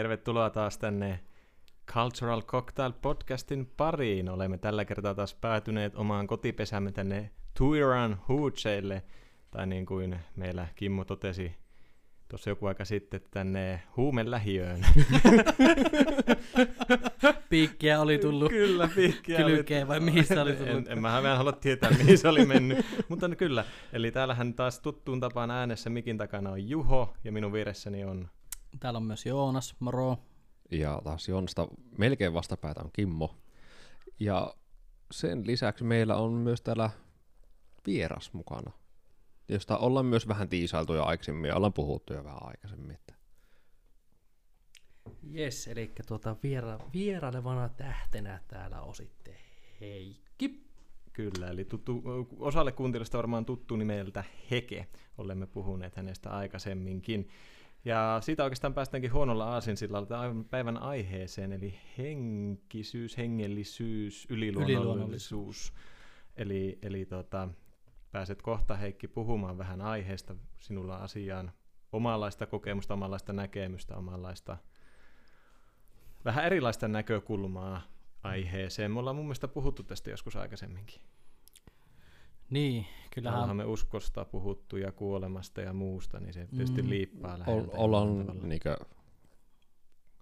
tervetuloa taas tänne Cultural Cocktail podcastin pariin. Olemme tällä kertaa taas päätyneet omaan kotipesämme tänne Tuiran Hootseille, tai niin kuin meillä Kimmo totesi tuossa joku aika sitten tänne huumen lähiöön. piikkiä oli tullut. Kyllä, piikkiä Kylkeen vai mihin se oli tullut? En, en mä vähän halua tietää, mihin se oli mennyt. Mutta no kyllä, eli täällähän taas tuttuun tapaan äänessä mikin takana on Juho ja minun vieressäni on... Täällä on myös Joonas, moro. Ja taas Joonasta melkein vastapäätä on Kimmo. Ja sen lisäksi meillä on myös täällä vieras mukana, josta ollaan myös vähän tiisailtu jo aikaisemmin ja ollaan puhuttu jo vähän aikaisemmin. Että Jes, eli tuota viera, vierailevana tähtenä täällä on sitten Heikki. Kyllä, eli tuttu, osalle kuuntelijoista varmaan tuttu nimeltä Heke. Olemme puhuneet hänestä aikaisemminkin. Ja siitä oikeastaan päästäänkin huonolla aasinsillalla aivan päivän aiheeseen, eli henkisyys, hengellisyys, yliluonnollisuus. Eli, eli tota, pääset kohta Heikki puhumaan vähän aiheesta, sinulla asiaan omanlaista kokemusta, omanlaista näkemystä, omanlaista vähän erilaista näkökulmaa aiheeseen. Me ollaan mun mielestä puhuttu tästä joskus aikaisemminkin. Niin, kyllähän... Ollaan me uskosta puhuttu ja kuolemasta ja muusta, niin se tietysti mm. liippaa läheltä. ollaan niinkö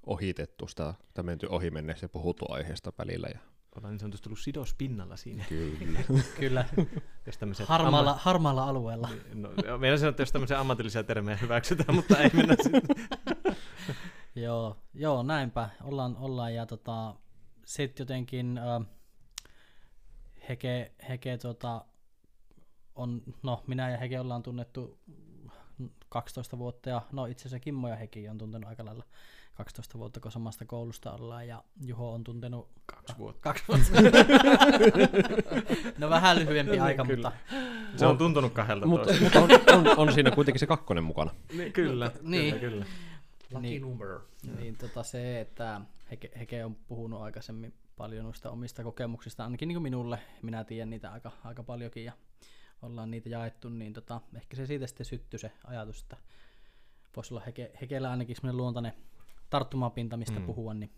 ohitettu sitä, tai menty ohi mennessä ja puhuttu aiheesta välillä. Ja... Ollaan niin sanotusti tullut sidospinnalla siinä. Kyllä. Kyllä. jos harmaalla, amma... harmaalla alueella. No, meidän sanoa, että jos tämmöisiä ammatillisia termejä hyväksytään, mutta ei mennä sitten. joo, joo, näinpä. Ollaan, ollaan ja tota, sitten jotenkin äh, Heke, Heke tota, on, no minä ja Heke ollaan tunnettu 12 vuotta ja no itse asiassa Kimmo ja Heki on tuntenut aika lailla 12 vuotta, kun samasta koulusta ollaan ja Juho on tuntenut kaksi vuotta. Kaksi vuotta. no vähän lyhyempi aika, kyllä. mutta... Se on tuntunut kahdelta Mutta mut on, on, on, siinä kuitenkin se kakkonen mukana. Niin, kyllä, niin. kyllä, kyllä. Lucky Niin. number. Niin tota se, että Heke, Heke on puhunut aikaisemmin paljon noista omista kokemuksista, ainakin niin kuin minulle, minä tiedän niitä aika, aika paljonkin ja ollaan niitä jaettu, niin tota, ehkä se siitä sitten syttyi se ajatus, että voisi olla Heke, Hekellä ainakin semmoinen luontainen tarttumapinta, mistä Mm. puhua, niin,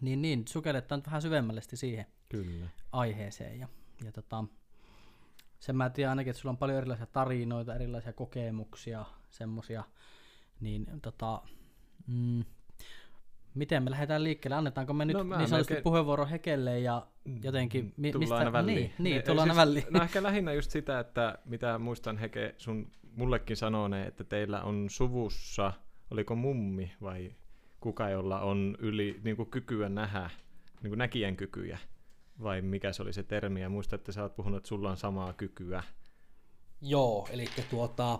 niin, niin sukelletaan nyt vähän syvemmälle siihen kyllä. aiheeseen. Ja, ja tota, sen mä tiedän ainakin, että sulla on paljon erilaisia tarinoita, erilaisia kokemuksia, semmosia, niin tota, mm, miten me lähdetään liikkeelle? Annetaanko me nyt No, niin sanotusti melkein- puheenvuoro Hekelle ja jotenkin... Mi, tullaan mistä, aina väliin. Niin, niin Ne- tullaan aina siis- väliin. No ehkä lähinnä just sitä, että mitä muistan Heke sun mullekin sanoneen, että teillä on suvussa, oliko mummi vai kuka, jolla on yli niin kuin kykyä nähdä, niin kuin näkijän kykyjä, vai mikä se oli se termi, ja muistan, että sä oot puhunut, että sulla on samaa kykyä. Joo, eli tuota,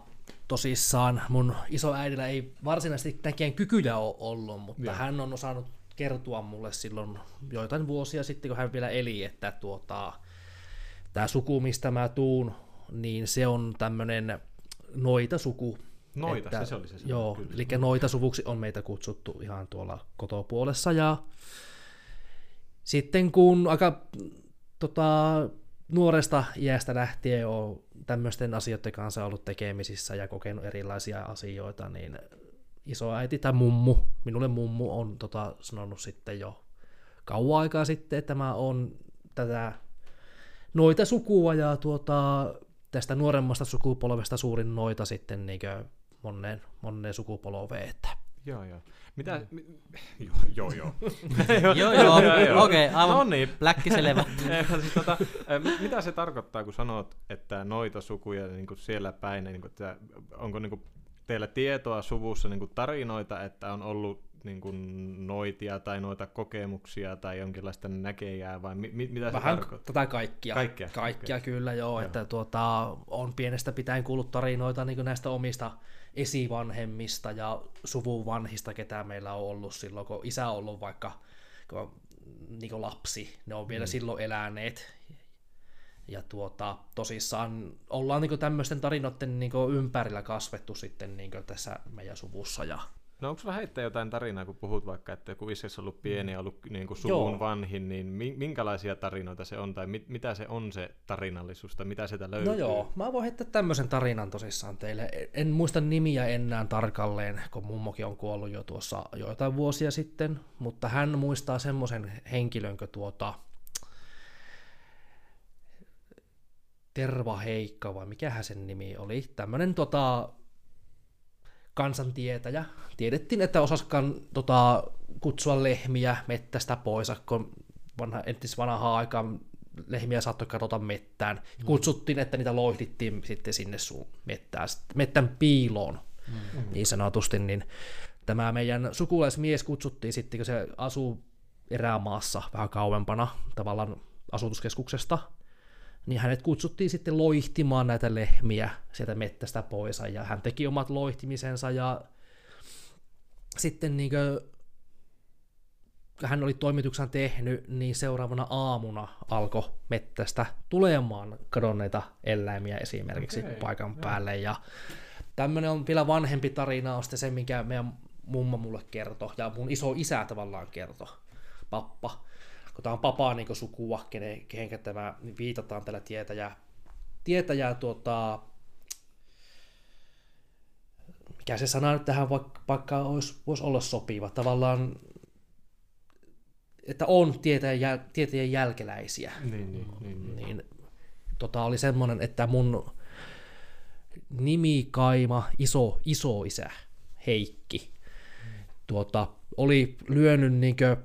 tosissaan mun isoäidillä ei varsinaisesti näkien kykyjä ole ollut, mutta Joo. hän on osannut kertoa mulle silloin joitain vuosia sitten, kun hän vielä eli, että tuota, tämä suku, mistä mä tuun, niin se on tämmöinen noita suku. Noita, se, se oli se sana, Joo, kyllä. eli noita suvuksi on meitä kutsuttu ihan tuolla kotopuolessa ja sitten kun aika tota, nuoresta iästä lähtien on tämmöisten asioiden kanssa ollut tekemisissä ja kokenut erilaisia asioita, niin isoäiti tai mummu, minulle mummu on tota, sanonut sitten jo kauan aikaa sitten, että mä oon tätä noita sukua ja tuota, tästä nuoremmasta sukupolvesta suurin noita sitten niin monen, monen sukupolveen, että Joo, joo. Mitä? Mm. Mi, joo, joo, joo. joo, joo, okei, aivan No niin, siis tota, mitä se tarkoittaa, kun sanot, että noita sukuja niin kuin siellä päin, niin kuin, että onko niin kuin, teillä tietoa suvussa niin kuin tarinoita, että on ollut niin kuin, noitia tai noita kokemuksia tai jonkinlaista näkejää, vai mi- mi- mitä se Vähän tarkoittaa? tätä kaikkia. Kaikkea? Kaikkia Okei. kyllä joo, Joo. että tuota, on pienestä pitäen kuullut tarinoita niin näistä omista esivanhemmista ja suvun vanhista, ketä meillä on ollut silloin, kun isä on ollut vaikka kun, niin lapsi, ne on vielä mm. silloin eläneet. Ja tuota, tosissaan ollaan niin tämmöisten tarinoiden niin ympärillä kasvettu sitten niin tässä meidän suvussa ja No onko sulla heittää jotain tarinaa, kun puhut vaikka, että kun Iskessä on ollut pieni ja ollut niin kuin suvun Joo. vanhin, niin mi- minkälaisia tarinoita se on, tai mit- mitä se on se tarinallisuus, tai mitä sieltä löytyy? No joo, mä voin heittää tämmöisen tarinan tosissaan teille. En muista nimiä enää tarkalleen, kun mummokin on kuollut jo tuossa joitain vuosia sitten, mutta hän muistaa semmoisen henkilön, kuin tuota Terva Heikka, vai mikähän sen nimi oli. Tämmöinen tota, kansantietäjä. Tiedettiin, että osaskaan tota, kutsua lehmiä mettästä pois, kun vanha, entis vanhaa aikaan lehmiä saattoi kadota mettään. Kutsuttiin, että niitä loihdittiin sitten sinne sun mettään, mettän piiloon, mm. niin sanotusti. Niin tämä meidän sukulaismies kutsuttiin sitten, kun se asuu erämaassa vähän kauempana tavallaan asutuskeskuksesta, niin hänet kutsuttiin sitten loihtimaan näitä lehmiä sieltä mettästä pois, ja hän teki omat loihtimisensa, ja sitten niin kuin hän oli toimituksen tehnyt, niin seuraavana aamuna alkoi mettästä tulemaan kadonneita eläimiä esimerkiksi okay, paikan joo. päälle, ja tämmöinen on vielä vanhempi tarina, on sitten se, minkä meidän mummo mulle kertoi, ja mun iso isä tavallaan kertoi, pappa, kun tämä on papaa niin sukua, kenen, kehenkä tämä viitataan tällä tietäjää, tietäjää tuota, mikä se sana nyt tähän vaikka, vaikka olisi, voisi olla sopiva, tavallaan, että on tietäjän, tietäjän jälkeläisiä, Niin, niin, niin, niin. niin tota oli semmoinen, että mun nimikaima iso, iso isä Heikki tuota, oli lyönyt niinkö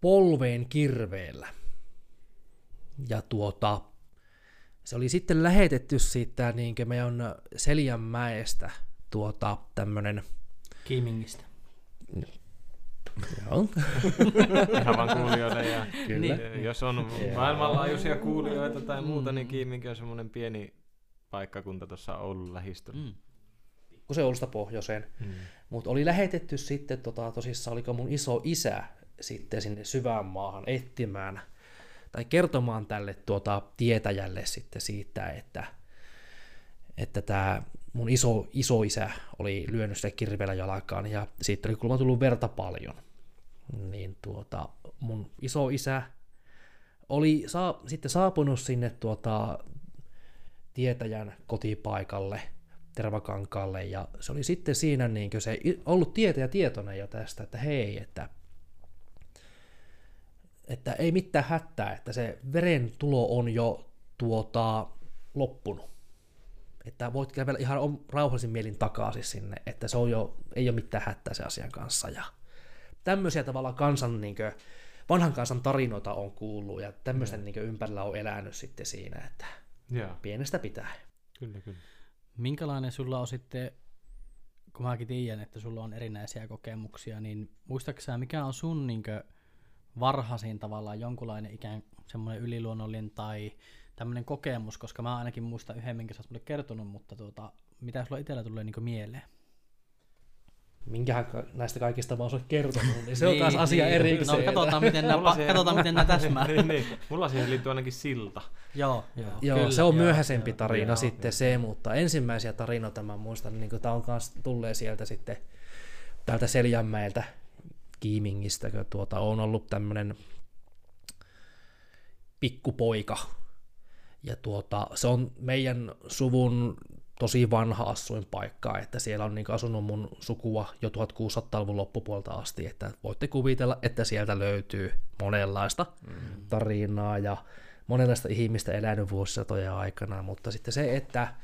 polveen kirveellä. Ja tuota, se oli sitten lähetetty siitä niinkö meidän Seljänmäestä tuota tämmönen, Kiimingistä. joo, Ihan vaan kuulijoille. Ja, Kyllä. ja jos on maailmanlaajuisia kuulijoita tai muuta, niin Kiiminki on semmoinen pieni paikkakunta tuossa Oulun lähistöllä. Mm. kun se Oulusta pohjoiseen. Mm. Mutta oli lähetetty sitten, tota, tosissaan oliko mun iso isä sitten sinne syvään maahan etsimään tai kertomaan tälle tuota, tietäjälle sitten siitä, että että tämä mun iso, isä oli lyönyt sitä kirveellä jalkaan ja siitä oli kuulemma tullut verta paljon. Niin tuota, mun iso isä oli saa, sitten saapunut sinne tuota, tietäjän kotipaikalle, Tervakankaalle, ja se oli sitten siinä niin se ollut tietäjä tietoinen jo tästä, että hei, että, että ei mitään hätää, että se veren tulo on jo tuota, loppunut. Että voit kävellä ihan rauhallisin mielin takaisin sinne, että se on jo, ei ole mitään hätää sen asian kanssa. Ja tämmöisiä tavalla kansan, niin kuin, vanhan kansan tarinoita on kuullut ja tämmöisten niin ympärillä on elänyt sitten siinä, että Joo, pienestä pitää. kyllä, kyllä. Minkälainen sulla on sitten, kun mäkin tiedän, että sulla on erinäisiä kokemuksia, niin muistatko sä, mikä on sun niinkö varhaisin tavallaan jonkunlainen ikään semmoinen yliluonnollinen tai tämmöinen kokemus, koska mä ainakin muistan yhden, minkä sä oot mulle kertonut, mutta tuota, mitä sulla itsellä tulee niinkö mieleen? Minkähän näistä kaikista mä oon kertonut, niin se on taas asia erikseen. No katsotaan, miten nämä, Mulla pa- siihen- katsotaan, miten nämä täsmää. niin, niin. Mulla siihen liittyy ainakin silta. joo, joo, Joo, kyllä, se on joo, myöhäisempi joo. tarina joo, sitten se, mutta ensimmäisiä tarinoita mä muistan, niin tämä on kans tulee sieltä sitten täältä Seljänmäeltä Kiimingistä, kun tuota, on ollut tämmönen pikkupoika. Ja tuota, se on meidän suvun tosi vanha asuinpaikka, että siellä on niin asunut mun sukua jo 1600-luvun loppupuolta asti, että voitte kuvitella, että sieltä löytyy monenlaista mm. tarinaa ja monenlaista ihmistä elänyt vuosisatojen aikana, mutta sitten se, että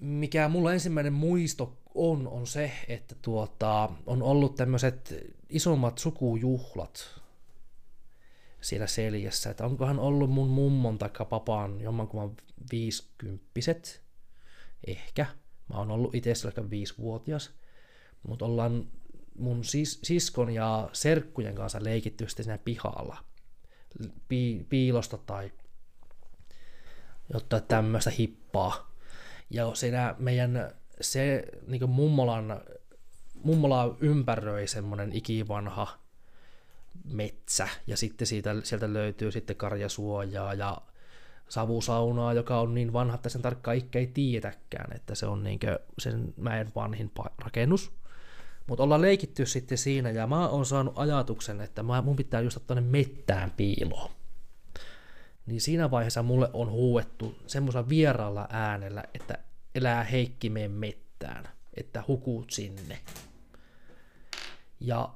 mikä mulla ensimmäinen muisto on, on se, että tuota, on ollut tämmöiset isommat sukujuhlat siellä seljessä, että onkohan ollut mun mummon tai papan jommankumman viisikymppiset, ehkä. Mä oon ollut itse silloin viisivuotias, mutta ollaan mun sis- siskon ja serkkujen kanssa leikitty sitten siinä pihalla pi- piilosta tai jotain tämmöistä hippaa. Ja siinä meidän se niin mummolan, mummola ympäröi semmoinen ikivanha metsä, ja sitten siitä, sieltä löytyy sitten karjasuojaa ja savusaunaa, joka on niin vanha, että sen tarkkaan ikkä ei tiedetäkään, että se on niinkö sen mäen vanhin rakennus. Mutta ollaan leikitty sitten siinä, ja mä oon saanut ajatuksen, että mä, mun pitää just ottaa ne mettään piiloon. Niin siinä vaiheessa mulle on huuettu semmoisella vieraalla äänellä, että elää Heikki mene mettään, että hukut sinne. Ja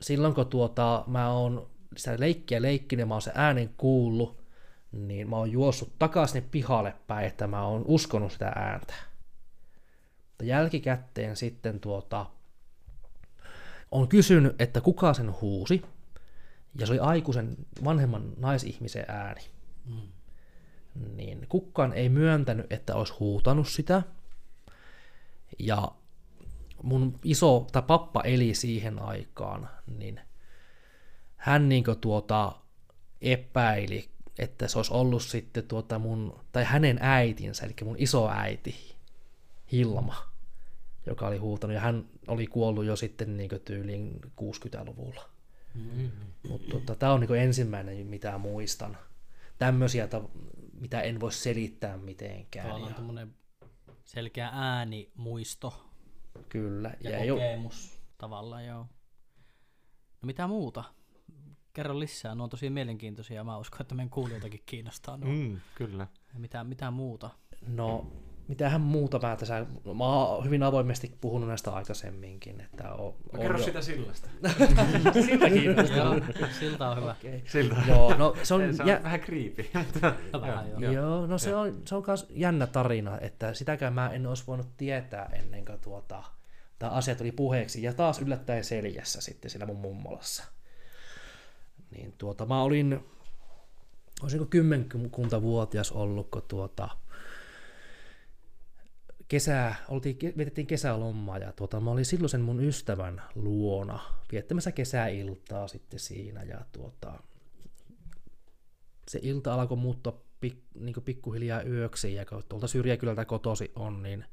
silloin kun tuota, mä oon sitä leikkiä leikkinyt, mä oon se äänen kuullut, niin mä oon juossut takaisin pihalle päin, että mä oon uskonut sitä ääntä. Mutta jälkikäteen sitten tuota, on kysynyt, että kuka sen huusi, ja se oli aikuisen vanhemman naisihmisen ääni. Mm. Niin kukaan ei myöntänyt, että olisi huutanut sitä. Ja mun iso, tai pappa eli siihen aikaan, niin hän niin tuota epäili, että se olisi ollut sitten tuota mun, tai hänen äitinsä, eli mun isoäiti Hilma, joka oli huutanut, ja hän oli kuollut jo sitten niin tyyliin 60-luvulla. Mutta tota, tämä on niin ensimmäinen, mitä muistan. Tämmöisiä, mitä en voi selittää mitenkään. Tavallaan ja... selkeä äänimuisto. Kyllä. Ja, ja kokemus jo... tavallaan, joo. No mitä muuta? Kerro lisää, ne on tosi mielenkiintoisia. Mä uskon, että meidän kuulijoitakin kiinnostaa. Nuo. Mm, kyllä. Ja mitä, mitä muuta? No, mitähän muuta mä tässä, mä oon hyvin avoimesti puhunut näistä aikaisemminkin. Että on, no, kerro jo... sitä sillasta. Siltä kiinnostaa. silta on hyvä. Okay. Silta. Joo, no se on, se on jä... vähän kriipi. vähän, joo. joo, no se on, se on myös jännä tarina, että sitäkään mä en olisi voinut tietää ennen kuin tuota, tämä asia tuli puheeksi. Ja taas yllättäen seljässä sitten siinä mun mummolassa. Niin tuota, mä olin, olisinko kymmenkunta vuotias ollut, kun tuota, kesää, oltiin, vietettiin kesälomaa ja tuota, mä olin silloin sen mun ystävän luona viettämässä kesäiltaa sitten siinä ja tuota, se ilta alkoi muuttua pik, niin pikkuhiljaa yöksi ja kun tuolta syrjäkylältä kotosi on, niin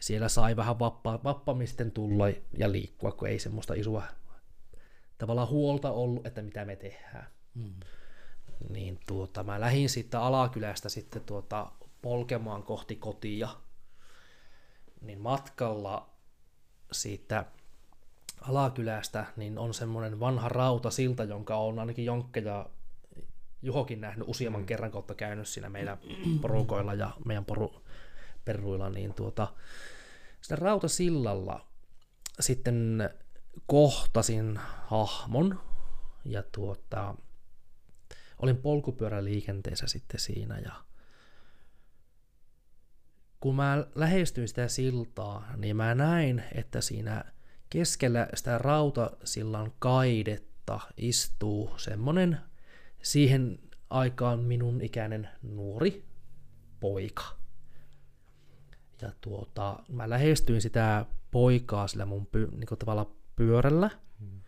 siellä sai vähän vappa, vappamisten tulla ja liikkua, kun ei semmoista isoa tavallaan huolta ollut, että mitä me tehdään. Mm. Niin tuota, mä lähdin siitä alakylästä sitten tuota polkemaan kohti kotia niin matkalla siitä alakylästä niin on semmoinen vanha rautasilta, jonka on ainakin Jonkke ja Juhokin nähnyt useamman mm. kerran kautta käynyt siinä meidän porukoilla ja meidän poru, peruilla, niin tuota, sitä rautasillalla sitten kohtasin hahmon ja tuota, olin polkupyöräliikenteessä sitten siinä ja kun mä lähestyin sitä siltaa, niin mä näin, että siinä keskellä sitä rautasillan kaidetta istuu semmonen siihen aikaan minun ikäinen nuori poika. Ja tuota, mä lähestyin sitä poikaa sillä mun py, niin tavalla pyörällä. Hmm.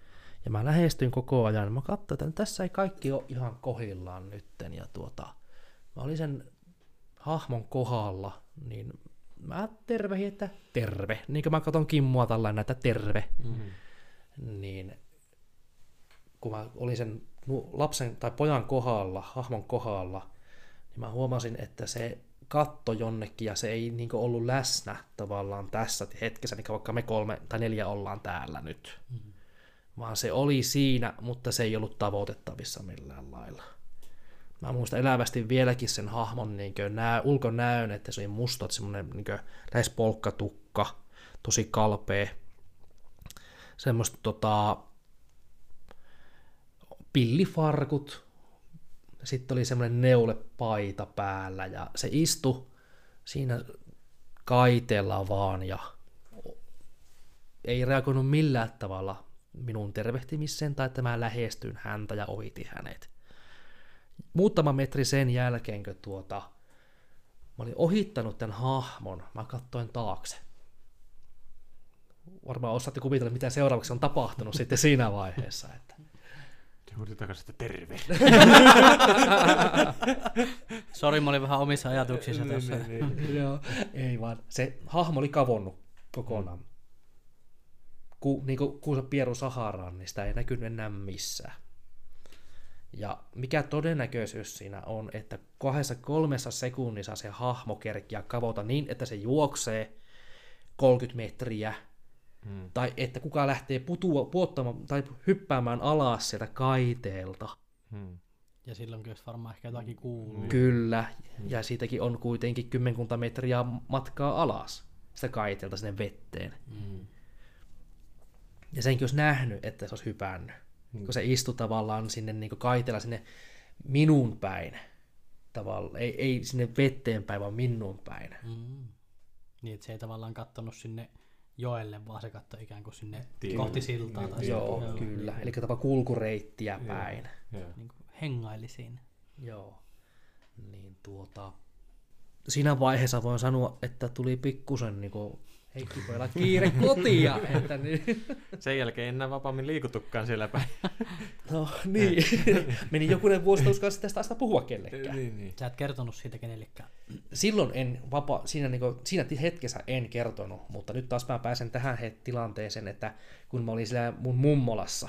Ja mä lähestyin koko ajan. Mä katsoin, että tässä ei kaikki ole ihan kohillaan nytten. Ja tuota, mä olin sen hahmon kohdalla niin mä tervehin, että terve. Niin kuin mä katson Kimmua tällainen, että terve. Mm-hmm. Niin kun mä olin sen lapsen tai pojan kohdalla, hahmon kohdalla, niin mä huomasin, että se katto jonnekin ja se ei niin ollut läsnä tavallaan tässä hetkessä, niin vaikka me kolme tai neljä ollaan täällä nyt. Mm-hmm. Vaan se oli siinä, mutta se ei ollut tavoitettavissa millään lailla. Mä muistan elävästi vieläkin sen hahmon niin nää, ulkonäön, että se oli musta, semmoinen niin lähes polkkatukka, tosi kalpea. Semmoista tota, pillifarkut, sitten oli semmoinen neulepaita päällä ja se istui siinä kaiteella vaan ja ei reagoinut millään tavalla minun tervehtimiseen tai että mä lähestyin häntä ja ohiti hänet muutama metri sen jälkeen, kun tuota, mä olin ohittanut tämän hahmon, mä katsoin taakse. Varmaan osaatte kuvitella, mitä seuraavaksi on tapahtunut sitten siinä vaiheessa. Että... Juuri takaisin, että terve. Sori, mä olin vähän omissa ajatuksissa niin, tässä. Niin, niin. Joo, ei vaan. Se hahmo oli kavonnut kokonaan. Ku, niin kuin Kuusa Pieru Saharaan, niin sitä ei näkynyt enää missään. Ja mikä todennäköisyys siinä on, että kahdessa kolmessa sekunnissa se hahmo kerkiää kavota niin, että se juoksee 30 metriä, Mm. tai että kuka lähtee putua, puottamaan tai hyppäämään alas sieltä kaiteelta. Mm. Ja silloinkin olisi varmaan ehkä jotakin kuuluu. Mm. Kyllä, ja siitäkin on kuitenkin kymmenkunta metriä matkaa alas sitä kaiteelta sinne vetteen. Mm. Ja senkin olisi nähnyt, että se olisi hypännyt. Mm. Kun se istui tavallaan sinne niin kaiteella sinne minun päin. Tavallaan, ei, ei sinne vetteen päin, vaan minun päin. Mm. Niin, että se ei tavallaan kattonut sinne joelle, vaan se katsoi ikään kuin sinne Tielle. kohti siltaa. Niin, Tai niin. Joo, sinne. kyllä. Eli tapa kulkureittiä Joo. päin. Joo. Niin kuin hengaili siinä. Joo. Niin tuota... Siinä vaiheessa voin sanoa, että tuli pikkusen niinku Heikki pojalla kiire kotia. että niin. Sen jälkeen enää vapaammin liikutukaan siellä päin. No niin. Meni jokunen vuosi, että tästä asiasta puhua kellekään. niin, niin. Sä et kertonut siitä kenellekään. silloin en vapa, siinä, niin kuin, siinä hetkessä en kertonut, mutta nyt taas mä pääsen tähän het- tilanteeseen, että kun mä olin siellä mun mummolassa,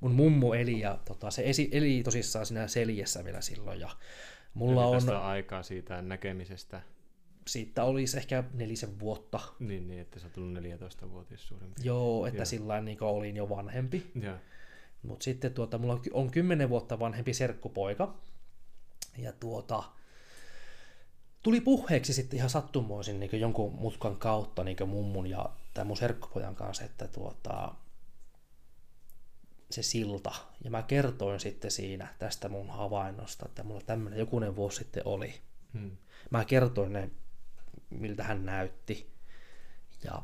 mun mummo eli ja tota, se esi- eli tosissaan siinä seljessä vielä silloin ja mulla tästä on aikaa siitä näkemisestä. Siitä olisi ehkä nelisen vuotta, Niin, niin että sä tullut 14-vuotias suurin piirtein. joo, että Joo. sillä niin olin jo vanhempi, mutta sitten tuota, mulla on ky- on kymmenen vuotta vanhempi serkkupoika ja tuota, tuli puheeksi sitten ihan sattumoisin niin jonkun mutkan kautta niin mummun ja tämän mun serkkupojan kanssa, että tuota, se silta. Ja mä kertoin sitten siinä tästä mun havainnosta, että mulla tämmöinen jokunen vuosi sitten oli. Hmm. Mä kertoin ne, miltä hän näytti. Ja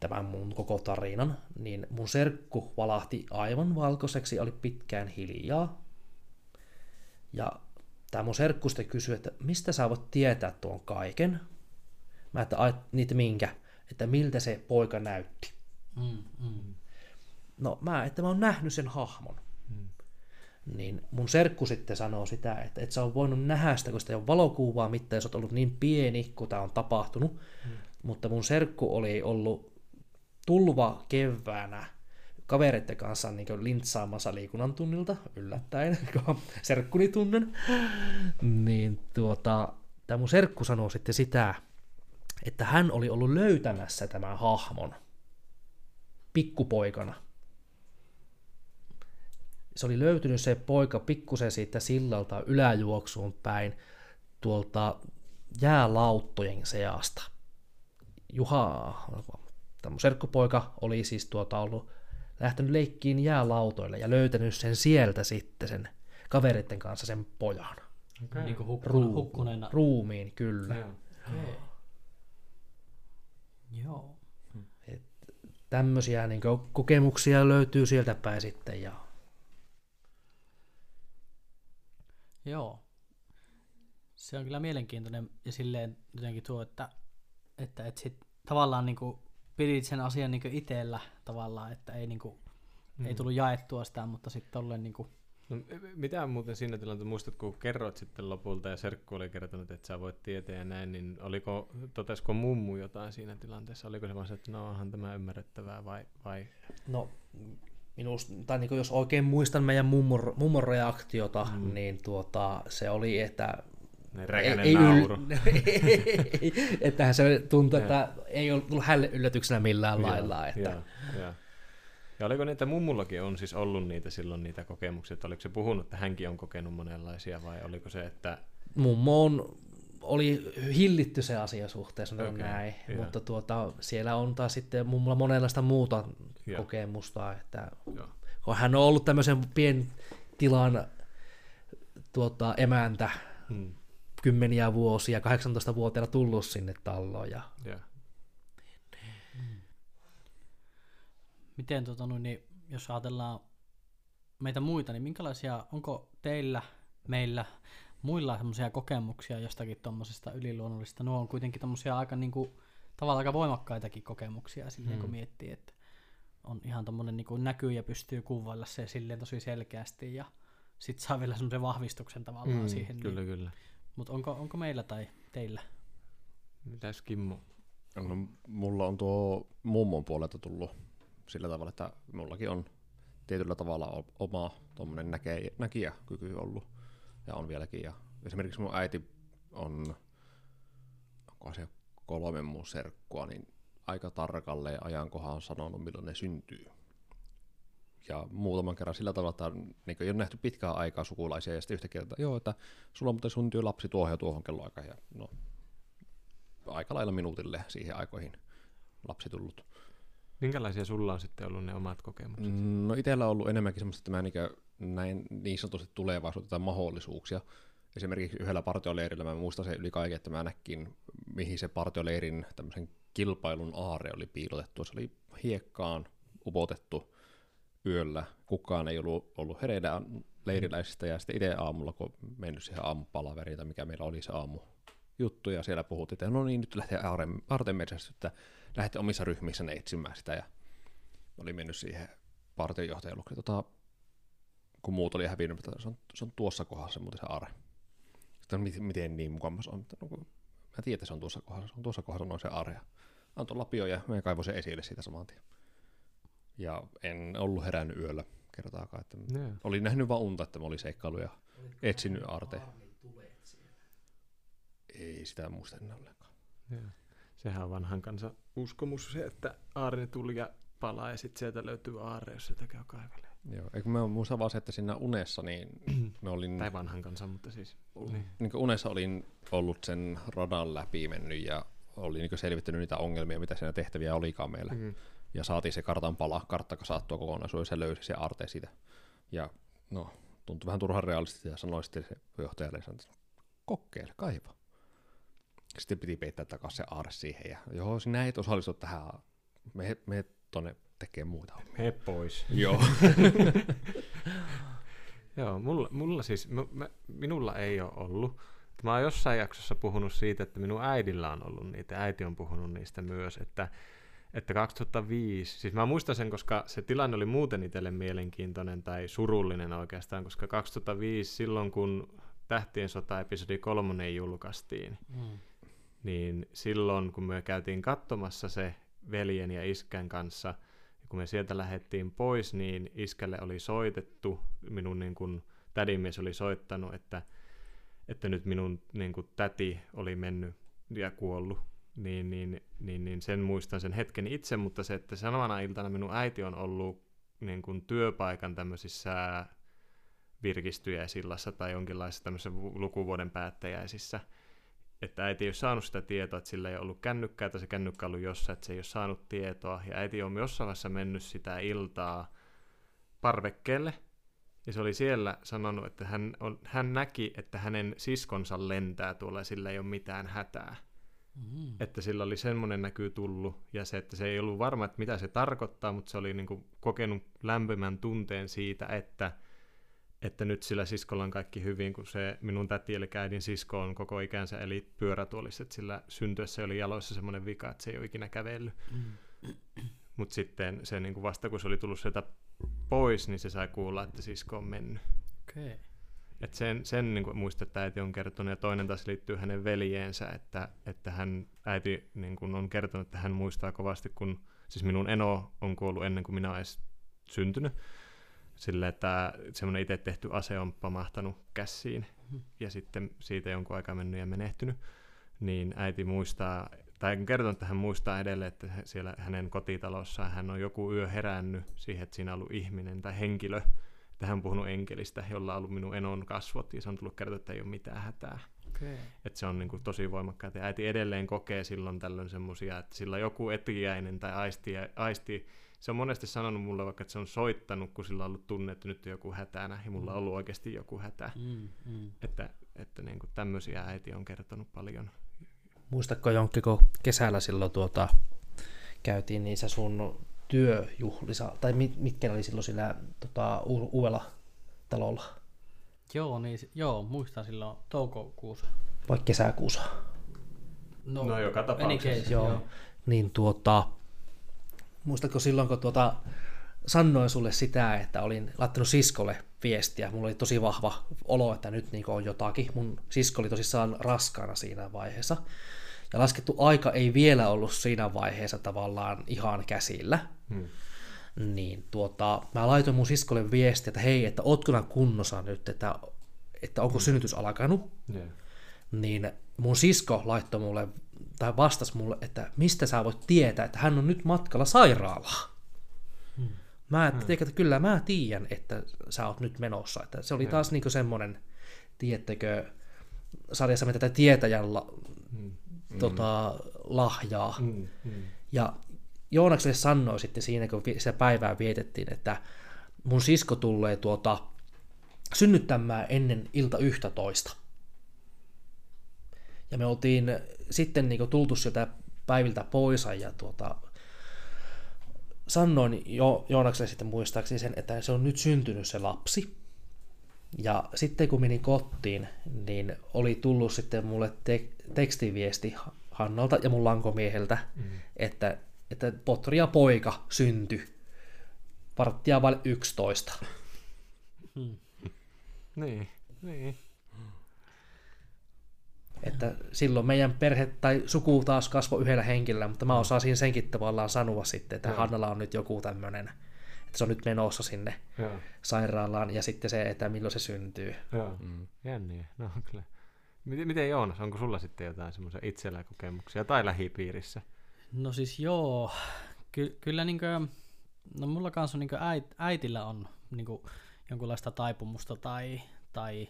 tämän mun koko tarinan, niin mun serkku valahti aivan valkoiseksi, oli pitkään hiljaa. Ja tämä mun serkku sitten kysyi, että mistä sä voit tietää tuon kaiken? Mä että niitä minkä? Että miltä se poika näytti. Mm, mm. No mä, että mä oon nähnyt sen hahmon. Niin mun serkku sitten sanoo sitä, että et sä on voinut nähdä sitä, kun sitä ei ole valokuvaa mitään, jos oot ollut niin pieni, kun tämä on tapahtunut. Hmm. Mutta mun serkku oli ollut tulva keväänä kavereiden kanssa niin lintsaamassa liikunnan tunnilta, yllättäen, kun serkkuni tunnen. Niin tuota, tämä mun serkku sanoo sitten sitä, että hän oli ollut löytämässä tämän hahmon pikkupoikana. Se oli löytynyt se poika pikkusen siitä sillalta yläjuoksuun päin tuolta jäälauttojen seasta. Juha, tämä serkkupoika oli siis tuota ollut lähtenyt leikkiin jäälautoille ja löytänyt sen sieltä sitten sen kavereiden kanssa sen pojan. Okay. Niin kuin Ruu, hukkuna, hukkuneena. ruumiin, kyllä. Joo. Okei. Joo. Tämmöisiä niin kokemuksia löytyy sieltä päin sitten. Ja... Joo. Se on kyllä mielenkiintoinen ja silleen jotenkin tuo, että, että et sit tavallaan niinku pidit sen asian niinku itellä tavallaan, että ei, niinku, mm. ei tullut jaettua sitä, mutta sitten tolleen niinku, No, mitä muuten siinä tilanteessa, muistat kun kerroit sitten lopulta ja Serkku oli kertonut, että sä voit tietää ja näin, niin oliko, totesko mummu jotain siinä tilanteessa? Oliko se vaan se, että no onhan tämä ymmärrettävää vai, vai? No, minusta, tai niin jos oikein muistan meidän mummon, mummon reaktiota, mm. niin tuota, se oli, että räkänen ei, nauru. Yl... Ettähän se tuntui, että ei ollut tullut hälle yllätyksenä millään Joo, lailla. Että... joo, joo. Ja oliko niitä, mummullakin on siis ollut niitä silloin niitä kokemuksia, että oliko se puhunut, että hänkin on kokenut monenlaisia vai oliko se, että Mummo on, oli hillitty se asia suhteessa, okay, näin, joo. mutta tuota, siellä on taas sitten mummolla monenlaista muuta Joo. kokemusta, että joo, kun hän on ollut tämmöisen pien tilan tuota, emäntä hmm, kymmeniä vuosia, 18-vuotiaana tullut sinne talloon ja joo. miten tota, noin, niin, jos ajatellaan meitä muita, niin minkälaisia, onko teillä, meillä, muilla semmoisia kokemuksia jostakin tuommoisesta yliluonnollisesta? Nuo on kuitenkin tommosia aika niinku, tavallaan aika voimakkaitakin kokemuksia silleen, kun miettii, että on ihan tommonen niinku näkyy ja pystyy kuvailla se silleen tosi selkeästi ja sit saa vielä semmoisen vahvistuksen tavallaan Mm, siihen. kyllä, niin. kyllä. Mutta onko, onko meillä tai teillä? Mitäs Kimmo? No, mulla on tuo mummon puolelta tullut sillä tavalla, että mullakin on tietyllä tavalla oma tuommoinen näkee, näkijäkyky ollut ja on vieläkin. Ja esimerkiksi mun äiti on, onko se kolme mun serkkua, niin aika tarkalleen ajankohan on sanonut, milloin ne syntyy. Ja muutaman kerran sillä tavalla, että niin ei ole nähty pitkään aikaa sukulaisia, ja sitten yhtä kertaa, joo, että sulla muuten syntyy lapsi tuohon ja tuohon kelloaikaan, ja no, aika lailla minuutille siihen aikoihin lapsi tullut. Minkälaisia sulla on sitten ollut ne omat kokemukset? Mm, No itsellä on ollut enemmänkin semmoista, että mä niinkö näin niin sanotusti tulevaisuutta tai mahdollisuuksia. Esimerkiksi yhdellä partioleirillä mä muistan sen yli kaiken, että mä näkin, mihin se partioleirin tämmöisen kilpailun aare oli piilotettu. Se oli hiekkaan upotettu yöllä. Kukaan ei ollut, ollut hereillä leiriläisistä ja sitten itse aamulla, kun mennyt siihen aamupalaveriin tai mikä meillä oli se aamu juttu ja siellä puhuttiin, että no niin, nyt lähtee Artemetsästä, että lähdette omissa ryhmissä etsimään sitä ja oli mennyt siihen partiojohtajan luokse, tota, kun muut oli hävinnyt, että se on, se on tuossa kohdassa muuten se are. Sitten miten, miten niin mukamas on, että no, kun mä tiedän, että se on tuossa kohdassa, se on tuossa kohdassa noin se are. Ja antoi lapio ja mä kaivoin sen esille siitä saman tien. Ja en ollut herännyt yöllä kertaakaan, että Joo. olin nähnyt vaan unta, että mä olin seikkailu ja etsinyt aarteen. Ei sitä muista enää ollenkaan. Joo. Sehän on vanhan kanssa uskomus se, että aarne tuli ja palaa ja sitten sieltä löytyy aarre, jos sitä käy kaivelee. Joo, eikö mä muistan vaan se, että siinä unessa, niin me olin, Tai vanhan kanssa, mutta siis. niin. Niin unessa olin ollut sen radan läpi mennyt ja olin niin selvittänyt niitä ongelmia, mitä siinä tehtäviä olikaan meillä. Mm. Ja saatiin se kartan pala, kartta kasattua kokonaisuudessa ja löysi se arte siitä. Ja no, tuntui vähän turhan realistisesti ja sanoi sitten se johtajalle, että kokeile, kaiva. Sitten piti peittää takaisin se aarre siihen ja joo, sinä et osallistu tähän, me, me tonne tekee muita hommia. Me pois. Joo. Joo, mulla, mulla siis, mä, mä, minulla ei ole ollut. Mä oon jossain jaksossa puhunut siitä, että minun äidillä on ollut niitä, äiti on puhunut niistä myös, että, että 2005, siis mä muistan sen, koska se tilanne oli muuten itselle mielenkiintoinen tai surullinen oikeastaan, koska 2005 silloin, kun Tähtien sota episodi kolmonen julkaistiin, Mm. niin silloin kun me käytiin katsomassa se veljen ja iskän kanssa, kun me sieltä lähdettiin pois, niin iskälle oli soitettu, minun niin kuin tädimies oli soittanut, että, että nyt minun niin kuin täti oli mennyt ja kuollut. Niin, niin, niin, niin sen muistan sen hetken itse, mutta se, että samana iltana minun äiti on ollut niin kuin työpaikan tämmöisissä virkistyjäisillassa tai jonkinlaisissa tämmöisissä vu- lukuvuoden päättäjäisissä, että äiti ei ole saanut sitä tietoa, että sillä ei ollut kännykkää tai se kännykkä ollut jossain, että se ei ole saanut tietoa. Ja äiti on jossain vaiheessa mennyt sitä iltaa parvekkeelle. Ja se oli siellä sanonut, että hän, on, hän näki, että hänen siskonsa lentää tuolla ja sillä ei ole mitään hätää. Mm. Että sillä oli semmoinen näkyy tullut ja se, että se ei ollut varma, että mitä se tarkoittaa, mutta se oli niin kuin kokenut lämpimän tunteen siitä, että että nyt sillä siskolla on kaikki hyvin, kun se minun täti eli äidin sisko on koko ikänsä eli pyörätuolissa, että sillä syntyessä oli jaloissa semmoinen vika, että se ei ole ikinä kävellyt. Mm. Mutta sitten se niin kuin vasta kun se oli tullut sieltä pois, niin se sai kuulla, että sisko on mennyt. Okay. Et sen sen niin kuin muistan, että äiti on kertonut, ja toinen taas liittyy hänen veljeensä, että, että hän, äiti niin kuin on kertonut, että hän muistaa kovasti, kun siis minun eno on kuollut ennen kuin minä olen edes syntynyt, sillä että semmoinen itse tehty ase on pamahtanut käsiin, ja sitten siitä jonkun aikaa mennyt ja menehtynyt, niin äiti muistaa, tai on kertonut, että hän muistaa edelleen, että siellä hänen kotitalossaan hän on joku yö herännyt siihen, että siinä on ollut ihminen tai henkilö, että hän on puhunut enkelistä, jolla on ollut minun enon kasvot, ja se on tullut kertoa, että ei ole mitään hätää. Okay. Että se on niin kuin tosi voimakkaita. Ja äiti edelleen kokee silloin tällöin semmoisia, että sillä on joku etiäinen tai aisti, aisti. Se on monesti sanonut mulle vaikka, että se on soittanut, kun sillä on ollut tunne, että nyt on joku hätänä, ja mulla on ollut oikeasti joku hätä. Mm, mm. Että, että niin kuin tämmöisiä äiti on kertonut paljon. Muistatko Jonkki, kun kesällä silloin tuota, käytiin niissä sun työjuhlissa, tai mit, mitkä ne oli silloin sillä tota, u- uudella talolla, Joo, niin, joo, muistan silloin toukokuussa. vai kesäkuussa? No, joka any tapauksessa. case, Joo. joo. Niin tuota, muistatko silloin, kun tuota, sanoin sulle sitä, että olin laittanut siskolle viestiä, mulla oli tosi vahva olo, että nyt niin on jotakin. Mun sisko oli tosissaan raskaana siinä vaiheessa. Ja laskettu aika ei vielä ollut siinä vaiheessa tavallaan ihan käsillä. Hmm. niin tuota, mä laitoin mun siskolle viestiä, että hei, että ootko kunnossa nyt, että, että onko synnytys alkanut. Yeah. Niin mun sisko laittoi mulle, tai vastasi mulle, että mistä sä voit tietää, että hän on nyt matkalla sairaalaan. Mä, hmm. että kyllä mä tiedän, että sä oot nyt menossa. Että se oli taas niinku semmonen, tiedättekö, sarjassa me tätä tietäjän la, Mm. tota, lahjaa. Mm. Mm. Ja Joonakselle sanoi sitten siinä, kun sitä päivää vietettiin, että mun sisko tulee tuota synnyttämään ennen ilta 11. Ja me oltiin sitten niin tultu sieltä päiviltä pois ja tuota, sanoin jo, Joonakselle sitten muistaakseni sen, että se on nyt syntynyt se lapsi. Ja sitten kun menin kotiin, niin oli tullut sitten mulle te- tekstiviesti Hannalta ja mun lankomieheltä, mm. että, että potri ja poika syntyi varttia vain 11. Niin, niin. Että silloin meidän perhe tai suku taas kasvoi yhdellä henkilöllä, mutta mä osasin senkin tavallaan sanoa sitten, että Joo. Hannalla on nyt joku tämmöinen, että se on nyt menossa sinne Joo. sairaalaan ja sitten se, että milloin se syntyy. Joo. Mm. Jänniä. No kyllä. Miten, miten Joonas, onko sulla sitten jotain semmoisia itsellä kokemuksia tai lähipiirissä? No siis joo, Ky- kyllä niinkö, no mulla kanssa niinkö äit, äitillä on niinkö jonkunlaista taipumusta tai, tai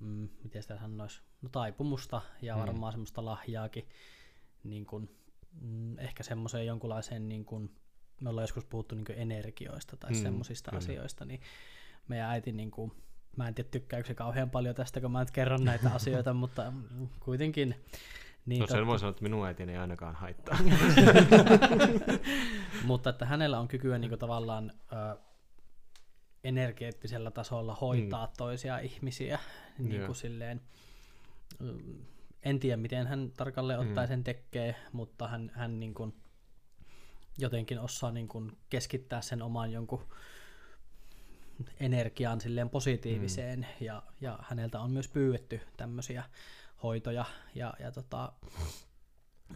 mm, miten sitä sanoisi, no taipumusta ja Mm. varmaan semmoista lahjaakin, niin kuin, mm, ehkä semmoiseen jonkunlaiseen, niin kuin, me ollaan joskus puhuttu niin energioista tai Mm, mm, semmoisista asioista, niin meidän äiti, niin kuin, mä en tiedä tykkääkö se kauhean paljon tästä, kun mä nyt kerron näitä asioita, mutta kuitenkin. Niin No sen totta- voi sanoa, että minun äitini ei ainakaan haittaa. Mutta että hänellä on kykyä niin kuin tavallaan ö, energeettisellä tasolla hoitaa mm. toisia ihmisiä. Niin kuin silleen, en tiedä, miten hän tarkalleen ottaen Mm. sen tekee, mutta hän, hän niin kuin jotenkin osaa niin kuin keskittää sen oman jonkun energian silleen positiiviseen mm. ja, ja häneltä on myös pyydetty tämmöisiä hoitoja ja, ja tota,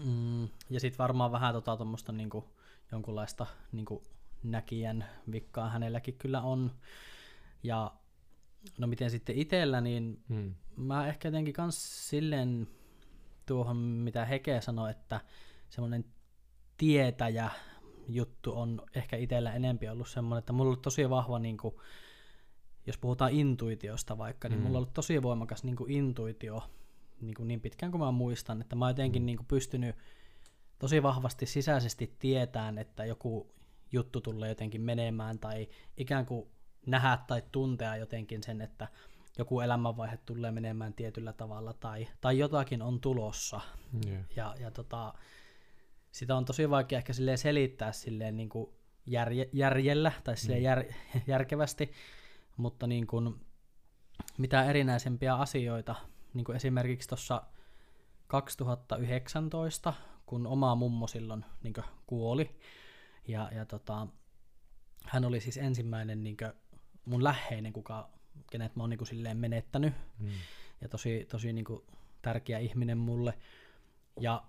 Mm, ja sitten varmaan vähän tota tuommoista niinku, jonkunlaista niinku, näkijän vikkaa hänelläkin kyllä on. Ja no miten sitten itsellä, niin mm. mä ehkä jotenkin kans silleen tuohon, mitä Heke sanoi, että semmoinen tietäjä juttu on ehkä itsellä enempi ollut semmoinen, että mulla on ollut tosi vahva, niin kuin, jos puhutaan intuitiosta vaikka, niin Mm. mulla on ollut tosi voimakas niin kuin intuitio niin, kuin niin pitkään kuin mä muistan, että mä oon jotenkin niin kuin pystynyt tosi vahvasti sisäisesti tietään, että joku juttu tulee jotenkin menemään tai ikään kuin nähdä tai tuntea jotenkin sen, että joku elämänvaihe tulee menemään tietyllä tavalla tai, tai jotakin on tulossa. Yeah. Ja, ja tota, sitä on tosi vaikea ehkä silleen selittää silleen niin kuin järje, järjellä tai silleen jär, järkevästi, mutta niin kuin mitä erinäisempiä asioita, niin kuin esimerkiksi tuossa 2019, kun oma mummo silloin niin kuoli, ja, ja tota, hän oli siis ensimmäinen niin kuin mun läheinen, kuka, kenet mä oon niin kuin silleen menettänyt, Mm. ja tosi, tosi niin kuin tärkeä ihminen mulle. Ja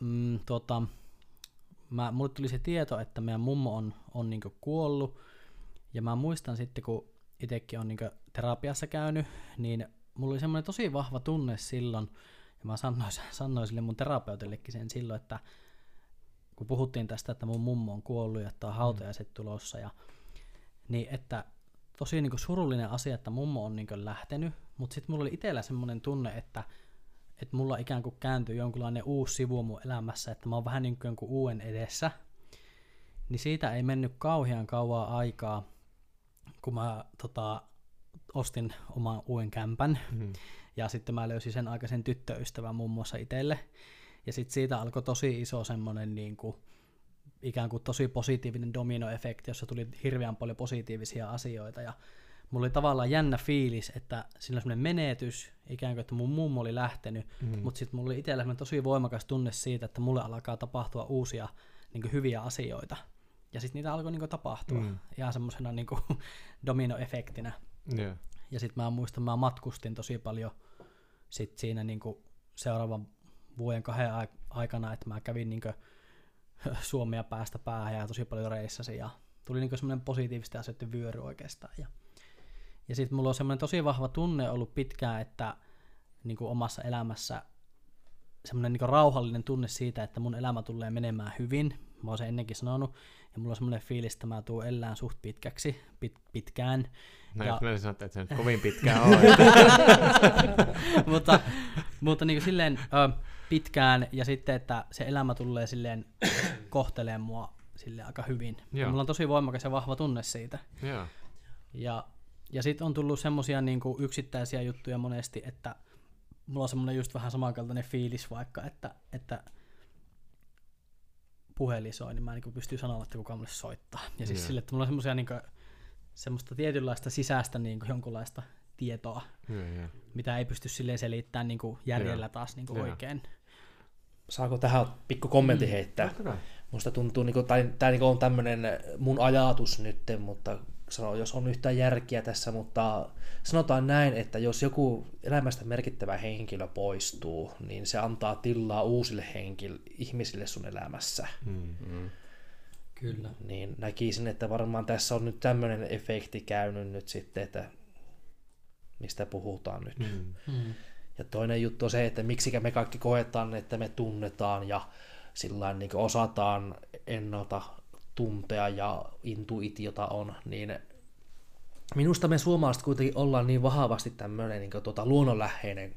mm, tota, mä, mulle tuli se tieto, että meidän mummo on, on niin kuollut, ja mä muistan sitten, kun itsekin on niin terapiassa käynyt, niin mulla oli semmoinen tosi vahva tunne silloin, ja mä sanoin, sanoin sille mun terapeutillekin sen silloin, että kun puhuttiin tästä, että mun mummo on kuollut ja että on hautajaiset tulossa, ja, niin että tosi niin surullinen asia, että mummo on niin lähtenyt, mutta sitten mulla oli itsellä semmoinen tunne, että, että mulla ikään kuin kääntyy jonkunlainen uusi sivu mun elämässä, että mä oon vähän niin kuin jonkun uuden edessä, niin siitä ei mennyt kauhean kauan aikaa, kun mä tota, ostin oman uuden kämpän, Mm. ja sitten mä löysin sen aikaisen tyttöystävän muun muassa itselle. Ja sitten siitä alkoi tosi iso semmoinen niin kuin, ikään kuin tosi positiivinen dominoefekti, jossa tuli hirveän paljon positiivisia asioita. Ja mulla oli tavallaan jännä fiilis, että siinä oli semmoinen menetys, ikään kuin, että mun mummo oli lähtenyt, Mm. mutta sitten mulla oli itsellä tosi voimakas tunne siitä, että mulle alkaa tapahtua uusia niin kuin hyviä asioita. Ja sitten niitä alkoi niin kuin, tapahtua Mm. ihan semmoisena niin kuin, dominoefektinä. Yeah. Ja sitten mä muistan, mä matkustin tosi paljon sit siinä niinku seuraavan vuoden kahden ai- aikana, että mä kävin niinku Suomea päästä päähän ja tosi paljon reissasin ja tuli niin semmoinen positiivisten asioiden vyöry oikeastaan. Ja, ja sitten mulla on semmoinen tosi vahva tunne ollut pitkään, että niin kuin omassa elämässä semmoinen niin rauhallinen tunne siitä, että mun elämä tulee menemään hyvin. Mä oon sen ennenkin sanonut, ja mulla on semmoinen fiilis, että mä tuun elään suht pitkäksi, pit, pitkään. No Ja- jos mä sanoin, että et se nyt kovin pitkään on. mutta mutta niin kuin silleen ö, pitkään, ja sitten, että se elämä tulee silleen kohteleen mua silleen aika hyvin. Joo. mulla on tosi voimakas ja vahva tunne siitä. Joo. Ja, ja sitten on tullut semmosia niinku yksittäisiä juttuja monesti, että mulla on semmoinen just vähän samankaltainen fiilis vaikka, että, että puhelin soi, niin mä en niinku pysty sanoa, että kuka mulle soittaa. Ja siis Joo. sille, että mulla on semmosia niinku, semmoista tietynlaista sisäistä niinku jonkunlaista tietoa, Joo, joo. mitä ei pysty silleen selittämään niinku järjellä Joo. taas niinku Joo. oikein. Saako tähän pikku kommentti Mm. heittää? Musta tuntuu, niinku, tai tämä niinku on tämmöinen mun ajatus nyt, mutta sano, jos on yhtään järkiä tässä, mutta sanotaan näin, että jos joku elämästä merkittävä henkilö poistuu, niin se antaa tilaa uusille henkil- ihmisille sun elämässä. Mm. Mm. Kyllä. Niin näkisin, että varmaan tässä on nyt tämmöinen efekti käynyt nyt sitten, että mistä puhutaan nyt. Mm. Ja toinen juttu on se, että miksikä me kaikki koetaan, että me tunnetaan ja sillä niin osataan ennalta tuntea ja intuitiota on, niin minusta me suomalaiset kuitenkin ollaan niin vahvasti tämmöinen niin tuota, luonnonläheinen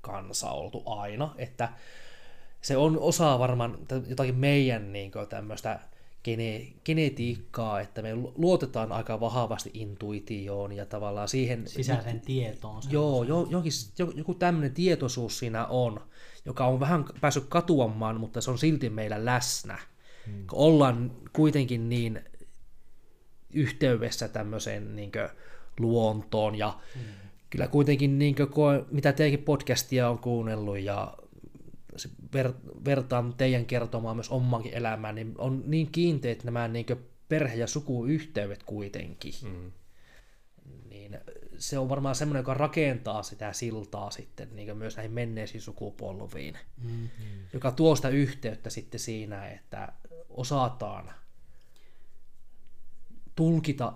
kansa oltu aina, että se on osa varmaan jotakin meidän niin tämmöistä gene, genetiikkaa, että me lu- luotetaan aika vahvasti intuitioon ja tavallaan siihen... Sisäiseen tietoon. Joo, jo, jokin, jo- joku tämmöinen tietoisuus siinä on, joka on vähän päässyt katuamaan, mutta se on silti meillä läsnä. Hmm. Ollaan kuitenkin niin yhteydessä tämmöiseen niin luontoon ja hmm. kyllä kuitenkin niin koe, mitä teidänkin podcastia on kuunnellut ja se ver, vertaan teidän kertomaan myös omankin elämään, niin on niin kiinteät nämä niin perhe- ja sukuyhteydet kuitenkin Mm. niin se on varmaan semmoinen, joka rakentaa sitä siltaa sitten niin myös näihin menneisiin sukupolviin, Mm. joka tuo sitä yhteyttä sitten siinä, että osataan tulkita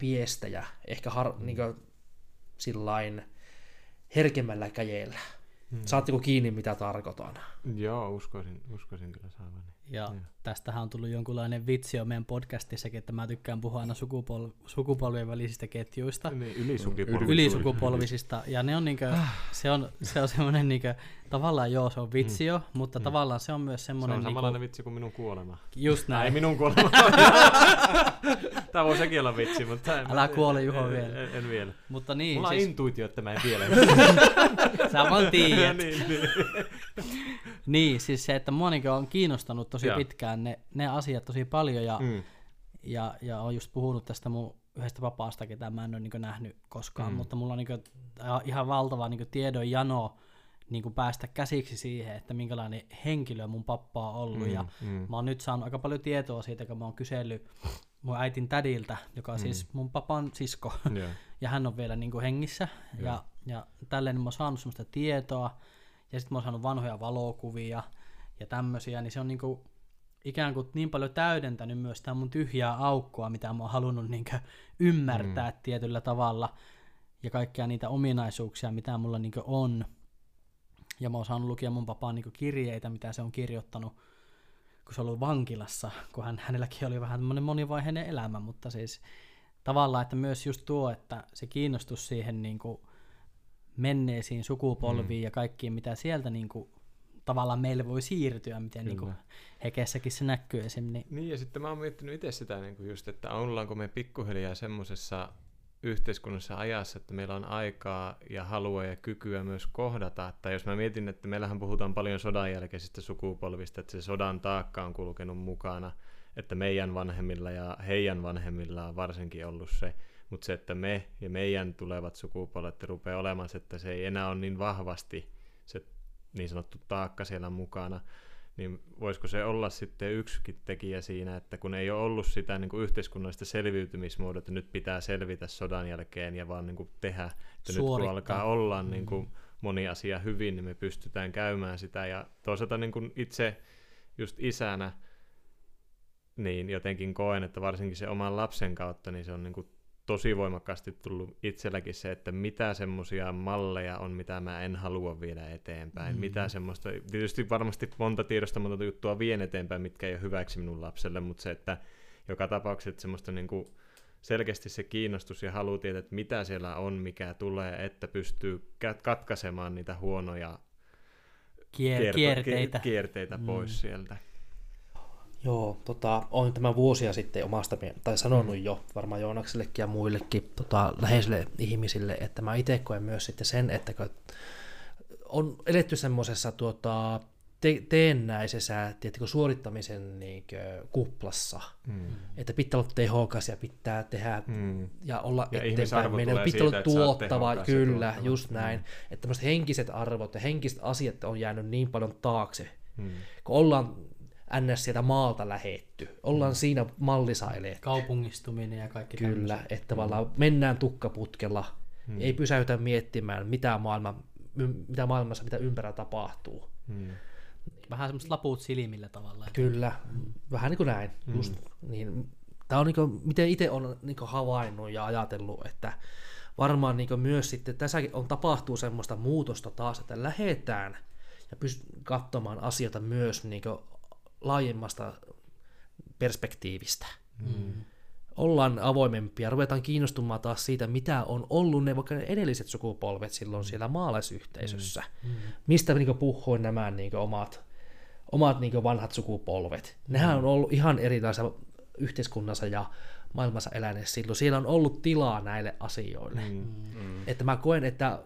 viestejä ehkä har, niin sillain herkemmällä käjellä. Hmm. Saatteko kiinni, mitä tarkoitan? Joo, uskoisin, uskoisin kyllä saavani. Ja Joo. tästähän on tullut jonkunlainen vitsi jo meidän podcastissakin, että mä tykkään puhua aina sukupol- sukupolvien välisistä ketjuista. Niin, ylisukupolvisuus. ylisukupolvisista, ja ne on niinkö, se on, se on semmoinen niinkö, tavallaan joo, se on vitsi jo, mutta tavallaan se on myös Se semmoinen, on samanlainen niinku, vitsi kuin minun kuolema. just Näin. Ei minun kuolema. Tämä voi sekin olla vitsi, mutta... En, Älä kuole, Juho, en, vielä. En, en, vielä. mutta niin, Mulla on siis, intuitio, että mä en vielä. sä vaan tiedät. niin, niin. Niin, siis se, että mua on kiinnostanut tosi Joo. pitkään ne, ne asiat tosi paljon, ja, Mm. ja, ja on just puhunut tästä mun yhdestä vapaasta, ketä mä en ole niin nähnyt koskaan, Mm. mutta mulla on niin ihan valtava niin tiedon jano niin päästä käsiksi siihen, että minkälainen henkilö mun pappa on ollut. Mm. Ja mm. mä oon nyt saanut aika paljon tietoa siitä, kun mä oon kysellyt mun äitin tädiltä, joka on mm. siis mun papan sisko, Joo. ja hän on vielä niin kuin hengissä, Joo. ja, ja tälleen mä oon saanut semmoista tietoa, ja sitten mä oon saanut vanhoja valokuvia ja tämmöisiä, niin se on niin kuin ikään kuin niin paljon täydentänyt myös tämä mun tyhjää aukkoa, mitä mä oon halunnut niin ymmärtää mm. tietyllä tavalla, ja kaikkia niitä ominaisuuksia, mitä mulla niin on. Ja mä oon saanut lukea mun papaan niin kirjeitä, mitä se on kirjoittanut, kun se on ollut vankilassa, kun hän, hänelläkin oli vähän tämmöinen monivaiheinen elämä, mutta siis tavallaan, että myös just tuo, että se kiinnostus siihen niin kuin menneisiin sukupolviin mm. ja kaikkiin, mitä sieltä niin kuin, tavallaan meille voi siirtyä, miten niin kuin, hekessäkin se näkyy esim. Niin, Niin, ja sitten mä oon miettinyt itse sitä niin kuin just, että ollaanko me pikkuhiljaa semmoisessa yhteiskunnassa ajassa, että meillä on aikaa ja halua ja kykyä myös kohdata. Että jos mä mietin, että meillähän puhutaan paljon sodan jälkeisistä sukupolvista, että se sodan taakka on kulkenut mukana, että meidän vanhemmilla ja heidän vanhemmilla on varsinkin ollut se, mutta se, että me ja meidän tulevat sukupolvet rupeaa olemaan se, että se ei enää ole niin vahvasti se niin sanottu taakka siellä mukana, niin voisiko se olla sitten yksikin tekijä siinä, että kun ei ole ollut sitä niin kuin yhteiskunnallista selviytymismuodoa, että nyt pitää selvitä sodan jälkeen ja vaan niin kuin tehdä, että nyt kun Suorittaa. alkaa olla niin kuin moni asia hyvin, niin me pystytään käymään sitä ja toisaalta niin kuin itse just isänä niin jotenkin koen, että varsinkin se oman lapsen kautta, niin se on niin kuin tosi voimakkaasti tullut itselläkin se, että mitä semmoisia malleja on, mitä mä en halua viedä eteenpäin. Mm. Mitä semmoista, tietysti varmasti monta tiedostamatonta juttua vien eteenpäin, mitkä ei ole hyväksi minun lapselle, mutta se, että joka tapauksessa semmoista niin kuin selkeästi se kiinnostus ja halu tietää, että mitä siellä on, mikä tulee, että pystyy katkaisemaan niitä huonoja Kier- kierto- kierteitä. kierteitä pois Mm. sieltä. Joo, tota, olen tämä vuosia sitten omasta tai sanonut jo varmaan Joonaksellekin ja muillekin tota, läheisille ihmisille, että mä itse koen myös sitten sen, että on eletty semmoisessa tuota, te- teennäisessä tiedätkö, suorittamisen niinkö, kuplassa, Mm. että pitää olla tehokas ja pitää tehdä Mm. ja olla Ja eteenpäin. Meidän pitää siitä, olla tuottava, kyllä, tuottava. just Mm. näin. Että tämmöiset henkiset arvot ja henkiset asiat on jäänyt niin paljon taakse, Mm. kun ollaan ns. sieltä maalta lähetty. Ollaan mm. siinä mallissa eletty. Kaupungistuminen ja kaikki Kyllä, tämmöiset. että tavallaan mennään tukkaputkella, Mm. ei pysäytä miettimään, mitä, maailma, mitä maailmassa, mitä ympärillä tapahtuu. Mm. Vähän semmoista laput silmillä tavallaan. Kyllä, vähän niin kuin näin. Mm. Just, niin, tämä on niin kuin, miten itse on niin kuin havainnut ja ajatellut, että varmaan niin kuin myös sitten tässäkin on tapahtuu semmoista muutosta taas, että lähdetään ja pyst- katsomaan asioita myös niin kuin laajemmasta perspektiivistä. Mm. Ollaan avoimempia, ruvetaan kiinnostumaan taas siitä, mitä on ollut ne vaikka ne edelliset sukupolvet Mm. silloin siellä maalaisyhteisössä. Mistä niin puhuin nämä niin omat, omat niin vanhat sukupolvet. Nehän on ollut ihan erilaisia yhteiskunnassa ja maailmassa eläneet silloin. Siellä on ollut tilaa näille asioille. Mm. Että mä koen, että,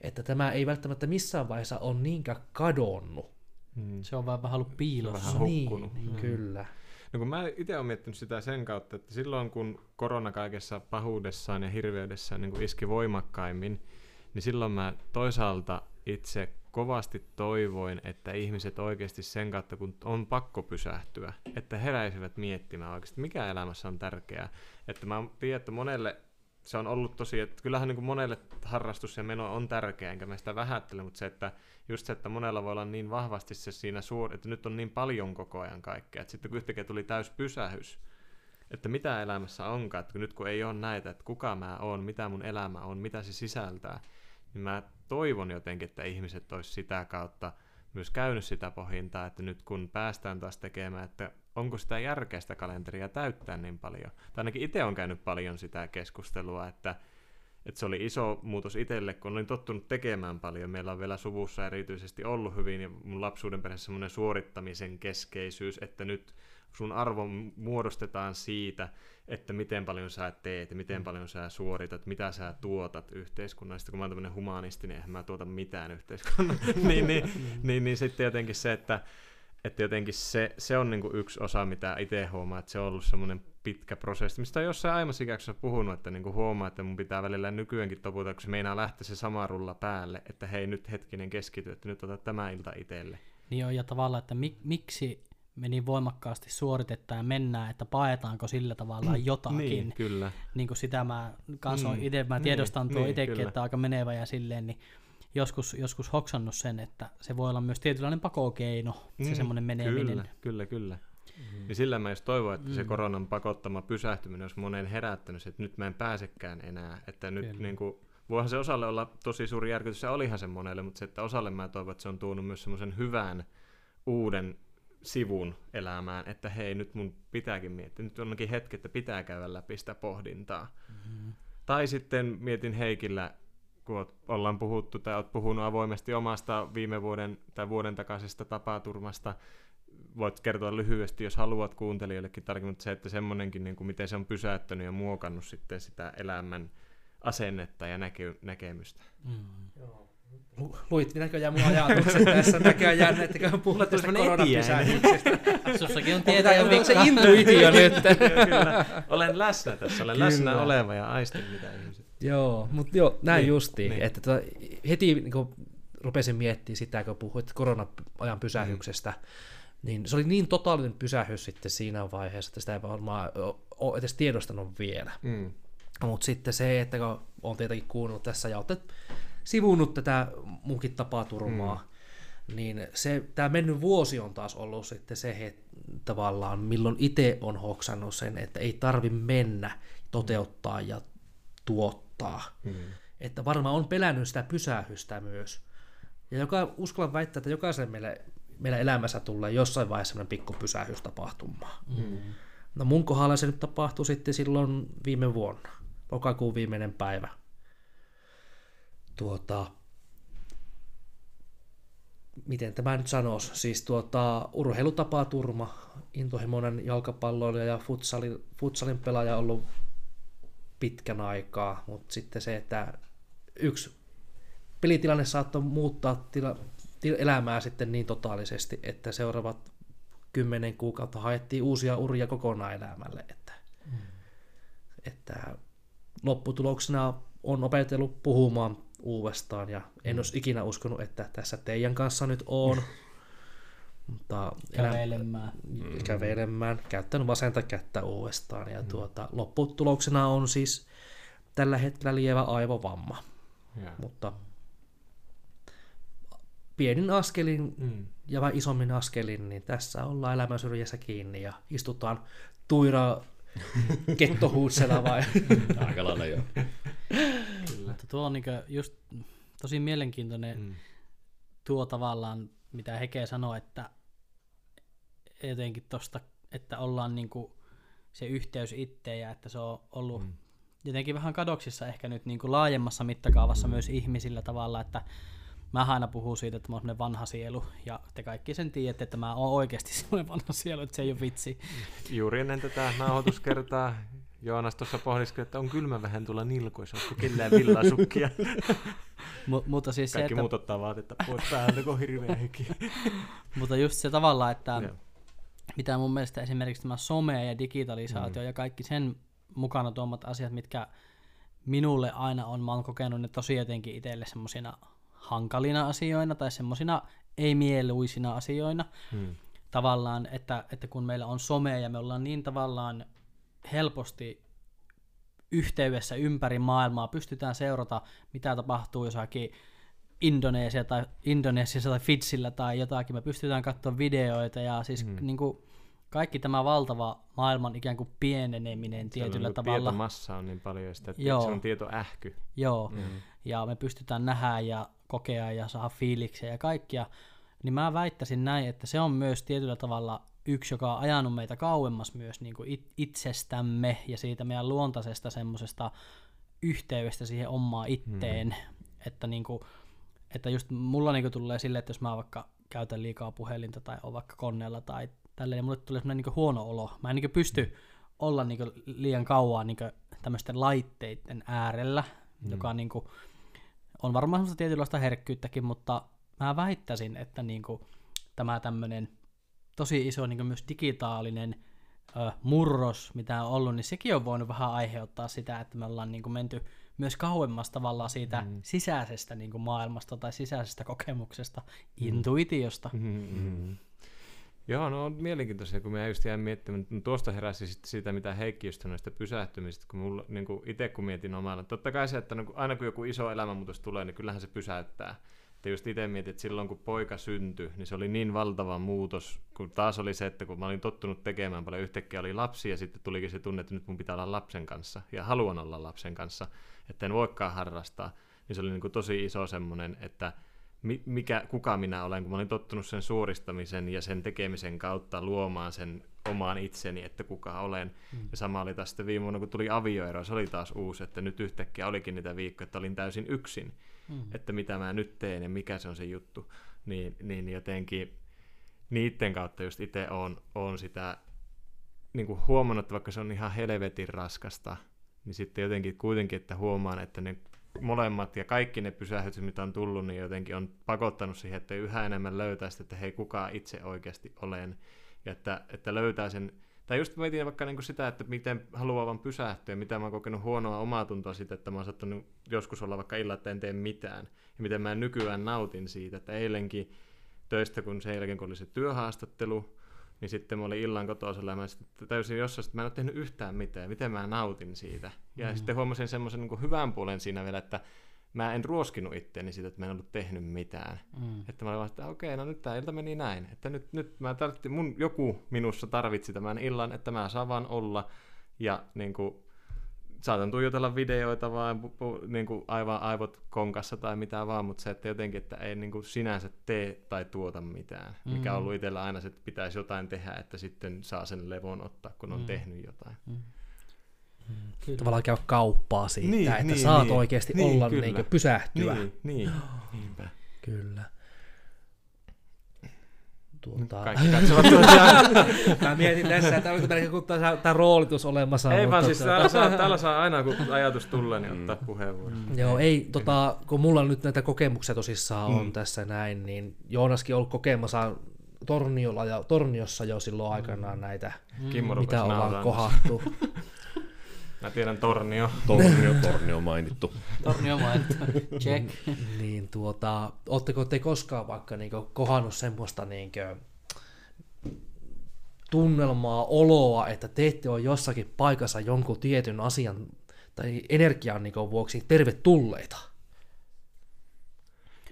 että tämä ei välttämättä missään vaiheessa ole niinkään kadonnut. Mm. Se on vaan vähän ollut piilossa. Vähän hukkunut. Niin, Mm. kyllä. No kun mä itse olen miettinyt sitä sen kautta, että silloin kun korona kaikessa pahuudessaan ja hirveydessään niin iski voimakkaimmin, niin silloin mä toisaalta itse kovasti toivoin, että ihmiset oikeasti sen kautta, kun on pakko pysähtyä, että heräisivät miettimään oikeasti, mikä elämässä on tärkeää. Että mä tiedän, että monelle se on ollut tosi, että kyllähän niin kuin monelle harrastus ja meno on tärkeää, enkä mä sitä vähättele, mutta se, että just se, että monella voi olla niin vahvasti se siinä suor, että nyt on niin paljon koko ajan kaikkea, että sitten kun yhtäkkiä tuli täys pysähys, että mitä elämässä onkaan, että nyt kun ei ole näitä, että kuka mä oon, mitä mun elämä on, mitä se sisältää, niin mä toivon jotenkin, että ihmiset olisi sitä kautta myös käynyt sitä pohdintaa, että nyt kun päästään taas tekemään, että onko sitä järkeä sitä kalenteria täyttää niin paljon. Tai ainakin itse on käynyt paljon sitä keskustelua, että, että se oli iso muutos itselle, kun olin tottunut tekemään paljon. Meillä on vielä suvussa erityisesti ollut hyvin ja mun lapsuuden perheessä semmoinen suorittamisen keskeisyys, että nyt sun arvo muodostetaan siitä, että miten paljon sä teet miten paljon sä suoritat, mitä sä tuotat yhteiskunnasta. Kun mä oon tämmöinen humanistinen, eihän mä tuota mitään yhteiskunnan. niin, niin, niin, niin sitten jotenkin se, että, että jotenkin se, se on niinku yksi osa, mitä itse huomaa, että se on ollut semmoinen pitkä prosessi, mistä on jossain aiemmassa ikäksessä puhunut, että niinku huomaa, että mun pitää välillä nykyäänkin toputa, kun se meinaa lähteä se sama rulla päälle, että hei nyt hetkinen keskity, että nyt ota tämä ilta itselle. Niin on, ja tavallaan, että mik, miksi me niin voimakkaasti suoritetaan ja mennään, että paetaanko sillä tavalla jotakin. Niin, kyllä. niin kuin sitä mä kanssa Mm, mm, itse, mä niin, tiedostan tuo niin, itsekin, että aika menevä ja silleen, niin joskus, joskus hoksannut sen, että se voi olla myös tietynlainen pakokeino, se semmoinen meneminen. Kyllä, kyllä, kyllä. Mm. Niin sillä mä just toivon, että mm. se koronan pakottama pysähtyminen olisi monen herättänyt, se, että nyt mä en pääsekään enää. Että nyt Kyllä. niin kuin, voihan se osalle olla tosi suuri järkytys, ja olihan se monelle, mutta se, että osalle mä toivon, että se on tuonut myös semmoisen hyvän uuden sivun elämään, että hei, nyt mun pitääkin miettiä, nyt on ainakin hetki, että pitää käydä läpi sitä pohdintaa. Mm-hmm. Tai sitten mietin Heikillä, kun oot- ollaan puhuttu tai oot puhunut avoimesti omasta viime vuoden tai vuoden takaisesta tapaturmasta, voit kertoa lyhyesti, jos haluat kuuntelijoillekin tarkemmin, mutta se, että semmoinenkin, niin kuin miten se on pysäyttänyt ja muokannut sitten sitä elämän asennetta ja näky- näkemystä. Mm. Lu- Luit näköjään mun ajatukset tässä näköjään, että puhutaan tästä Semmoinen koronapysähdyksestä. Sussakin on Tietää jo se intuitio nyt. Kyllä, olen läsnä tässä, olen Kyllä. läsnä oleva ja aistin mitä ihmiset. Joo, mutta joo, näin Niin, justiin, niin. että tota, heti niin kun rupesin miettimään sitä, kun puhuit korona-ajan pysähyksestä, niin se oli niin totaalinen pysähys sitten siinä vaiheessa, että sitä ei varmaan ole edes tiedostanut vielä. Mm. Mutta sitten se, että kun olen tietenkin kuunnellut tässä ja olette sivunnut tätä munkin tapaturmaa, mm. Niin se, tämä mennyt vuosi on taas ollut sitten se he, tavallaan, milloin itse on hoksannut sen, että ei tarvi mennä toteuttaa ja tuottaa. Mm. Että varmaan on pelännyt sitä pysähystä myös. Ja joka, uskallan väittää, että jokaisen meillä, meillä elämässä tulee jossain vaiheessa sellainen pikku pysähys tapahtumaan. Mm. No mun kohdalla se nyt tapahtui sitten silloin viime vuonna, lokakuun viimeinen päivä. Tuota, miten tämä nyt sanoisi, siis tuota, urheilutapaturma, intohimoinen jalkapalloilija ja futsalin, futsalin pelaaja ollut pitkän aikaa, mutta sitten se, että yksi pelitilanne saattoi muuttaa tila, tila, elämää sitten niin totaalisesti, että seuraavat kymmenen kuukautta haettiin uusia uria kokonaan elämälle, että, mm. että lopputuloksena on opetellut puhumaan uudestaan ja en mm. olisi ikinä uskonut, että tässä teidän kanssa nyt on. Mutta kävelemään. Enää, kävelemään, käyttänyt vasenta kättä uudestaan. Ja mm. tuota, lopputuloksena on siis tällä hetkellä lievä aivovamma. Yeah. Mutta pienin askelin mm. ja vähän isommin askelin, niin tässä ollaan elämän syrjässä kiinni ja istutaan tuira kettohuutsella vai? Aika lailla joo. Kyllä. Mutta tuo on niinku just tosi mielenkiintoinen mm. tuo tavallaan, mitä Heke sanoi, että jotenkin tosta, että ollaan niinku se yhteys itteen ja että se on ollut mm. jotenkin vähän kadoksissa ehkä nyt niinku laajemmassa mittakaavassa mm. myös ihmisillä tavalla, että mä aina puhun siitä, että mä oon vanha sielu, ja te kaikki sen tiedätte, että mä oon oikeasti semmoinen vanha sielu, että se ei ole vitsi. Juuri ennen tätä nauhoituskertaa Joonas tuossa pohdiskeli, että on kylmä vähän tulla nilkoissa, onko kellään villasukkia. M- mutta siis Kaikki se, että... muut ottaa vaatetta pois päältä, kun hirveä heki. mutta just se tavalla, että yeah. mitä mun mielestä esimerkiksi tämä some ja digitalisaatio mm. ja kaikki sen mukana tuomat asiat, mitkä minulle aina on, mä oon kokenut ne tosi jotenkin itselle semmoisina hankalina asioina tai semmoisina ei-mieluisina asioina. Hmm. Tavallaan, että, että kun meillä on some ja me ollaan niin tavallaan helposti yhteydessä ympäri maailmaa, pystytään seurata, mitä tapahtuu jossakin Indonesia tai, Indonesiassa tai Fitsillä tai jotakin, me pystytään katsoa videoita ja siis hmm. niin kuin, kaikki tämä valtava maailman ikään kuin pieneneminen tietyllä niin tavalla. Tietomassa on niin paljon sitä, että Joo. se on tietoähky. Joo, mm. ja me pystytään nähdä ja kokea ja saada fiiliksiä ja kaikkia, niin mä väittäisin näin, että se on myös tietyllä tavalla yksi, joka on ajanut meitä kauemmas myös niin kuin itsestämme ja siitä meidän luontaisesta semmoisesta yhteydestä siihen omaan itteen, mm. että, niin kuin, että just mulla niin kuin tulee silleen, että jos mä vaikka käytän liikaa puhelinta tai on vaikka koneella tai tälleen, niin mulle tulee semmoinen niin huono olo. Mä en niin pysty mm. olla niin liian kauan niin tämmöisten laitteiden äärellä, mm. joka on niin kuin, on varmaan semmoista tietynlaista herkkyyttäkin, mutta mä väittäisin, että niin kuin tämä tämmöinen tosi iso niin myös digitaalinen ö, murros, mitä on ollut, niin sekin on voinut vähän aiheuttaa sitä, että me ollaan niin kuin menty myös kauemmas tavallaan siitä mm. sisäisestä niin kuin maailmasta tai sisäisestä kokemuksesta, mm. intuitiosta. Mm-hmm. Joo, no on mielenkiintoisia, kun mä just jäin miettimään, no tuosta heräsi sitten sitä, mitä Heikki just sanoi, sitä pysähtymistä, kun mulla, niin kuin itse kun mietin omalla, totta kai se, että no, aina kun joku iso elämänmuutos tulee, niin kyllähän se pysäyttää. Että just itse mietin, että silloin kun poika syntyi, niin se oli niin valtava muutos, kun taas oli se, että kun mä olin tottunut tekemään paljon, yhtäkkiä oli lapsi ja sitten tulikin se tunne, että nyt mun pitää olla lapsen kanssa ja haluan olla lapsen kanssa, että en voikaan harrastaa, niin se oli niin kuin tosi iso semmoinen, että mikä, kuka minä olen, kun mä olin tottunut sen suoristamisen ja sen tekemisen kautta luomaan sen omaan itseni, että kuka olen. Mm. Ja sama oli taas sitten viime vuonna, kun tuli avioero, se oli taas uusi, että nyt yhtäkkiä olikin niitä viikkoja, että olin täysin yksin, mm. että mitä mä nyt teen ja mikä se on se juttu. Niin, niin jotenkin niiden kautta just itse on, on sitä niin kuin huomannut, että vaikka se on ihan helvetin raskasta, niin sitten jotenkin kuitenkin, että huomaan, että ne molemmat ja kaikki ne pysähdykset, mitä on tullut, niin jotenkin on pakottanut siihen, että yhä enemmän löytää sitä, että hei, kuka itse oikeasti olen. Ja että, että löytää sen, tai just mietin vaikka niin kuin sitä, että miten haluaa vaan pysähtyä, mitä mä oon kokenut huonoa omaa tuntoa siitä, että mä oon saattanut joskus olla vaikka illat, että en tee mitään. Ja miten mä nykyään nautin siitä, että eilenkin töistä, kun sen jälkeen kun oli se työhaastattelu, niin sitten mä olin illan kotoisella ja mä sitten täysin jossain, että mä en ole tehnyt yhtään mitään, miten mä nautin siitä. Ja mm. sitten huomasin semmoisen niin hyvän puolen siinä vielä, että mä en ruoskinut itteeni siitä, että mä en ollut tehnyt mitään. Mm. Että mä olin vaan, että okei, no nyt tämä ilta meni näin. Että nyt, nyt mä tarvitsin, mun joku minussa tarvitsi tämän illan, että mä saan vaan olla ja niin kuin, saatan tuijotella videoita vaan niin kuin aivan aivot konkassa tai mitä vaan, mutta se, että jotenkin, että ei niin kuin sinänsä tee tai tuota mitään. Mm. Mikä on ollut itsellä aina se, että pitäisi jotain tehdä, että sitten saa sen levon ottaa, kun on Mm. tehnyt jotain. Mm. Kyllä. Tavallaan käy kauppaa siitä, Niin, että niin, saat niin. oikeasti Niin, olla kyllä. niin pysähtyä. Niin, niin, niinpä. Kyllä. Tuota, Kaikki katsovat tosiaan. mä mietin tässä, että onko täällä joku tämä, tämä roolitus olemassa. Ei vaan siis tuota- täällä saa, täällä saa aina kun ajatus tulee, niin ottaa puheenvuoron. Joo, ei, tota, kun mulla nyt näitä kokemuksia tosissaan on Mm. tässä näin, niin Joonaskin on ollut kokemassa Torniolla ja Torniossa jo silloin aikanaan näitä, Kimmo mitä ollaan kohattu. Mä tiedän Tornio. Tornio, tornio mainittu. Tornio mainittu. Check. niin tuota, ootteko te koskaan vaikka niinku kohannut semmoista niinku tunnelmaa, oloa, että te ette ole jossakin paikassa jonkun tietyn asian tai energian niinku vuoksi tervetulleita?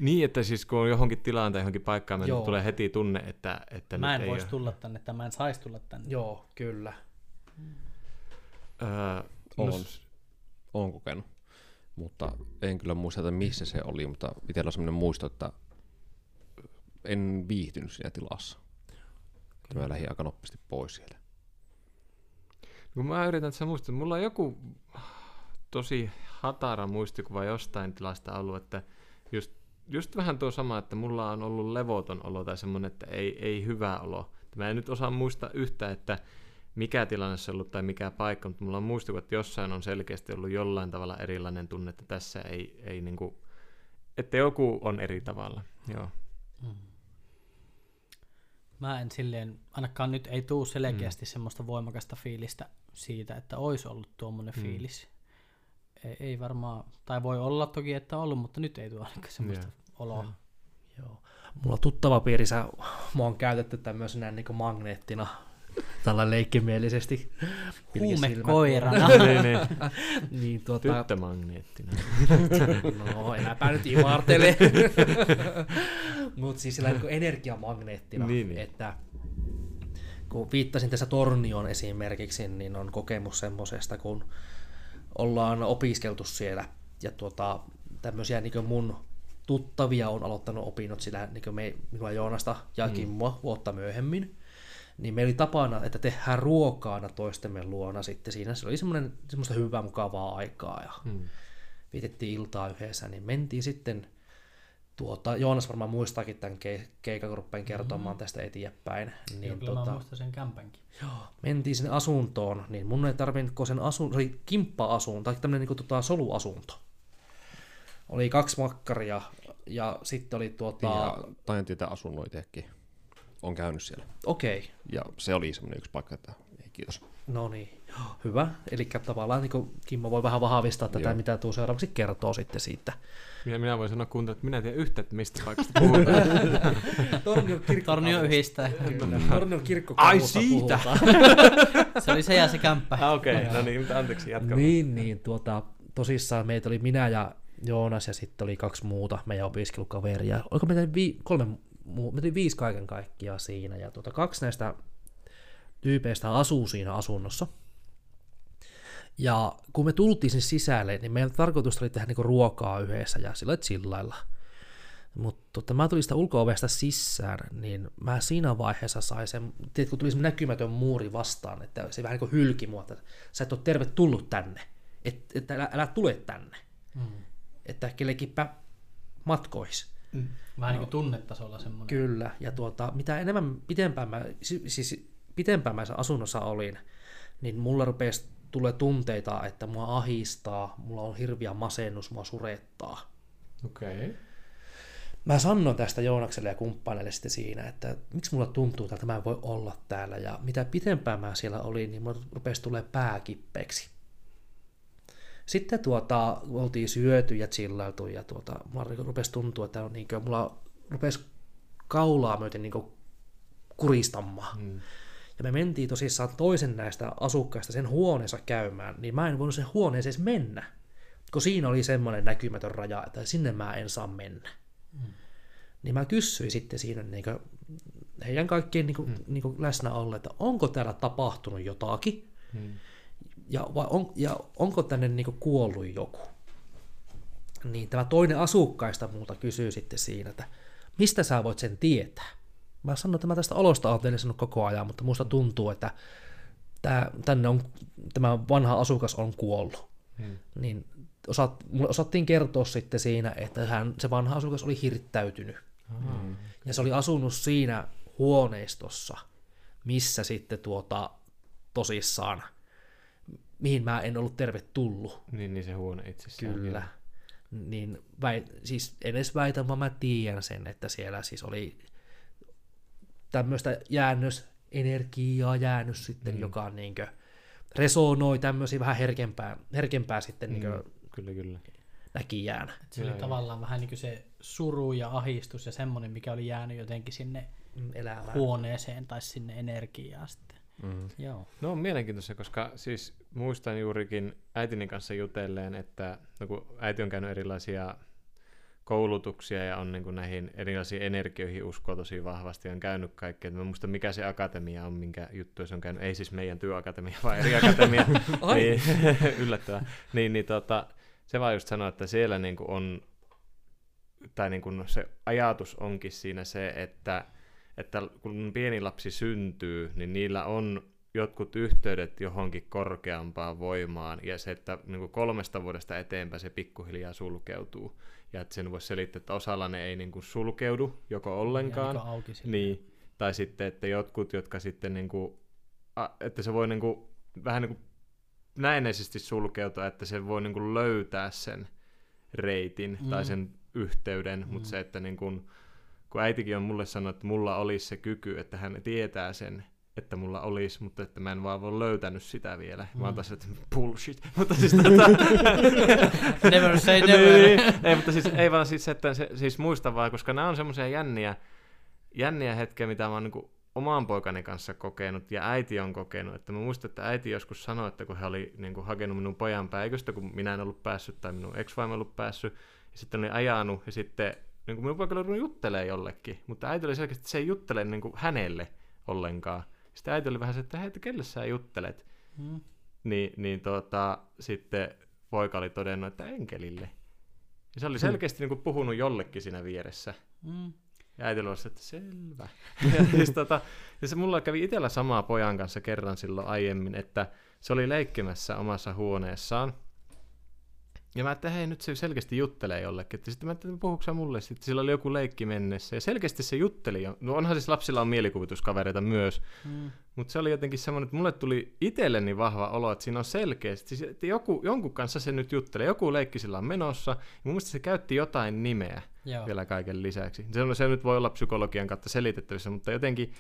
Niin, että siis kun on johonkin tilaan tai johonkin paikkaan Joo. tulee heti tunne, että, että Mä en voisi ole. tulla tänne, tai mä en saisi tulla tänne. Joo, kyllä. Öö, On. no, Olen kokenut. Mutta en kyllä muista, että missä se oli, mutta itsellä on sellainen muisto, että en viihtynyt siinä tilassa. Että mä lähdin aika nopeasti pois sieltä. kun mä yritän tässä muistaa, että mulla on joku tosi hatara muistikuva jostain tilasta ollut, että just, just vähän tuo sama, että mulla on ollut levoton olo tai semmoinen, että ei, ei hyvä olo. Mä en nyt osaa muistaa yhtä, että mikä tilanne se on ollut tai mikä paikka, mutta mulla on muistikuva, että jossain on selkeästi ollut jollain tavalla erilainen tunne, että tässä ei, ei niinku, että joku on eri tavalla. Joo. Mä en silleen, ainakaan nyt ei tuu selkeästi mm. semmoista voimakasta fiilistä siitä, että olisi ollut tuommoinen Mm. mm. fiilis. Ei, ei varmaan, tai voi olla toki, että on ollut, mutta nyt ei tule ainakaan semmoista Joo. oloa. Joo. Mulla on tuttava piirissä, mua on käytetty tämmöisenä niin magneettina, tällä leikkimielisesti. Huumekoirana. niin, niin. niin tuota, Tyttömagneettinen. no enääpä nyt imartele. Mutta siis sillä niin energiamagneettina, Niin, niin. että kun viittasin tässä Tornioon esimerkiksi, niin on kokemus semmosesta, kun ollaan opiskeltu siellä ja tuota, tämmöisiä niin mun tuttavia on aloittanut opinnot sillä niin me, minua Joonasta ja Kimmoa vuotta myöhemmin. Niin meillä oli tapana, että tehdään ruokaana toistemme luona sitten siinä. Se oli semmoinen, semmoista hyvää, mukavaa aikaa ja Mm. vietettiin iltaa yhdessä, niin mentiin sitten tuota, Joonas varmaan muistaakin tämän ke- keikan, kun rupean kertomaan tästä eteenpäin. Niin, Niin, kyllä mä tota, muistan sen kämpänkin. mentiin sinne asuntoon, niin mun ei tarvinnut, kun sen asun, se oli kimppa-asunto, tai tämmöinen niin tota, soluasunto. Oli kaksi makkaria, ja sitten oli tuota, Ja taidan tietää asunnon itsekin. On käynyt siellä. okei, okay, Ja se oli semmoinen yksi paikka, että ei kiitos. no niin, hyvä. Eli tavallaan niin kuin Kimmo voi vähän vahvistaa tätä, Joo. mitä tuo seuraavaksi kertoo sitten siitä. Minä, minä voin sanoa kuuntelijoille, että minä en tiedä yhtä, että mistä paikasta puhutaan. Tornion Tornio yhdistää. Tornion kirkko Ai siitä! Se oli se ja se kämppä. ah, okei, okay. no niin, mutta anteeksi, jatka. Niin, niin, tuota, tosissaan meitä oli minä ja Joonas ja sitten oli kaksi muuta meidän opiskelukaveria. Oliko meitä vi- kolme, meitä oli viisi kaiken kaikkiaan siinä ja tuota, kaksi näistä tyypeistä asuu siinä asunnossa. Ja kun me tultiin sinne sisälle, niin meidän tarkoitus oli tehdä niinku ruokaa yhdessä ja sillä chillailla. Mutta tota, mä tulin sitä ulko-ovesta sisään, niin mä siinä vaiheessa sain sen, tiedätkö, kun tuli semmoinen näkymätön muuri vastaan, että se vähän niin kuin hylki mua, että sä et ole tervetullut tänne, että et, älä, älä tule tänne, Mm. että kellekipä matkois. Vähän niin kuin tunnetasolla semmoinen. Kyllä, ja tuota, mitä enemmän, pitempään mä, si- siis pitempään mä sen asunnossa olin, niin mulla rupesi tulee tunteita, että mua ahistaa, mulla on hirviä masennus, mua surettaa. Okei. Okay. Mä sanoin tästä Joonakselle ja kumppaneille sitten siinä, että miksi mulla tuntuu, että mä en voi olla täällä. Ja mitä pitempään mä siellä olin, niin mulla rupesi tulee pääkippeeksi. Sitten tuota, oltiin syöty ja chillailtu ja tuota, mulla rupesi tuntua, että on niin kuin, mulla rupesi kaulaa myöten niin kuin kuristamaan. Mm. Ja me mentiin tosissaan toisen näistä asukkaista sen huoneensa käymään, niin mä en voinut sen huoneeseen edes mennä, kun siinä oli semmoinen näkymätön raja, että sinne mä en saa mennä. Mm. Niin mä kysyin sitten siinä niin kuin, heidän kaikkien niin kuin, mm. niin kuin läsnä ollen, että onko täällä tapahtunut jotakin, mm. Ja, vai on, ja onko tänne niin kuin, kuollut joku. Niin tämä toinen asukkaista muuta kysyy sitten siinä, että mistä sä voit sen tietää? Mä sanoin, että mä tästä olosta olen teille sanonut koko ajan, mutta musta tuntuu, että tämä, tänne on, tämä vanha asukas on kuollut. Hmm. Niin osat, mulle osattiin kertoa sitten siinä, että hän, se vanha asukas oli hirttäytynyt. Hmm. Ja se oli asunut siinä huoneistossa, missä sitten tuota, tosissaan, mihin mä en ollut tervetullut. Niin, niin se huone itsessään. Kyllä. Niin, niin väit, siis en edes väitä, vaan mä tiedän sen, että siellä siis oli tämmöistä jäännösenergiaa jäänyt sitten, mm. joka niin kuin, resonoi tämmöisiä vähän herkempää, herkempää sitten mm. niin kuin, kyllä, kyllä. näki jäänä. Se oli tavallaan vähän niin kuin se suru ja ahistus ja semmoinen, mikä oli jäänyt jotenkin sinne mm, Elämään. huoneeseen tai sinne energiaan sitten. Mm. Joo. No on mielenkiintoista, koska siis muistan juurikin äitini kanssa jutelleen, että no kun äiti on käynyt erilaisia koulutuksia ja on niin kuin näihin erilaisiin energioihin usko tosi vahvasti on käynyt kaikkea. Mä muista mikä se akatemia on, minkä juttu se on käynyt. Ei siis meidän työakatemia, vaan eri akatemia. niin, yllättävää. Niin, niin tota, se vaan just sanoo, että siellä niin kuin on, tai niin kuin se ajatus onkin siinä se, että, että kun pieni lapsi syntyy, niin niillä on jotkut yhteydet johonkin korkeampaan voimaan, ja se, että niin kuin kolmesta vuodesta eteenpäin se pikkuhiljaa sulkeutuu ja että sen voisi selittää, että osalla ne ei niin kuin sulkeudu joko ollenkaan, niin auki niin, tai sitten, että jotkut, jotka sitten, niin kuin, että se voi niin kuin, vähän niin kuin näennäisesti sulkeutua, että se voi niin kuin löytää sen reitin mm. tai sen yhteyden, mm. mutta se, että niin kuin, kun äitikin on mulle sanonut, että mulla olisi se kyky, että hän tietää sen, että mulla olisi, mutta että mä en vaan voi löytänyt sitä vielä. Mm. Mä oon taas, että bullshit. mutta siis tota... never say never. niin, ei, mutta siis, ei vaan siis, että se, siis muista vaan, koska nämä on semmoisia jänniä, jänniä hetkiä, mitä mä oon niin oman poikani kanssa kokenut ja äiti on kokenut. Että mä muistan, että äiti joskus sanoi, että kun he oli niin kuin, hakenut minun pojan päivystä, kun minä en ollut päässyt tai minun ex-vaimo ollut päässyt, ja sitten oli ajanut ja sitten niin kuin minun poika oli juttelee jollekin, mutta äiti oli selkeästi, että se ei juttele niin kuin hänelle ollenkaan. Sitten äiti oli vähän se, että hei, että kelle sä juttelet? Hmm. Niin, niin tota, sitten poika oli todennut, että enkelille. Ja se oli hmm. selkeästi hmm. niin kuin puhunut jollekin siinä vieressä. Hmm. Ja äiti oli että selvä. ja siis, tota, ja se mulla kävi itsellä samaa pojan kanssa kerran silloin aiemmin, että se oli leikkimässä omassa huoneessaan. Ja mä että hei, nyt se selkeästi juttelee jollekin. Että sitten mä että puhuuko mulle? Sitten sillä oli joku leikki mennessä. Ja selkeästi se jutteli. No onhan siis lapsilla on mielikuvituskavereita myös. Mm. Mutta se oli jotenkin semmoinen, että mulle tuli itselleni vahva olo, että siinä on selkeästi. Siis, että joku, jonkun kanssa se nyt juttelee. Joku leikki sillä on menossa. Ja mun mielestä se käytti jotain nimeä Joo. vielä kaiken lisäksi. Se, se nyt voi olla psykologian kautta selitettävissä, mutta jotenkin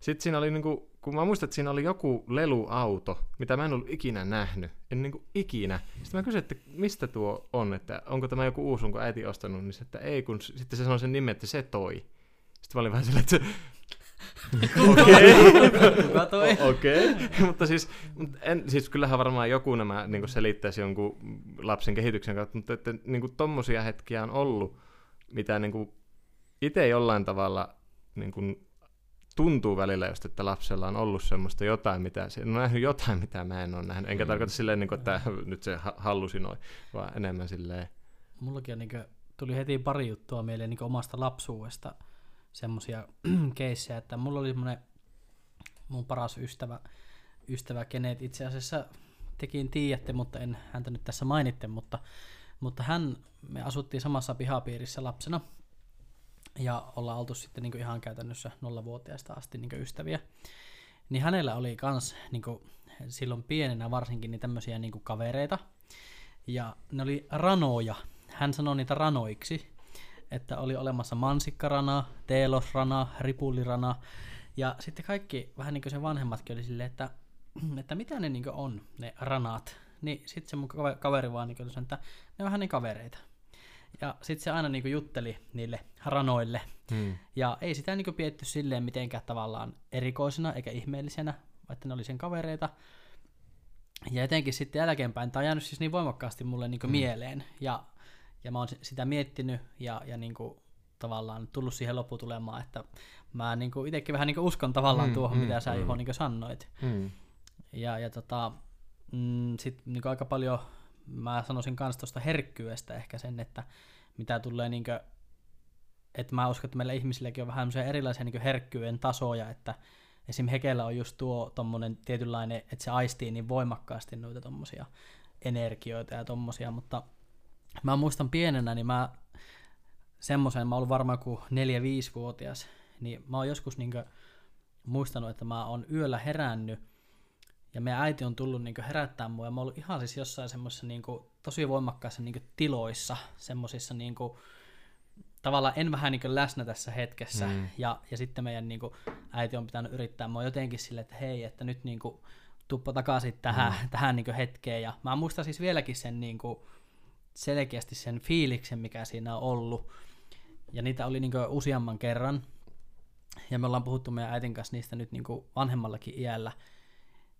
sitten siinä oli, niinku, kun mä muistan, että siinä oli joku leluauto, mitä mä en ollut ikinä nähnyt. En niinku ikinä. Sitten mä kysyin, että mistä tuo on, että onko tämä joku uusi, onko äiti ostanut, niin se, että ei, kun sitten se sanoi sen nimen, että se toi. Sitten mä olin vähän silleen, että Okei. Okei. mutta siis, en, siis kyllähän varmaan joku nämä niin selittäisi jonkun lapsen kehityksen kautta, mutta että niin kuin tommosia hetkiä on ollut, mitä niin kuin itse jollain tavalla niin kuin tuntuu välillä just, että lapsella on ollut semmoista jotain, mitä se on nähnyt jotain, mitä mä en ole nähnyt. Enkä mm. tarkoita silleen, niin kuin, että nyt se hallusinoi, vaan enemmän silleen. Mullakin on, niin kuin, tuli heti pari juttua mieleen niin omasta lapsuudesta, semmoisia keissejä, että mulla oli semmoinen mun paras ystävä, ystävä kenet itse asiassa tekin tiedätte, mutta en häntä nyt tässä mainitte, mutta, mutta hän, me asuttiin samassa pihapiirissä lapsena, ja ollaan oltu sitten niin ihan käytännössä nollavuotiaasta asti niin ystäviä. Niin hänellä oli kans niin silloin pienenä varsinkin niin tämmöisiä niin kavereita, ja ne oli ranoja. Hän sanoi niitä ranoiksi, että oli olemassa mansikkarana, teelosrana, ripullirana, ja sitten kaikki, vähän niin kuin se vanhemmatkin oli silleen, että, että mitä ne niin on, ne ranat. Niin sitten se mun kaveri vaan niin sanoi, että ne on vähän niin kavereita. Ja sitten se aina niinku jutteli niille ranoille. Hmm. Ja ei sitä niinku pietty silleen mitenkään tavallaan erikoisena eikä ihmeellisenä, että ne oli sen kavereita. ja etenkin sitten jälkeenpäin, tämä on jäänyt siis niin voimakkaasti mulle niin mm. mieleen, ja, ja mä oon sitä miettinyt, ja, ja niin kuin, tavallaan tullut siihen lopputulemaan, että mä niin kuin itsekin vähän niin kuin uskon tavallaan mm, tuohon, mm, mitä sä mm. Juho niin sanoit. Mm. Ja, ja tota, mm, sitten niin aika paljon mä sanoisin myös tuosta herkkyydestä ehkä sen, että mitä tulee niin kuin, että mä uskon, että meillä ihmisilläkin on vähän erilaisia niin herkkyyden tasoja, että esim. Hekellä on just tuo tommonen tietynlainen, että se aistii niin voimakkaasti noita tommosia energioita ja tommosia, mutta mä muistan pienenä, niin mä semmoisen, mä oon varmaan kuin 4-5-vuotias, niin mä oon joskus niin muistanut, että mä oon yöllä herännyt ja meidän äiti on tullut niin herättää mua ja mä oon ollut ihan siis jossain semmoisessa niin tosi voimakkaissa niin tiloissa, semmoisissa niin tavallaan en vähän niin läsnä tässä hetkessä. Mm. ja, ja sitten meidän niin kuin, äiti on pitänyt yrittää mua jotenkin sille, että hei, että nyt niin kuin, tuppa takaisin tähän, mm. tähän niin hetkeen. Ja mä muistan siis vieläkin sen niin kuin, selkeästi sen fiiliksen, mikä siinä on ollut. Ja niitä oli niin useamman kerran. Ja me ollaan puhuttu meidän äitin kanssa niistä nyt niin vanhemmallakin iällä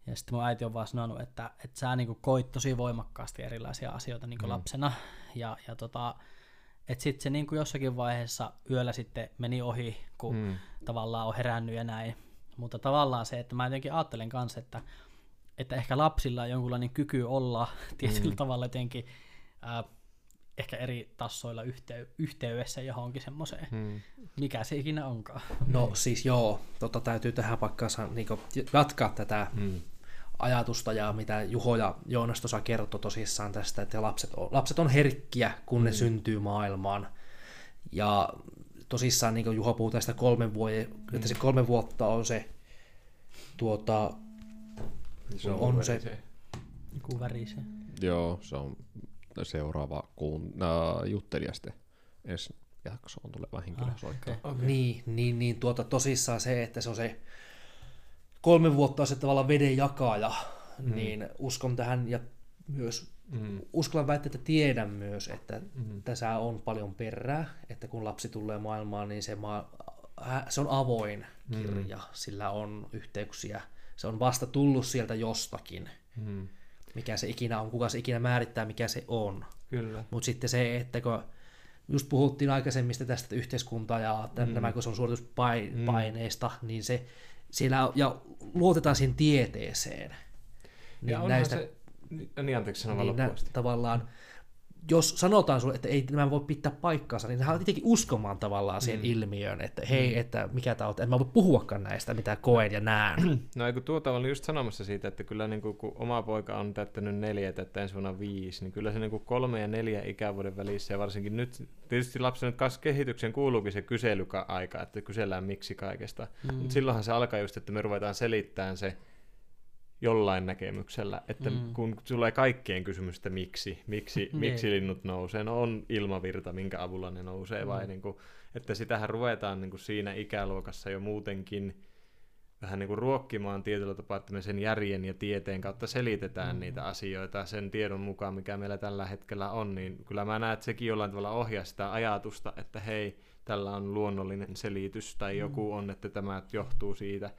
ja sitten mun äiti on vaan sanonut, että, että sä niin koit tosi voimakkaasti erilaisia asioita niin mm. lapsena ja, ja tota, että sitten se niin kuin jossakin vaiheessa yöllä sitten meni ohi, kun mm. tavallaan on herännyt ja näin. Mutta tavallaan se, että mä jotenkin ajattelen kanssa, että, että ehkä lapsilla on jonkunlainen kyky olla tietyllä mm. tavalla jotenkin äh, ehkä eri tassoilla yhtey- yhteydessä johonkin semmoiseen, mm. mikä se ikinä onkaan. No siis joo, tota täytyy tähän paikkaansa niin jatkaa tätä mm. Ajatusta ja mitä Juho ja Joonas tuossa kertoi tosissaan tästä, että lapset on, lapset on herkkiä, kun mm. ne syntyy maailmaan. Ja tosissaan niin kuin Juho puhuu tästä kolmen vuoden, mm. että se kolme vuotta on se tuota, se on, on se. Joku värise. Joo, se on seuraava kuun, äh, juttelija sitten ensi jaksoon tuleva henkilö ah. Okay. Okay. Niin, niin, niin tuota, tosissaan se, että se on se kolme vuotta se tavallaan veden jakaja, mm. niin uskon tähän ja myös mm. uskallan väittää, että tiedän myös, että mm. tässä on paljon perää, että kun lapsi tulee maailmaan, niin se, maa, se on avoin kirja, mm. sillä on yhteyksiä, se on vasta tullut sieltä jostakin. Mm mikä se ikinä on, kuka se ikinä määrittää, mikä se on. Kyllä. Mutta sitten se, että kun just puhuttiin aikaisemmista tästä yhteiskuntaa ja mm. nämä, kun se on suorituspaineista, mm. niin se siellä, ja luotetaan siihen tieteeseen. Niin ja näistä, se, niin anteeksi sanon niin nä, tavallaan, jos sanotaan sulle, että ei nämä voi pitää paikkaansa, niin hän on tietenkin uskomaan tavallaan siihen mm. ilmiöön, että hei, mm. että mikä tämä on, että en mä voi puhuakaan näistä, mitä koen ja näen. No eikö tuota oli just sanomassa siitä, että kyllä niin kuin, kun oma poika on täyttänyt neljä, että ensi vuonna viisi, niin kyllä se niin kuin kolme ja neljä ikävuoden välissä, ja varsinkin nyt, tietysti lapsen nyt kanssa kehityksen kuuluukin se kyselyka-aika, että kysellään miksi kaikesta, mm. mutta silloinhan se alkaa just, että me ruvetaan selittämään se, jollain näkemyksellä, että mm. kun tulee kaikkien kysymystä miksi, miksi, niin. miksi linnut nousee, no on ilmavirta, minkä avulla ne nousee, mm. vai niin kuin, että sitähän ruvetaan niin kuin siinä ikäluokassa jo muutenkin vähän niin kuin ruokkimaan tietyllä tapaa, että me sen järjen ja tieteen kautta selitetään mm. niitä asioita sen tiedon mukaan, mikä meillä tällä hetkellä on, niin kyllä mä näen, että sekin jollain tavalla ohjaa sitä ajatusta, että hei, tällä on luonnollinen selitys tai mm. joku on, että tämä johtuu siitä,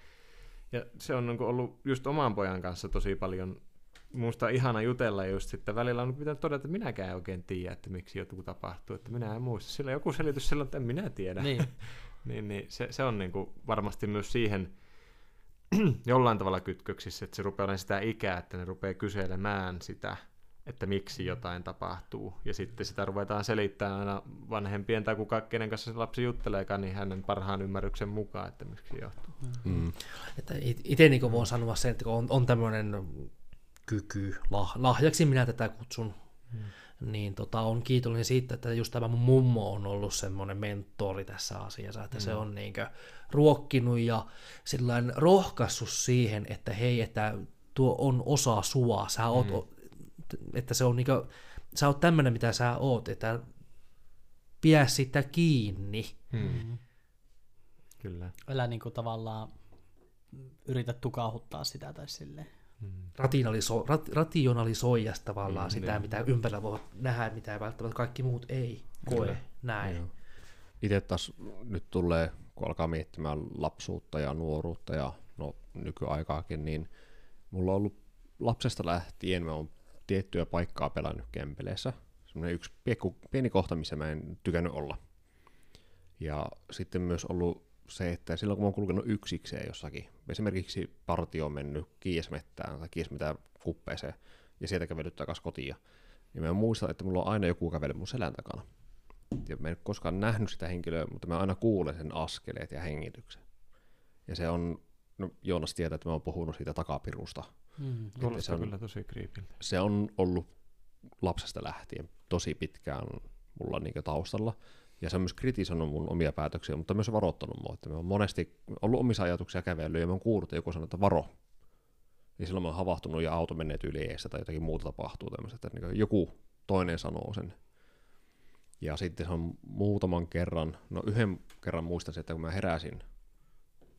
ja se on niin ollut just oman pojan kanssa tosi paljon Minusta ihana jutella just sitten välillä on pitänyt todeta, että minäkään en oikein tiedä, että miksi joku tapahtuu, että minä en muista. Sillä joku selitys silloin, että en minä tiedä. Niin. niin, niin se, se on niin kuin varmasti myös siihen jollain tavalla kytköksissä, että se rupeaa olemaan sitä ikää, että ne rupeaa kyselemään sitä, että miksi jotain tapahtuu. Ja sitten sitä ruvetaan selittämään aina vanhempien tai kuka, kenen kanssa se lapsi jutteleekaan, niin hänen parhaan ymmärryksen mukaan, että miksi johtuu. Mm. Että itse niin voin sanoa sen, että kun on, on tämmöinen kyky, lah, lahjaksi minä tätä kutsun, mm. niin tota, on kiitollinen siitä, että just tämä mun mummo on ollut semmoinen mentori tässä asiassa, että mm. se on niin ruokkinut ja sellainen rohkaissut siihen, että hei, että tuo on osa sua, sä oot mm että se on niinku, sä oot tämmönen mitä sä oot, että pidä sitä kiinni. Hmm. Kyllä. Älä niinku tavallaan yritä tukahuttaa sitä tai silleen. Hmm. Rationaliso, rat, rationalisoida tavallaan hmm, sitä, niin. mitä ympärillä voi nähdä, mitä välttämättä kaikki muut ei koe Kyllä. näin. Joo. Itse taas nyt tulee, kun alkaa miettimään lapsuutta ja nuoruutta ja no, nykyaikaakin, niin mulla on ollut lapsesta lähtien mä oon tiettyä paikkaa pelannut Kempeleissä. Semmoinen yksi piekku, pieni kohta, missä mä en tykännyt olla. Ja sitten myös ollut se, että silloin kun mä oon kulkenut yksikseen jossakin, esimerkiksi partio on mennyt kiesmettään tai kiesmetään kuppeeseen ja sieltä kävellyt takaisin kotiin, niin mä muistan, että mulla on aina joku kävely mun selän takana. Ja mä en koskaan nähnyt sitä henkilöä, mutta mä aina kuulen sen askeleet ja hengityksen. Ja se on, no Joonas tietää, että mä oon puhunut siitä takapirusta. Mm. se Kuulostaa on- kyllä tosi kriipiltä. Se on ollut lapsesta lähtien tosi pitkään mulla niin taustalla. Ja se on myös kritisoinut mun omia päätöksiä, mutta myös varoittanut mua. Että mä oon monesti ollut omissa ajatuksia kävellyt ja mä oon kuullut, että joku sanoo, että varo. Ja silloin mä oon havahtunut ja auto menee yli eessä tai jotakin muuta tapahtuu tämmöistä, että niin joku toinen sanoo sen. Ja sitten se on muutaman kerran, no yhden kerran muistan, että kun mä heräsin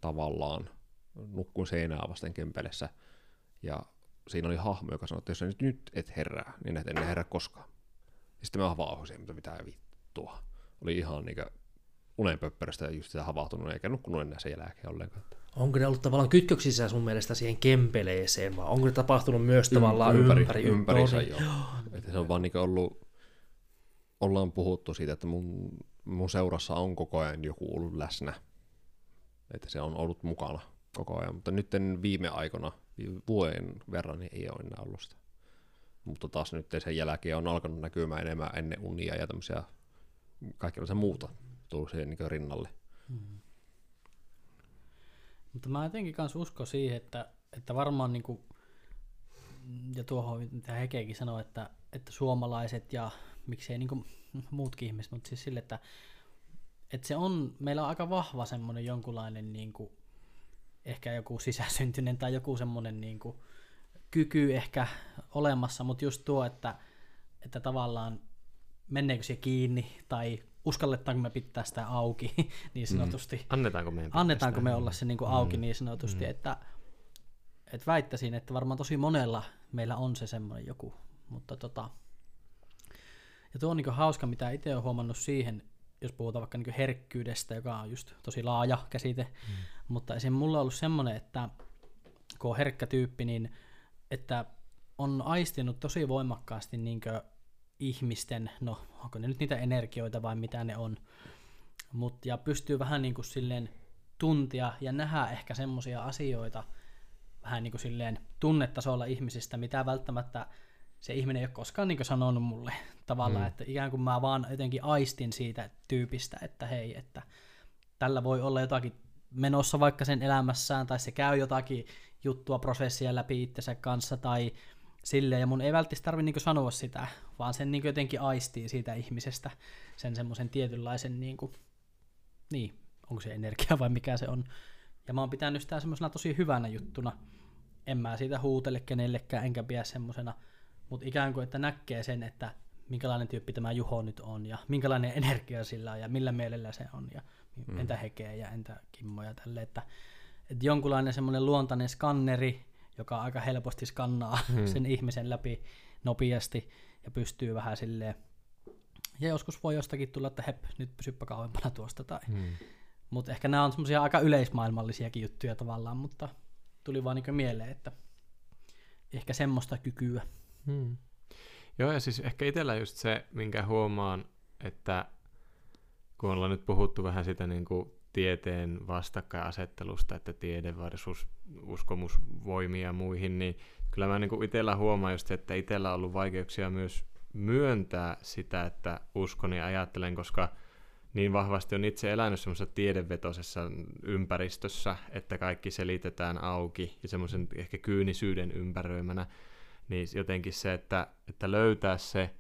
tavallaan, nukkuin seinää vasten kempelessä, ja siinä oli hahmo, joka sanoi, että jos sä nyt, nyt et herää, niin et ennen herää koskaan. Ja sitten mä havahduin, mutta mitä vittua. Oli ihan niinkö unenpöppäröstä just sitä havahtunut, eikä nukkunut enää sen jälkeen ollenkaan. Onko ne ollut tavallaan kytköksissä sun mielestä siihen kempeleeseen, vai onko ne tapahtunut myös tavallaan ympäri? ympäri, ympärissä, ympäri joo. Että se on vaan niin ollut, ollaan puhuttu siitä, että mun, mun seurassa on koko ajan joku ollut läsnä. Että se on ollut mukana koko ajan, mutta nyt viime aikoina, vuoden verran, niin ei ole enää ollut sitä. Mutta taas nyt sen jälkeen on alkanut näkymään enemmän ennen unia ja tämmöisiä kaikenlaisia muuta tullut siihen niin rinnalle. Mutta mä jotenkin kanssa uskon siihen, että, että varmaan niinku, ja tuohon mitä Hekekin sanoi, että, että suomalaiset ja miksei niinku muutkin ihmiset, mutta siis sille, että, että se on, meillä on aika vahva semmoinen jonkunlainen niinku, ehkä joku sisäsyntyinen tai joku semmoinen niinku, kyky ehkä olemassa, mutta just tuo, että, että tavallaan menneekö se kiinni tai uskalletaanko me pitää sitä auki niin sanotusti. Annetaanko meidän pitää Annetaanko me olla se niin kuin auki niin sanotusti, että, että väittäisin, että varmaan tosi monella meillä on se semmoinen joku, mutta tota, ja tuo on niin hauska, mitä itse olen huomannut siihen, jos puhutaan vaikka niin herkkyydestä, joka on just tosi laaja käsite, mm. mutta esim. mulla on ollut semmoinen, että kun on herkkä tyyppi, niin että on aistinut tosi voimakkaasti niin ihmisten, no onko ne nyt niitä energioita vai mitä ne on, Mut, ja pystyy vähän niin kuin silleen tuntia ja nähdä ehkä semmoisia asioita vähän niin kuin silleen tunnetasolla ihmisistä, mitä välttämättä se ihminen ei ole koskaan niin sanonut mulle tavallaan, mm. että ikään kuin mä vaan jotenkin aistin siitä tyypistä, että hei, että tällä voi olla jotakin menossa vaikka sen elämässään, tai se käy jotakin juttua, prosessia läpi itsensä kanssa, tai silleen, ja mun ei välttämättä tarvitse niin sanoa sitä, vaan sen niin jotenkin aistii siitä ihmisestä, sen semmoisen tietynlaisen, niin, kuin, niin, onko se energia vai mikä se on. Ja mä oon pitänyt sitä semmoisena tosi hyvänä juttuna. En mä siitä huutele kenellekään, enkä pidä semmosena, mutta ikään kuin, että näkee sen, että minkälainen tyyppi tämä Juho nyt on, ja minkälainen energia sillä on, ja millä mielellä se on, ja mm. entä Hekeä, ja entä Kimmo, ja tälle, että, että jonkunlainen semmoinen luontainen skanneri, joka aika helposti skannaa mm. sen ihmisen läpi nopeasti, ja pystyy vähän silleen, ja joskus voi jostakin tulla, että hep, nyt pysyppä kauempana tuosta, tai Hmm. mutta ehkä nämä on semmoisia aika yleismaailmallisiakin juttuja tavallaan, mutta tuli vaan niin mieleen, että ehkä semmoista kykyä. Hmm. Joo, ja siis ehkä itsellä just se, minkä huomaan, että kun ollaan nyt puhuttu vähän sitä niin kuin tieteen vastakkainasettelusta, että tiede versus uskomusvoimia ja muihin, niin kyllä mä niin itsellä huomaan just, että itsellä on ollut vaikeuksia myös myöntää sitä, että uskon ja ajattelen, koska niin vahvasti on itse elänyt semmoisessa tiedevetoisessa ympäristössä, että kaikki selitetään auki ja semmoisen ehkä kyynisyyden ympäröimänä, niin jotenkin se, että, että löytää se,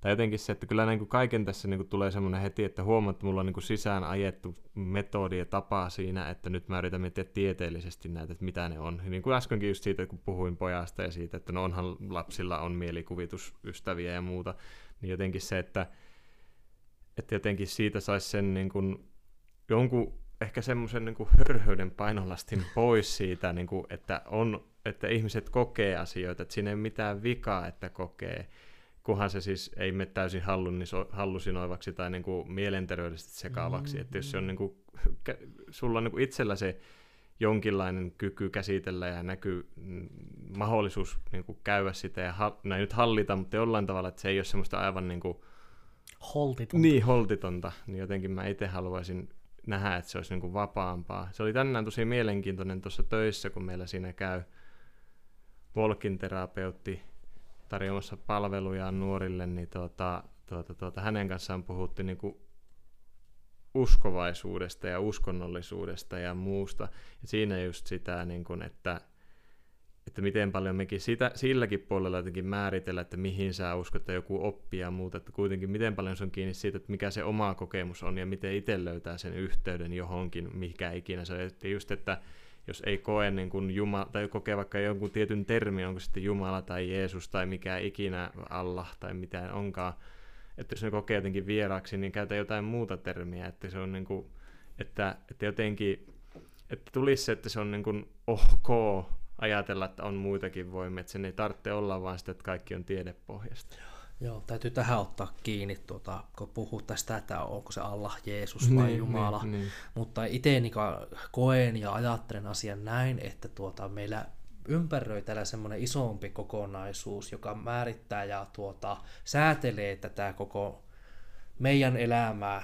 tai jotenkin se, että kyllä niin kuin kaiken tässä niin kuin tulee semmoinen heti, että huomaat, että mulla on niin kuin sisään ajettu metodi ja tapa siinä, että nyt mä yritän miettiä tieteellisesti näitä, että mitä ne on. Niin kuin äskenkin just siitä, kun puhuin pojasta ja siitä, että no onhan lapsilla on mielikuvitusystäviä ja muuta, niin jotenkin se, että, että jotenkin siitä saisi sen niin kuin jonkun ehkä semmoisen niin hörhöyden painolastin pois siitä, niin kuin, että, on, että ihmiset kokee asioita, että siinä ei ole mitään vikaa, että kokee, kunhan se siis ei mene täysin hallusinoivaksi tai niin kuin mielenterveydellisesti sekaavaksi, mm-hmm. että jos se on niin kuin, sulla on niin kuin itsellä se jonkinlainen kyky käsitellä ja näkyy mm, mahdollisuus niin kuin käydä sitä ja ha- ei nyt hallita, mutta jollain tavalla, että se ei ole semmoista aivan niin kuin, Holtitonta. niin holtitonta, niin jotenkin mä itse haluaisin nähdä, että se olisi niin kuin vapaampaa. Se oli tänään tosi mielenkiintoinen tuossa töissä, kun meillä siinä käy Volkin terapeutti tarjoamassa palvelujaan nuorille, niin tuota, tuota, tuota, hänen kanssaan puhuttiin niin kuin uskovaisuudesta ja uskonnollisuudesta ja muusta. Ja siinä just sitä, niin kuin, että, että miten paljon mekin sitä, silläkin puolella jotenkin määritellä, että mihin sä uskot, että joku oppii ja muuta, että kuitenkin miten paljon se on kiinni siitä, että mikä se oma kokemus on ja miten itse löytää sen yhteyden johonkin, mikä ikinä se on. Että just, että jos ei koe niin kuin Jumala, tai kokee vaikka jonkun tietyn termi, onko sitten Jumala tai Jeesus tai mikä ikinä Allah tai mitä onkaan, että jos ne kokee jotenkin vieraaksi, niin käytä jotain muuta termiä, että se on niin kuin, että, että jotenkin, että tulisi se, että se on niin kuin ok ajatella, että on muitakin voimia, että sen ei tarvitse olla vaan sitä, että kaikki on tiedepohjasta. Joo, täytyy tähän ottaa kiinni, tuota, kun puhuu tästä, että onko se Allah, Jeesus vai Niin, Jumala. niin, niin. Mutta itse niin koen ja ajattelen asian näin, että tuota, meillä ympäröi täällä semmoinen isompi kokonaisuus, joka määrittää ja tuota, säätelee tätä koko meidän elämää,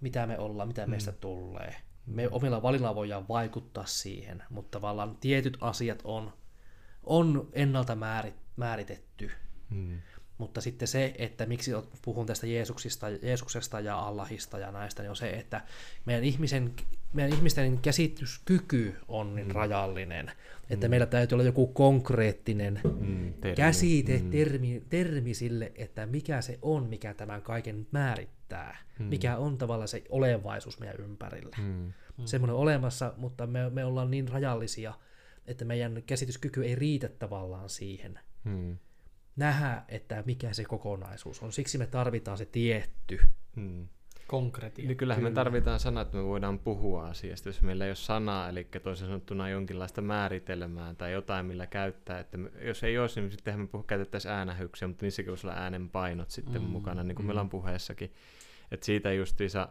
mitä me ollaan, mitä meistä tulee. Me omilla valilla voidaan vaikuttaa siihen, mutta tavallaan tietyt asiat on, on ennalta määrit, määritetty. Hmm. Mutta sitten se, että miksi puhun tästä Jeesuksista, Jeesuksesta ja Allahista ja näistä, niin on se, että meidän, ihmisen, meidän ihmisten käsityskyky on niin rajallinen. Että meillä täytyy olla joku konkreettinen Mm, termi. käsite, termi, termi sille, että mikä se on, mikä tämän kaiken määrittää. Mikä on tavallaan se olevaisuus meidän ympärillä. Mm. Semmoinen olemassa, mutta me, me ollaan niin rajallisia, että meidän käsityskyky ei riitä tavallaan siihen Mm. Nähdä, että mikä se kokonaisuus on. Siksi me tarvitaan se tietty. Mm. Konkretia. Niin kyllähän me tarvitaan sanaa, että me voidaan puhua asiasta. Jos meillä ei ole sanaa, eli toisin sanottuna jonkinlaista määritelmää tai jotain, millä käyttää. Että me, jos ei olisi, niin sittenhän me puh- käytettäisiin äänähyksiä, mutta niissäkin voisi olla äänen painot sitten mm, mukana, niin kuin mm. meillä on puheessakin. Että siitä justiinsa,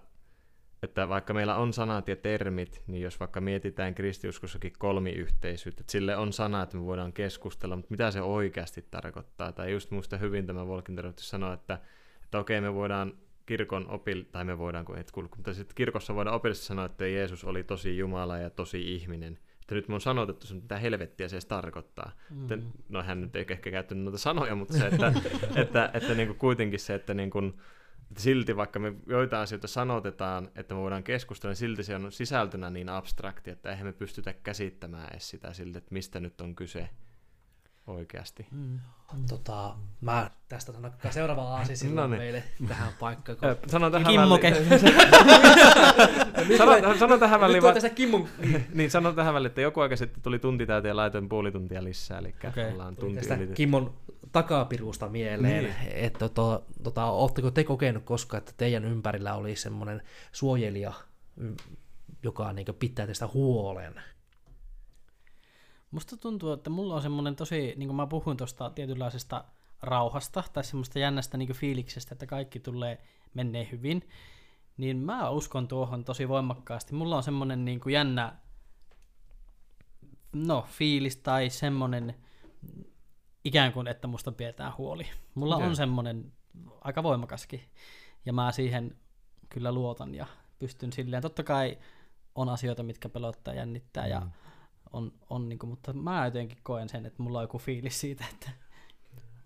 että vaikka meillä on sanat ja termit, niin jos vaikka mietitään kristiuskossakin kolmiyhteisyyttä, että sille on sana, että me voidaan keskustella, mutta mitä se oikeasti tarkoittaa? Tai just muista hyvin tämä Volkinterottis sanoi, että, että okei, me voidaan kirkon opil, tai me voidaan, kun et kuulu, mutta sitten kirkossa voidaan opillisesti sanoa, että Jeesus oli tosi Jumala ja tosi ihminen. Että nyt mun on sanotettu, että mitä helvettiä se edes tarkoittaa. Mm. Että, no hän nyt ei ehkä käyttänyt noita sanoja, mutta se, että, että, että, että niin kuin kuitenkin se, että, niin kuin, että silti vaikka me joitain asioita sanotetaan, että me voidaan keskustella, niin silti se on sisältönä niin abstrakti, että eihän me pystytä käsittämään edes sitä siltä, että mistä nyt on kyse oikeasti. Mm. Tota, mä tästä sanon seuraava aasi No niin. meille tähän paikkaan. Ö, Sanon tähän Kimmoke. väliin, sanon, sanon tähän väliin, Nyt tässä Kimmon niin sanon tähän väliin, että joku aika sitten tuli tunti täyteen ja laitoin puoli tuntia lisää, eli okay. ollaan tunti tästä ylitetty. Kimmon takapirusta mieleen, Niin. että to, tota, ootteko te kokenut koskaan, että teidän ympärillä oli semmoinen suojelija, y- joka niin pitää teistä huolen? Musta tuntuu, että mulla on semmoinen tosi, niin kuin mä puhuin tuosta tietynlaisesta rauhasta tai semmoista jännästä niin fiiliksestä, että kaikki tulee menee hyvin, niin mä uskon tuohon tosi voimakkaasti. Mulla on semmoinen niin jännä no, fiilis tai semmoinen ikään kuin, että musta pidetään huoli. Mulla Okei. on semmoinen aika voimakaskin ja mä siihen kyllä luotan ja pystyn silleen. Totta kai on asioita, mitkä pelottaa ja jännittää ja on, on niin kuin, mutta mä jotenkin koen sen, että mulla on joku fiilis siitä, että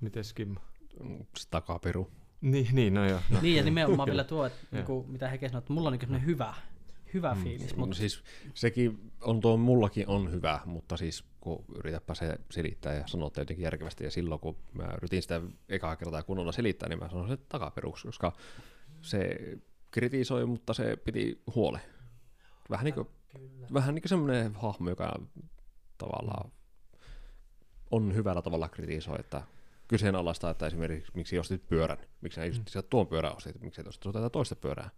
Mites Kimmo? Se takapiru. Niin, niin, no joo. No. niin ja nimenomaan vielä tuo, että Joo. niin kuin, mitä he sanoi, että mulla on niin kuin hyvä, hyvä fiilis, mutta siis sekin on tuo mullakin on hyvä, mutta siis kun yritäpä se selittää ja sanoa jotenkin järkevästi, ja silloin kun mä yritin sitä ekaa kertaa kunnolla selittää, niin mä sanoin se takaperuksi, koska se kritisoi, mutta se piti huole. Vähän niin kuin, vähän niin kuin semmoinen hahmo, joka tavallaan on hyvällä tavalla kritisoi, että kyseenalaistaa, että esimerkiksi miksi ostit pyörän, miksi just sieltä tuon pyörän ostit, miksi et ostit tätä toista pyörää.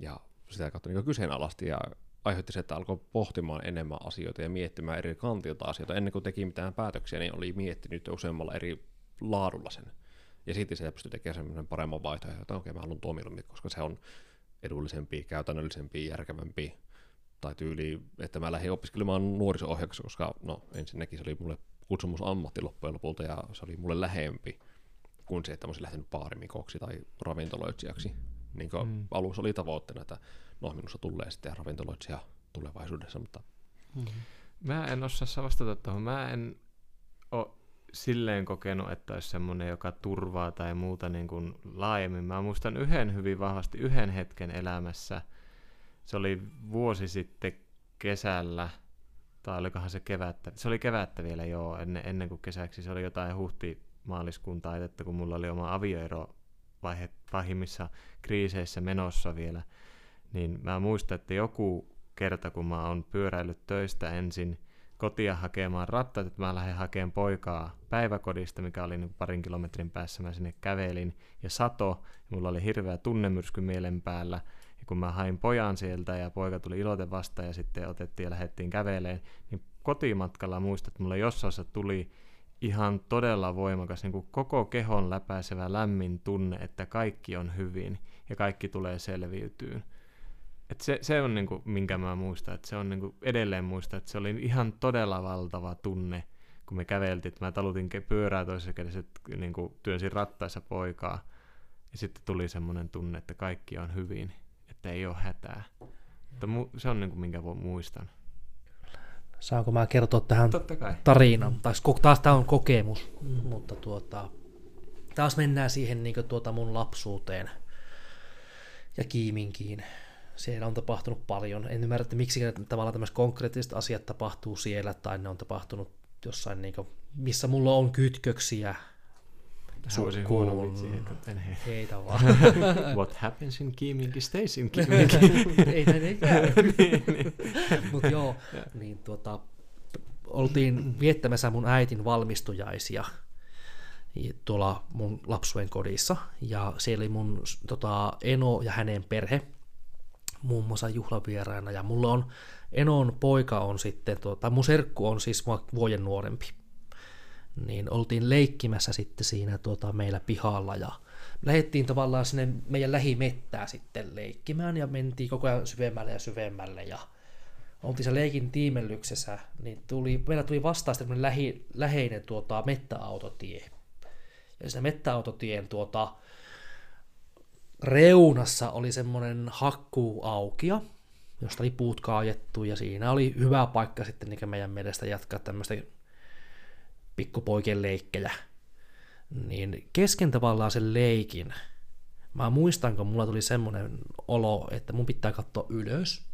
Ja sitä kautta niin kyseenalaisti ja aiheutti se, että alkoi pohtimaan enemmän asioita ja miettimään eri kantilta asioita. Ennen kuin teki mitään päätöksiä, niin oli miettinyt useammalla eri laadulla sen. Ja sitten se pystyi tekemään semmoisen paremman vaihtoehdon, että okei, mä haluan mieluummin, koska se on edullisempi, käytännöllisempi, järkevämpi, tai tyyli, että mä lähdin opiskelemaan nuoriso koska no ensinnäkin se oli mulle kutsumus ammatti loppujen lopulta ja se oli mulle lähempi kuin se, että mä olisin lähtenyt baarimikoksi tai ravintoloitsijaksi. Niin kuin mm. alussa oli tavoitteena, että no minussa tulee sitten ravintoloitsija tulevaisuudessa, mutta... Mm-hmm. Mä en osaa vastata tuohon. Mä en ole silleen kokenut, että olisi semmoinen, joka turvaa tai muuta niin kuin laajemmin. Mä muistan yhden hyvin vahvasti, yhden hetken elämässä. Se oli vuosi sitten kesällä, tai olikohan se kevättä. Se oli kevättä vielä joo, ennen, ennen kuin kesäksi. Se oli jotain huhti-maaliskuun taitetta, kun mulla oli oma avioero vaihe, pahimmissa kriiseissä menossa vielä. Niin mä muistan, että joku kerta, kun mä oon pyöräillyt töistä ensin kotia hakemaan rattaat, että mä lähden hakemaan poikaa päiväkodista, mikä oli niin parin kilometrin päässä, mä sinne kävelin, ja sato, ja mulla oli hirveä tunnemyrsky mielen päällä, ja kun mä hain pojan sieltä, ja poika tuli iloten vastaan, ja sitten otettiin ja lähdettiin käveleen, niin kotimatkalla muistat, että mulla jossain tuli ihan todella voimakas, niin kuin koko kehon läpäisevä lämmin tunne, että kaikki on hyvin, ja kaikki tulee selviytyyn et se, se on niinku, minkä mä muistan, että se on niinku, edelleen muista, että se oli ihan todella valtava tunne, kun me käveltiin, että mä talutin pyörää toisessa kädessä, että niinku, työnsin rattaissa poikaa, ja sitten tuli semmoinen tunne, että kaikki on hyvin, että ei ole hätää. Mutta mu- se on niinku, minkä muistan. Saanko mä kertoa tähän tarinan? Tai taas tämä on kokemus, mm. mutta tuota, taas mennään siihen niin tuota mun lapsuuteen ja kiiminkiin siellä on tapahtunut paljon. En ymmärrä, että miksi tavallaan tämmöiset konkreettiset asiat tapahtuu siellä, tai ne on tapahtunut jossain, niin kuin, missä mulla on kytköksiä. Suosi huono vitsi, en he. Heitä vaan. What happens in Kiiminki stays in Kiiminki. ei näin ei käy. niin, niin. Mutta joo, niin tuota, oltiin viettämässä mun äitin valmistujaisia tuolla mun lapsujen kodissa, ja siellä oli mun tota, eno ja hänen perhe, muun muassa juhlavieraina, ja mulla on, Enon poika on sitten, tuota, mun serkku on siis vuoden nuorempi, niin oltiin leikkimässä sitten siinä tuota, meillä pihalla, ja lähdettiin tavallaan sinne meidän lähimettää sitten leikkimään, ja mentiin koko ajan syvemmälle ja syvemmälle, ja oltiin se leikin tiimellyksessä, niin tuli, meillä tuli vastaan sitten lähi, läheinen tuota, mettäautotie. Ja siinä mettäautotien tuota, reunassa oli semmoinen hakkuaukia, josta oli puut kaajettu ja siinä oli hyvä paikka sitten niin meidän mielestä jatkaa tämmöistä pikkupoikien leikkejä. Niin kesken tavallaan sen leikin, mä muistan, kun mulla tuli semmoinen olo, että mun pitää katsoa ylös.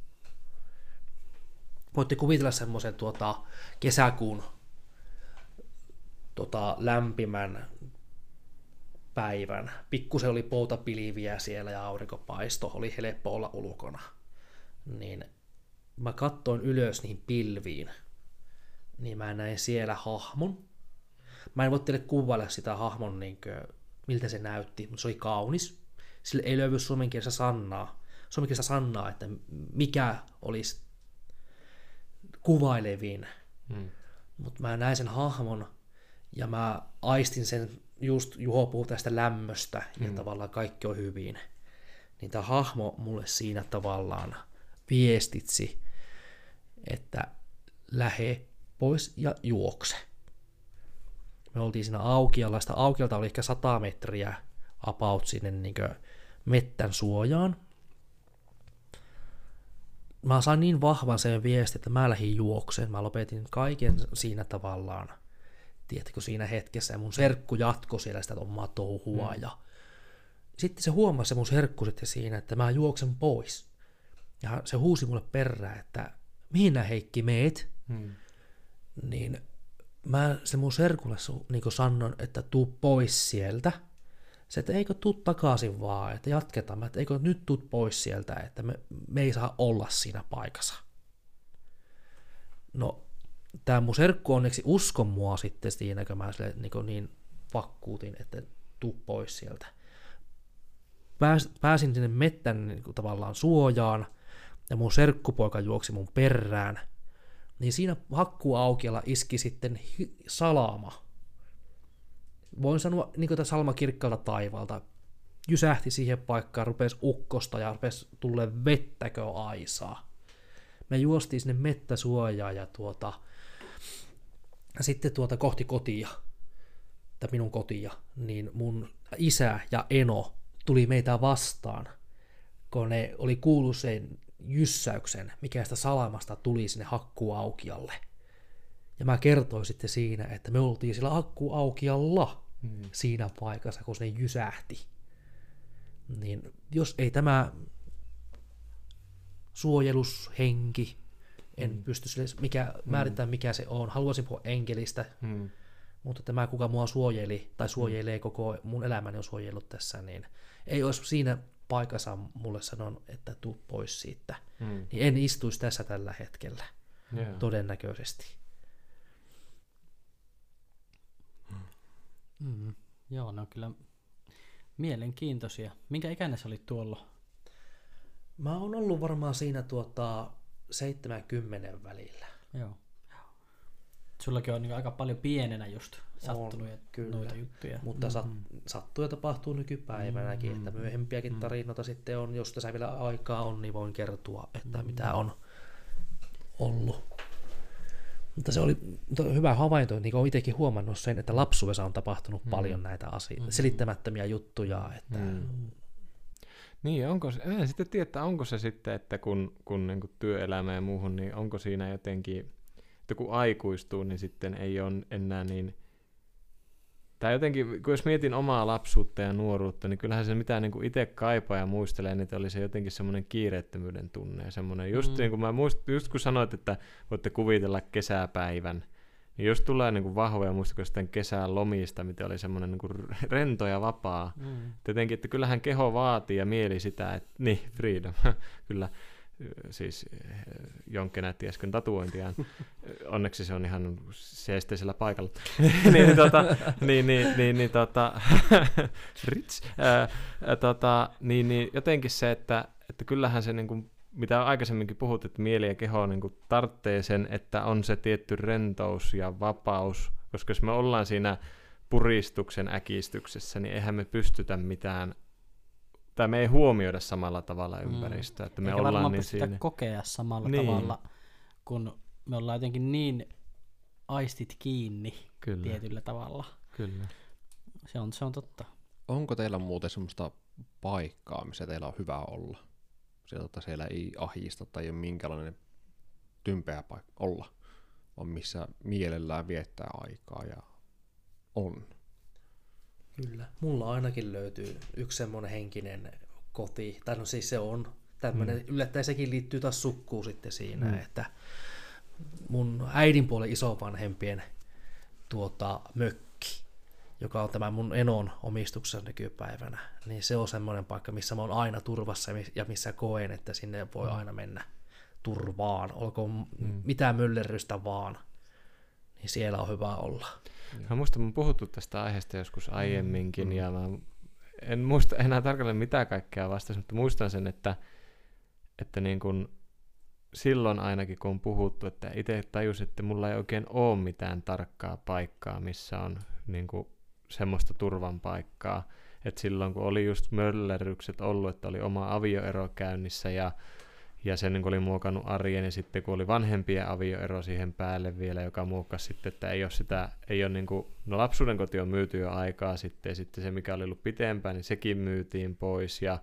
Voitte kuvitella semmoisen tuota, kesäkuun tota, lämpimän päivän. Pikkusen oli poutapilviä siellä ja aurinkopaisto, oli helppo olla ulkona. Niin mä kattoin ylös niihin pilviin, niin mä näin siellä hahmon. Mä en voi teille kuvailla sitä hahmon, niin kuin, miltä se näytti, mutta se oli kaunis. Sille ei löydy suomenkielistä sanaa, suomenkielistä sanaa, että mikä olisi kuvailevin. Hmm. Mutta mä näin sen hahmon ja mä aistin sen just Juho puhuu tästä lämmöstä ja mm. tavallaan kaikki on hyvin, niin tämä hahmo mulle siinä tavallaan viestitsi, että lähe pois ja juokse. Me oltiin siinä aukialla, sitä aukialta oli ehkä 100 metriä about sinne niin mettän suojaan. Mä sain niin vahvan sen viesti, että mä lähdin juokseen. Mä lopetin kaiken siinä tavallaan tiedätkö, siinä hetkessä, ja mun serkku jatkoi siellä sitä omaa touhua, mm. ja sitten se huomasi se mun serkku sitten siinä, että mä juoksen pois. Ja se huusi mulle perään, että mihin Heikki meet? Mm. Niin mä se mun serkulle niin sanoin, että tuu pois sieltä. Se, että eikö tuu takaisin vaan, että jatketaan. Mä, että eikö nyt tuu pois sieltä, että me, me ei saa olla siinä paikassa. No tämä mun serkku onneksi uskon mua sitten siinä, kun mä sille, niin, niin vakkuutin, että tuu pois sieltä. Pääs, pääsin sinne mettän niin tavallaan suojaan, ja mun serkkupoika juoksi mun perään, niin siinä hakkuaukialla iski sitten salama. Voin sanoa niin kuin salma kirkkaalta taivaalta. Jysähti siihen paikkaan, rupesi ukkosta ja rupesi tulle vettäkö aisaa me juostiin sinne mettäsuojaa ja tuota, sitten tuota kohti kotia, tai minun kotia, niin mun isä ja Eno tuli meitä vastaan, kun ne oli kuullut sen jyssäyksen, mikä sitä salamasta tuli sinne hakkuaukialle. Ja mä kertoin sitten siinä, että me oltiin sillä hakkuaukialla mm. siinä paikassa, kun se jysähti. Niin jos ei tämä suojelushenki, en mm. pysty sille mikä, määrittämään mikä se on, haluaisin puhua enkelistä, mm. mutta tämä kuka mua suojeli tai suojelee koko mun elämäni on suojellut tässä, niin ei olisi siinä paikassa mulle sanon, että tuu pois siitä, mm. niin en istuisi tässä tällä hetkellä, yeah. todennäköisesti. Mm. Joo, ne on kyllä mielenkiintoisia. Minkä ikäinen sä olit tuolla? Mä oon ollut varmaan siinä tuota 70 välillä. Joo. Sullakin on niin aika paljon pienenä just sattunut on, kyllä. noita juttuja. Mutta mm-hmm. sattuu ja tapahtuu nykypäivänäkin, mm-hmm. että myöhempiäkin mm-hmm. tarinoita mm-hmm. sitten on, jos tässä vielä aikaa on, niin voin kertoa, että mm-hmm. mitä on ollut. Mutta se oli hyvä havainto, niin kuin itsekin huomannut sen, että lapsuudessa on tapahtunut mm. paljon näitä asioita, mm. selittämättömiä juttuja. Että... Mm. Niin, onko se, en sitten tiedä, että onko se sitten, että kun, kun niin työelämä ja muuhun, niin onko siinä jotenkin, että kun aikuistuu, niin sitten ei ole enää niin tai jotenkin, kun jos mietin omaa lapsuutta ja nuoruutta, niin kyllähän se mitä niin itse kaipaa ja muistelee, niin oli se jotenkin semmoinen kiireettömyyden tunne. Ja semmoinen, just, mm. niin kuin mä muist, just kun sanoit, että voitte kuvitella kesäpäivän, niin just tulee niin kuin vahvoja muistikos sitten kesän lomista, miten oli semmoinen niin kuin rento ja vapaa. Mm. Jotenkin, että kyllähän keho vaatii ja mieli sitä, että niin, freedom, kyllä siis Jonkke näytti äsken tatuointiaan. Onneksi se on ihan seesteisellä paikalla. niin, tota, niin, niin, niin, niin, tota, rich, ää, tota, niin, niin, jotenkin se, että, että kyllähän se niin kuin, mitä aikaisemminkin puhut, että mieli ja keho niin kuin, tarvitsee sen, että on se tietty rentous ja vapaus, koska jos me ollaan siinä puristuksen äkistyksessä, niin eihän me pystytä mitään tai me ei huomioida samalla tavalla mm. ympäristöä. Että me Eikä ollaan niin siinä... kokea samalla niin. tavalla, kun me ollaan jotenkin niin aistit kiinni Kyllä. tietyllä tavalla. Kyllä. Se on, se on totta. Onko teillä muuten semmoista paikkaa, missä teillä on hyvä olla? Siellä, että siellä ei ahista tai ei ole minkälainen tympeä paikka olla, vaan missä mielellään viettää aikaa ja on. Kyllä. Mulla ainakin löytyy yksi semmoinen henkinen koti, tai no siis se on tämmöinen, mm. yllättäen sekin liittyy taas sukkuun sitten siinä, mm. että mun äidin puolen isovanhempien tuota, mökki, joka on tämä mun enon omistuksessa nykypäivänä, niin se on semmoinen paikka, missä mä oon aina turvassa ja missä koen, että sinne voi mm. aina mennä turvaan, olkoon mm. mitä myllerrystä vaan, niin siellä on hyvä olla. Mä muistan, mä puhuttu tästä aiheesta joskus aiemminkin, mm. ja mä en muista enää tarkalleen mitä kaikkea vastasi, mutta muistan sen, että, että niin kun silloin ainakin kun on puhuttu, että itse tajusin, että mulla ei oikein ole mitään tarkkaa paikkaa, missä on niin kuin semmoista turvan paikkaa. että silloin kun oli just möllerrykset ollut, että oli oma avioero käynnissä ja ja se niin oli muokannut arjen, ja sitten kun oli vanhempien avioero siihen päälle vielä, joka muokkasi sitten, että ei ole sitä, ei ole niin kuin, no lapsuuden koti on myyty jo aikaa sitten, ja sitten se mikä oli ollut pitempään, niin sekin myytiin pois, ja,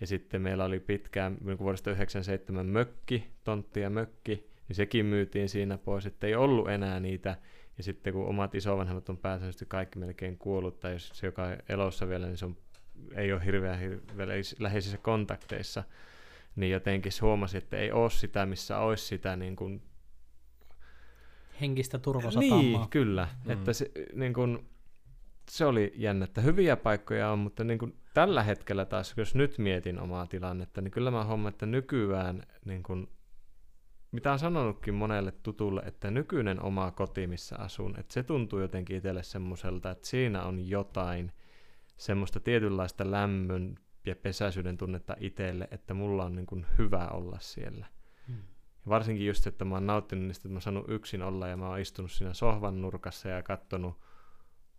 ja sitten meillä oli pitkään, niin kuin vuodesta 97 mökki, tontti ja mökki, niin sekin myytiin siinä pois, että ei ollut enää niitä, ja sitten kun omat isovanhemmat on pääsääntöisesti kaikki melkein kuollut, tai jos se joka on elossa vielä, niin se on, ei ole hirveän hirveän läheisissä kontakteissa, niin jotenkin huomasi, että ei ole sitä, missä olisi sitä niin kuin... henkistä turvasatamaa. Niin, kyllä. Mm. Että se, niin kuin, se oli jännä, että hyviä paikkoja on, mutta niin kuin tällä hetkellä taas, jos nyt mietin omaa tilannetta, niin kyllä mä huomaan, että nykyään, niin kuin, mitä on sanonutkin monelle tutulle, että nykyinen oma koti, missä asun, että se tuntuu jotenkin itselle semmoiselta, että siinä on jotain semmoista tietynlaista lämmön ja pesäisyyden tunnetta itselle, että mulla on niin kuin hyvä olla siellä. Ja varsinkin just, että mä oon nauttinut niistä, että mä oon saanut yksin olla ja mä oon istunut siinä sohvan nurkassa ja katsonut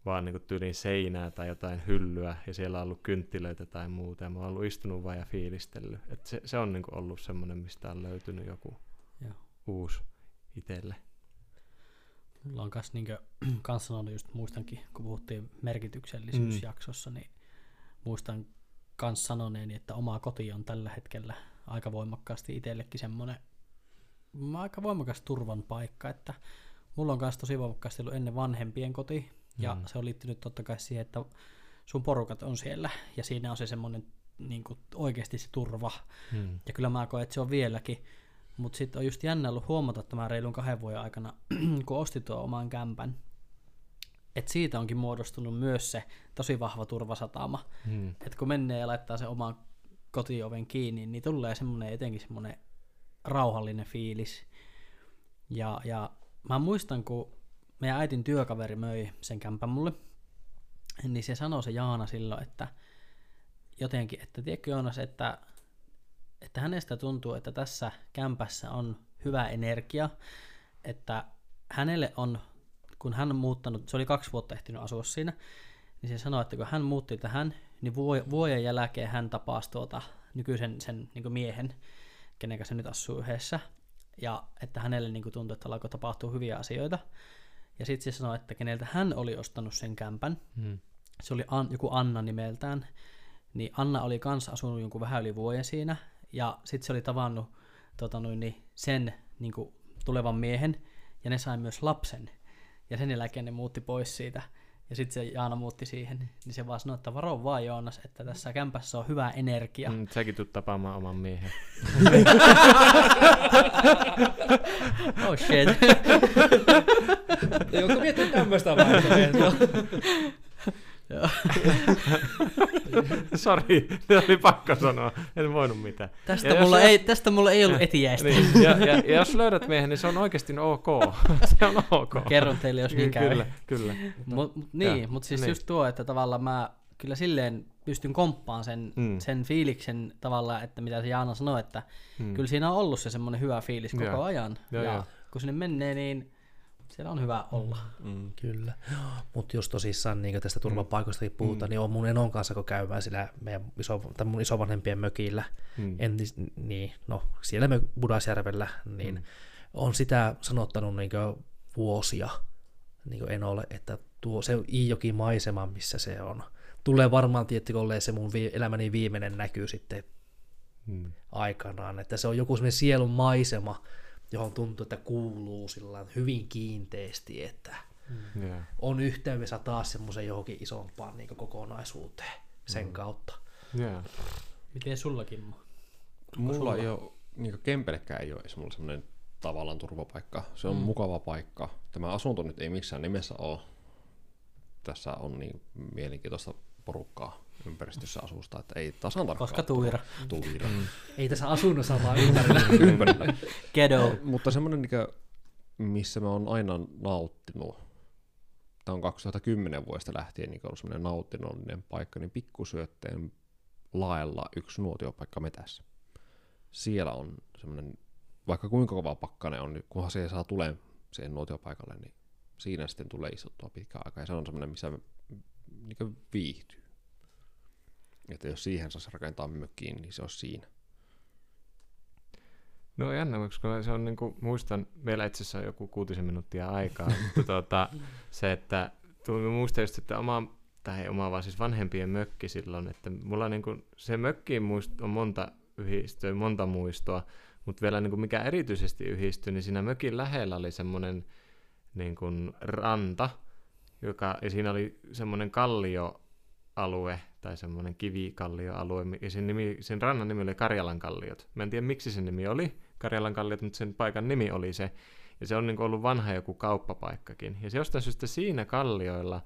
vaan niin tyylin seinää tai jotain hyllyä ja siellä on ollut kynttilöitä tai muuta ja mä oon ollut istunut vaan ja fiilistellyt. Et se, se on niin kuin ollut semmoinen, mistä on löytynyt joku Joo. uusi itselle. Mulla on kans, niinkö, kans sanonut just, muistankin, kun puhuttiin merkityksellisyysjaksossa, niin muistan kans sanoneeni, että oma koti on tällä hetkellä aika voimakkaasti itsellekin semmoinen aika voimakas turvan paikka, että mulla on kans tosi voimakkaasti ollut ennen vanhempien koti, ja Mm. se on liittynyt totta kai siihen, että sun porukat on siellä, ja siinä on se semmoinen niin oikeasti se turva, Mm. ja kyllä mä koen, että se on vieläkin. Mutta sitten on just jännä ollut huomata tämän reilun kahden vuoden aikana, kun osti tuo oman kämpän, että siitä onkin muodostunut myös se tosi vahva turvasatama. Mm. Että kun menee ja laittaa sen oman kotioven kiinni, niin tulee semmoinen etenkin semmoinen rauhallinen fiilis. Ja, ja mä muistan, kun meidän äitin työkaveri möi sen kämpän mulle, niin se sanoi se Jaana silloin, että jotenkin, että tiedätkö Joonas, että, että hänestä tuntuu, että tässä kämpässä on hyvä energia, että hänelle on, kun hän on muuttanut, se oli kaksi vuotta ehtinyt asua siinä, niin se sanoi, että kun hän muutti tähän, niin vuo- vuoden jälkeen hän tapasi tuota nykyisen sen niin miehen, kenen kanssa se nyt asuu yhdessä, ja että hänelle niin kuin tuntui, että alkoi tapahtua hyviä asioita. Ja sitten se sanoi, että keneltä hän oli ostanut sen kämpän, Mm. se oli An, joku Anna nimeltään, niin Anna oli kanssa asunut jonkun vähän yli vuoden siinä, ja sitten se oli tavannut tota noin, niin sen niin kuin, tulevan miehen, ja ne sai myös lapsen, ja sen jälkeen ne muutti pois siitä, ja sitten se Jaana muutti siihen, niin se vaan sanoi, että varo vaan Joonas, että tässä kämpässä on hyvä energia. Mm. Säkin tulet tapaamaan oman miehen. Oh shit. Joku miettii tämmöistä vaihtoehtoa. Sori, se oli pakko sanoa. En voinut mitään. tästä, Ja jos mulla sä- ei, tästä mulla ei ollut etiäistä. Niin, ja, ja, ja, jos löydät miehen, niin se on oikeasti ok. se on ok. Kerron teille, jos niin käy. Kyllä, kyllä. Mut, niin, mutta siis niin. just tuo, että tavallaan mä kyllä silleen pystyn komppaan sen, Mm. sen fiiliksen tavallaan, että mitä se Jaana sanoi, että Mm. kyllä siinä on ollut se semmoinen hyvä fiilis koko Joo. ajan. Joo, ja joo. kun sinne menee, niin siellä on hyvä olla. Mm. Kyllä. Mutta jos tosissaan niin tästä turvapaikoistakin puhutaan, mm. niin on mun enon kanssa, kun käydään sillä meidän iso, tai mun isovanhempien mökillä, Mm. entis, niin, no, siellä me Budasjärvellä, niin mm. on sitä sanottanut niin vuosia niin Enolle, että tuo se Iijoki maisema, missä se on, tulee varmaan tietty, olleen se mun vi- elämäni viimeinen näkyy sitten Mm. aikanaan, että se on joku semmoinen sielun maisema, johon tuntuu, että kuuluu sillä hyvin kiinteästi, että Joo. on yhteydessä taas semmoisen johonkin isompaan niin kokonaisuuteen sen Mm. kautta. Joo. Miten sullakin? Mo? Mulla ei ole, niin Kempelekään ei ole edes mulla semmoinen tavallaan turvapaikka. Se on mm. mukava paikka. Tämä asunto nyt ei missään nimessä ole. Tässä on niin mielenkiintoista porukkaa ympäristössä asusta, että ei tasan tarkkaan. Koska Tuira. Tuira. Ei tässä asunnossa vaan ympärillä. Ympärillä. Ghetto. Mutta semmoinen, missä mä oon aina nauttinut, tämä on 2010 vuodesta lähtien niin ollut semmoinen nautinnollinen paikka, niin pikkusyötteen laella yksi nuotiopaikka metässä. Siellä on semmoinen, vaikka kuinka kova pakkanen on, niin kunhan se saa tuleen siihen nuotiopaikalle, niin siinä sitten tulee istuttua pitkään aikaa. Ja se on semmoinen, missä niin viihtyy. Että jos siihen saisi rakentaa mökkiin, niin se olisi siinä. No jännä, koska se on niin kuin, muistan, meillä itse asiassa on joku kuutisen minuuttia aikaa, mutta tuota, se, että muistan just, että oma, tai oma, vaan siis vanhempien mökki silloin, että mulla niin kuin, se mökkiin muist, on monta yhdistöä, monta muistoa, mutta vielä niin kuin mikä erityisesti yhdistyi, niin siinä mökin lähellä oli semmoinen niin kuin ranta, joka, ja siinä oli semmoinen kallioalue, tai semmoinen kivikallioalue, ja sen, nimi, sen rannan nimi oli Karjalan kalliot. Mä en tiedä, miksi sen nimi oli Karjalan kalliot, mutta sen paikan nimi oli se. Ja se on niin ollut vanha joku kauppapaikkakin. Ja se jostain syystä siinä kallioilla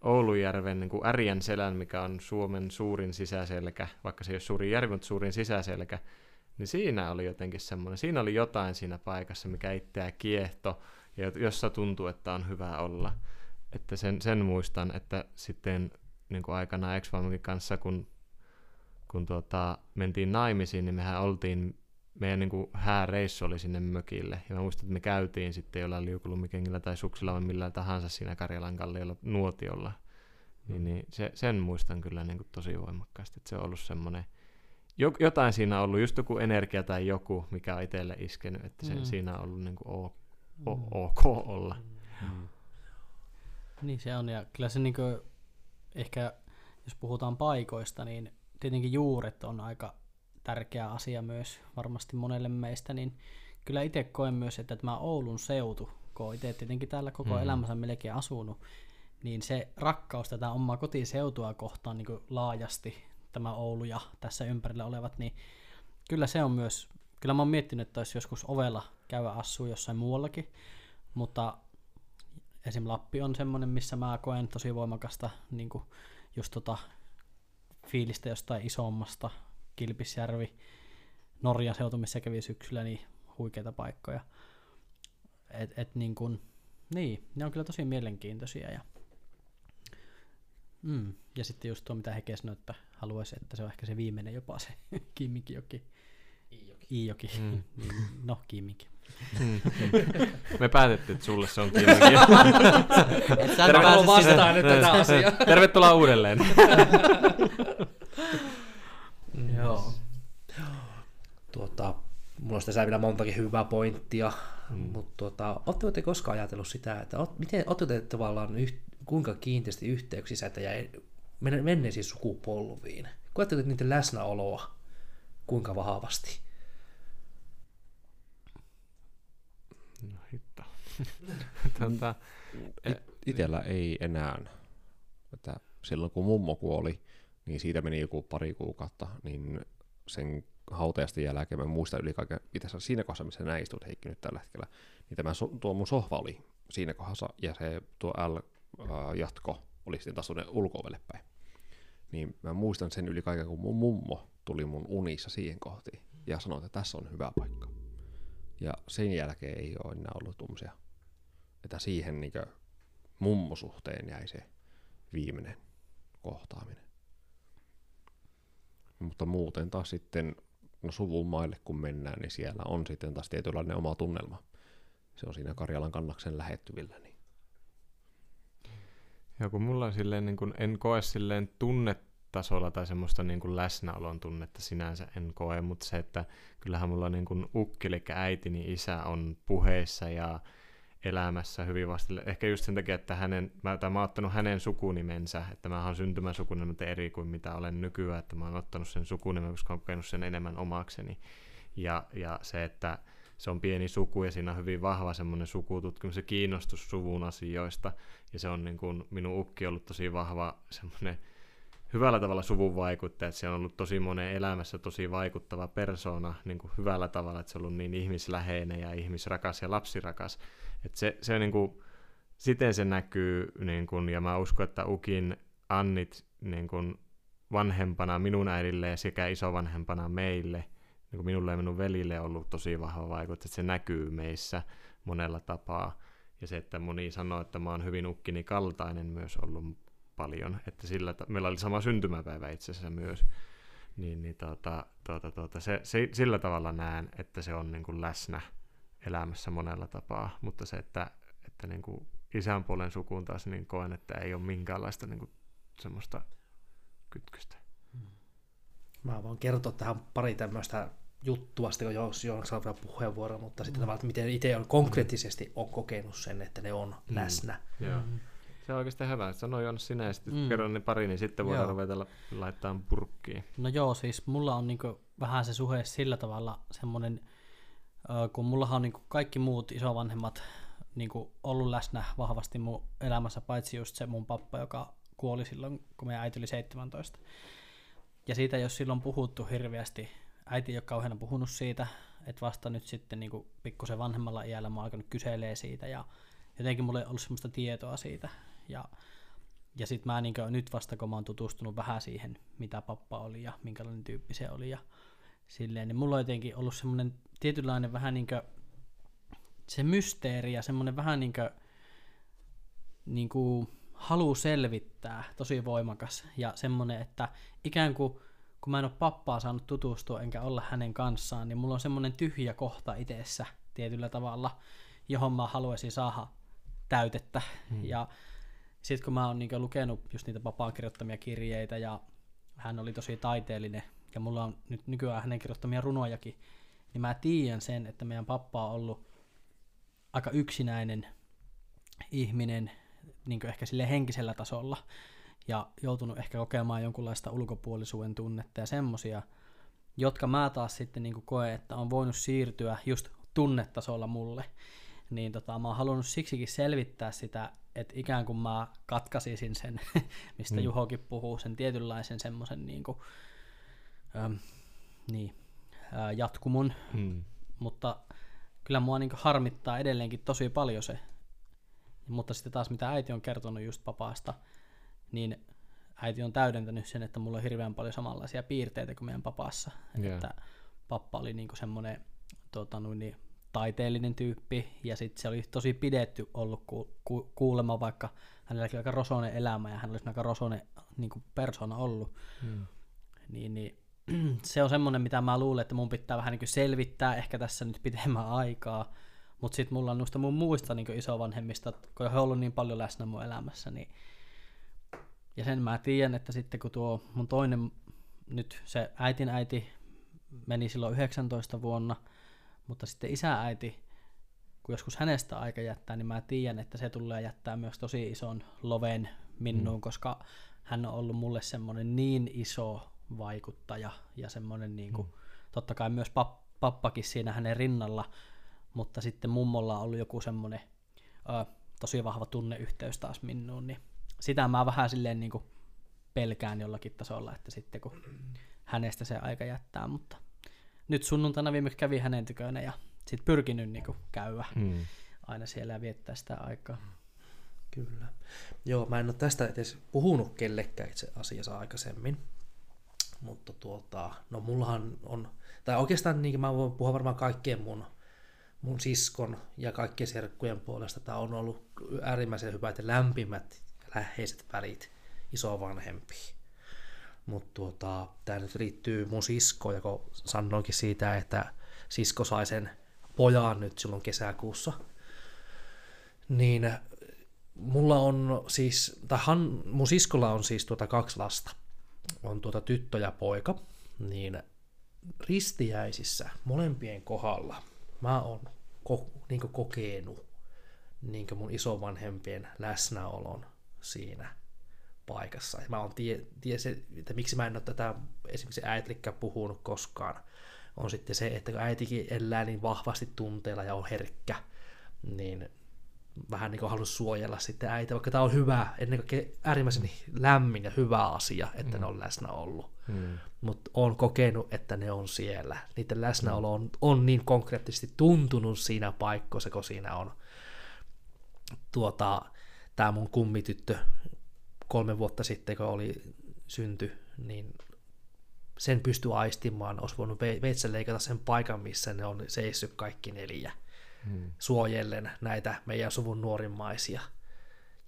Oulujärven niin Ärjän selän, mikä on Suomen suurin sisäselkä, vaikka se ei ole suurin järvi, mutta suurin sisäselkä, niin siinä oli jotenkin semmoinen, siinä oli jotain siinä paikassa, mikä itseä kiehto, ja jossa tuntuu, että on hyvä olla. Että sen, sen muistan, että sitten niin kuin aikanaan ex kanssa, kun, kun tuota, mentiin naimisiin, niin mehän oltiin, meidän niin kuin hääreissu oli sinne mökille. Ja mä muistan, että me käytiin sitten jollain liukulumikengillä tai suksilla vai millään tahansa siinä Karjalan kalliolla nuotiolla. Niin, niin se, sen muistan kyllä niin kuin tosi voimakkaasti, että se on ollut semmoinen jo, jotain siinä on ollut, just joku energia tai joku, mikä on itselle iskenyt, että se, Mm. siinä on ollut niin kuin o, Mm. o, ok olla. Mm. Niin se on, ja kyllä se niinku, ehkä jos puhutaan paikoista, niin tietenkin juuret on aika tärkeä asia myös varmasti monelle meistä, niin kyllä itse koen myös, että tämä Oulun seutu, kun itse tietenkin täällä koko mm. elämänsä melkein asunut, niin se rakkaus tätä omaa kotiseutua kohtaan niin kuin laajasti, tämä Oulu ja tässä ympärillä olevat, niin kyllä se on myös, kyllä mä oon miettinyt, että olisi joskus ovella käydä asuu jossain muuallakin, mutta esim. Lappi on semmoinen, missä mä koen tosi voimakasta niin kuin just tota fiilistä jostain isommasta, Kilpisjärvi, Norjan seutu, missä kävi syksyllä, niin huikeita paikkoja. Et, et niin, kun, niin, ne on kyllä tosi mielenkiintoisia. Ja, mm, ja sitten just tuo, mitä Heke sanoi, että haluaisi, että se on ehkä se viimeinen jopa se Kimmikijoki. Iijoki. Mm. Niin, no, Kimmikin. Mm. Me päätettiin, että sulle se on kiinni. Et sä Terve- pääse vastaan nyt tätä asiaa. Tervetuloa uudelleen. Joo. Tuota, mulla on tässä vielä montakin hyvää pointtia, Mm. mutta tuota, ootteko te koskaan ajatellut sitä, että oot, miten, te tavallaan yht, kuinka kiinteästi yhteyksissä että jäi men- menneisiin sukupolviin? Koetteko te niiden läsnäoloa kuinka vahvasti? No Tätä, Itellä ei enää. Että silloin kun mummo kuoli, niin siitä meni joku pari kuukautta, niin sen hautajaisten jälkeen mä muistan yli kaiken, itse asiassa siinä kohdassa, missä näin istut Heikki nyt tällä hetkellä, niin tämä tuo mun sohva oli siinä kohdassa, ja se tuo L-jatko oli sitten taas tuonne ulkoovelle päin. Niin mä muistan sen yli kaiken, kun mun mummo tuli mun unissa siihen kohtiin, ja sanoi, että tässä on hyvä paikka. Ja sen jälkeen ei ole enää ollut tuommoisia, että siihen niin mummosuhteen jäi se viimeinen kohtaaminen. Mutta muuten taas sitten, no suvun maille kun mennään, niin siellä on sitten taas tietynlainen oma tunnelma. Se on siinä Karjalan kannaksen lähettyvillä. Niin. Ja kun mulla on silleen, niin kun en koe silleen tunnetasolla tai semmoista niin kuin läsnäolon tunnetta sinänsä en koe, mutta se, että kyllähän mulla niin kuin ukki, eli äitini isä on puheissa ja elämässä hyvin vastille. Ehkä just sen takia, että hänen, mä, tai mä oon ottanut hänen sukunimensä, että mä oon syntymäsukunimeltä eri kuin mitä olen nykyään, että mä oon ottanut sen sukunimen, koska olen kokenut sen enemmän omakseni. Ja, ja se, että se on pieni suku ja siinä on hyvin vahva semmoinen sukututkimus ja kiinnostus suvun asioista. Ja se on niin kuin, minun ukki ollut tosi vahva semmoinen hyvällä tavalla suvun vaikuttaja, että se on ollut tosi monen elämässä tosi vaikuttava persona niin kuin hyvällä tavalla, että se on ollut niin ihmisläheinen ja ihmisrakas ja lapsirakas. Että se, se niin kuin, siten se näkyy, niin kuin, ja mä uskon, että Ukin Annit niin kuin vanhempana minun äidille sekä isovanhempana meille, niin kuin minulle ja minun velille on ollut tosi vahva vaikutus, että se näkyy meissä monella tapaa. Ja se, että moni sanoo, että mä oon hyvin ukkini kaltainen myös ollut paljon, että sillä, meillä oli sama syntymäpäivä itse asiassa myös, niin, niin tuota, tuota, tuota, se, se, sillä tavalla näen, että se on niin kuin läsnä elämässä monella tapaa, mutta se, että, että niin kuin isän puolen sukuun taas niin koen, että ei ole minkäänlaista niin kuin semmoista kytköstä. Mä voin kertoa tähän pari tämmöistä juttua, sitten jos Joona saa vielä puheenvuoron, mutta sitten tavallaan, että miten itse on konkreettisesti on kokenut sen, että ne on Mm. läsnä. Joo. Se on oikeastaan hyvä. Sano Joonas sinä ja sitten Mm. kerron ne pari, niin sitten voidaan Joo. ruveta la- laittaa purkkiin. No joo, siis mulla on niinku vähän se suhe sillä tavalla semmoinen, kun mullahan on niinku kaikki muut isovanhemmat niinku ollut läsnä vahvasti mun elämässä, paitsi just se mun pappa, joka kuoli silloin, kun meidän äiti oli 17. Ja siitä ei ole silloin puhuttu hirveästi. Äiti ei ole kauheana puhunut siitä, että vasta nyt sitten niinku pikkusen vanhemmalla iällä mä oon alkanut kyselee siitä ja jotenkin mulla ei ollut semmoista tietoa siitä. Ja ja sitten mä niin nyt vasta kun mä oon tutustunut vähän siihen, mitä pappa oli ja minkälainen tyyppi se oli ja silleen, niin mulla on jotenkin ollut semmoinen tietynlainen vähän niin se mysteeri ja semmoinen vähän niin kuin, niin kuin halu selvittää, tosi voimakas ja semmoinen, että ikään kuin kun mä en ole pappaa saanut tutustua enkä olla hänen kanssaan, niin mulla on semmoinen tyhjä kohta itsessä tietyllä tavalla, johon mä haluaisin saada täytettä. Hmm. Ja sitten kun mä oon niinku lukenut just niitä vapaan kirjoittamia kirjeitä ja hän oli tosi taiteellinen mulla on nyt nykyään hänen kirjoittamia runojakin, niin mä tiedän sen, että meidän pappa on ollut aika yksinäinen ihminen, niin ehkä sille henkisellä tasolla, ja joutunut ehkä kokemaan jonkunlaista ulkopuolisuuden tunnetta ja semmosia, jotka mä taas sitten niin koen, että on voinut siirtyä just tunnetasolla mulle. Niin tota, mä oon halunnut siksikin selvittää sitä, että ikään kuin mä katkaisisin sen, mistä mm. Juhokin puhuu, sen tietynlaisen semmoisen niin kuin, ähm, niin, äh, jatkumon. Mm. Mutta kyllä mua niin harmittaa edelleenkin tosi paljon se. Mutta sitten taas mitä äiti on kertonut just papaasta, niin äiti on täydentänyt sen, että mulla on hirveän paljon samanlaisia piirteitä kuin meidän papassa. Yeah. Että pappa oli niin semmoinen tota, niin, taiteellinen tyyppi, ja sitten se oli tosi pidetty ollut ku, ku, kuulema, vaikka hänelläkin aika rosoinen elämä, ja hän olisi aika rosoinen niin persona ollut. Hmm. Niin, niin, se on semmoinen, mitä mä luulen, että mun pitää vähän niin selvittää ehkä tässä nyt pidemmän aikaa, mutta sitten mulla on noista mun muista niin isovanhemmista, kun he on ollut niin paljon läsnä mun elämässä, niin ja sen mä tiedän, että sitten kun tuo mun toinen, nyt se äitin äiti meni silloin 19 vuonna, mutta sitten isääiti, kun joskus hänestä aika jättää, niin mä tiedän, että se tulee jättää myös tosi ison loven minuun, mm. koska hän on ollut mulle semmoinen niin iso vaikuttaja ja semmoinen niin kuin, mm. totta kai myös pap, pappakin siinä hänen rinnalla, mutta sitten mummolla on ollut joku semmoinen ö, tosi vahva tunneyhteys taas minuun, niin sitä mä vähän silleen niin kuin pelkään jollakin tasolla, että sitten kun hänestä se aika jättää, mutta nyt sunnuntaina viimeksi kävi hänen tykönä ja sitten pyrkinyt niin käydä hmm. aina siellä ja viettää sitä aikaa. Kyllä. Joo, mä en ole tästä edes puhunut kellekään itse asiassa aikaisemmin, mutta tuota, no mullahan on, tai oikeastaan niin mä voin puhua varmaan kaikkien mun, mun siskon ja kaikkien serkkujen puolesta. Tämä on ollut äärimmäisen hyvät ja lämpimät ja läheiset välit isovanhempiin. Mutta tuota, tämä nyt liittyy mun siskoon, ja kun sanoinkin siitä, että sisko sai sen pojan nyt silloin kesäkuussa, niin mulla on siis, tai han, mun siskolla on siis tuota kaksi lasta, on tuota tyttö ja poika, niin ristiäisissä molempien kohdalla mä oon ko, niin kokenut niin mun isovanhempien läsnäolon siinä paikassa. Ja mä oon tie, tie se, että miksi mä en ole tätä esimerkiksi äitilikään puhunut koskaan, on sitten se, että kun äitikin elää niin vahvasti tunteella ja on herkkä, niin vähän niin kuin halunnut suojella sitten äitiä, vaikka tämä on hyvä, ennen kaikkea äärimmäisen lämmin ja hyvä asia, että mm. ne on läsnä ollut. Mm. Mutta on kokenut, että ne on siellä. Niiden läsnäolo on, on niin konkreettisesti tuntunut siinä paikkoissa, kun siinä on tuota, tämä mun kummityttö kolme vuotta sitten, kun oli synty, niin sen pystyi aistimaan, olisi voinut veitsen leikata sen paikan, missä ne on seissyt kaikki neljä, hmm. suojellen näitä meidän suvun nuorimmaisia.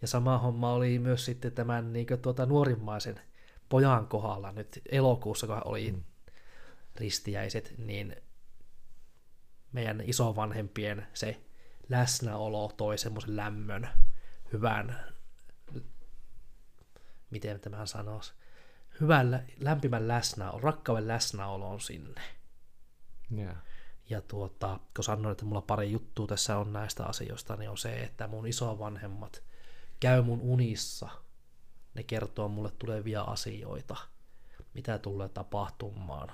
Ja sama homma oli myös sitten tämän niin tuota, nuorimmaisen pojan kohdalla nyt elokuussa, kun oli hmm. ristiäiset, niin meidän isovanhempien se läsnäolo toi semmoisen lämmön, hyvän miten tämän sanoisi, hyvän lämpimän läsnäolo, rakkauden läsnäolon sinne. Yeah. Ja tuota, kun sanoin, että mulla pari juttua tässä on näistä asioista, niin on se, että mun isovanhemmat käy mun unissa. Ne kertoo mulle tulevia asioita, mitä tulee tapahtumaan.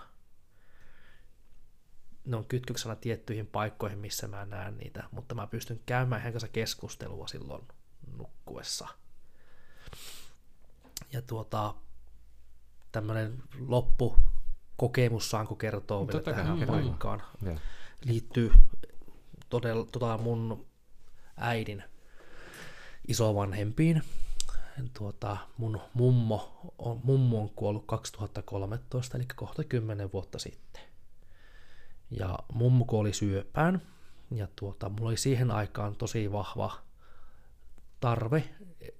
Ne on kytköksena tiettyihin paikkoihin, missä mä näen niitä, mutta mä pystyn käymään heidän kanssa keskustelua silloin nukkuessa ja tuota, tämmöinen loppu kokemus saanko kertoa vielä Totta tähän kai, paikkaan. Yeah. Liittyy todella tota mun äidin isovanhempiin. Tuota, mun mummo on, mummo on kuollut 2013, eli kohta 10 vuotta sitten. Ja mummo kuoli syöpään, ja tuota, mulla oli siihen aikaan tosi vahva tarve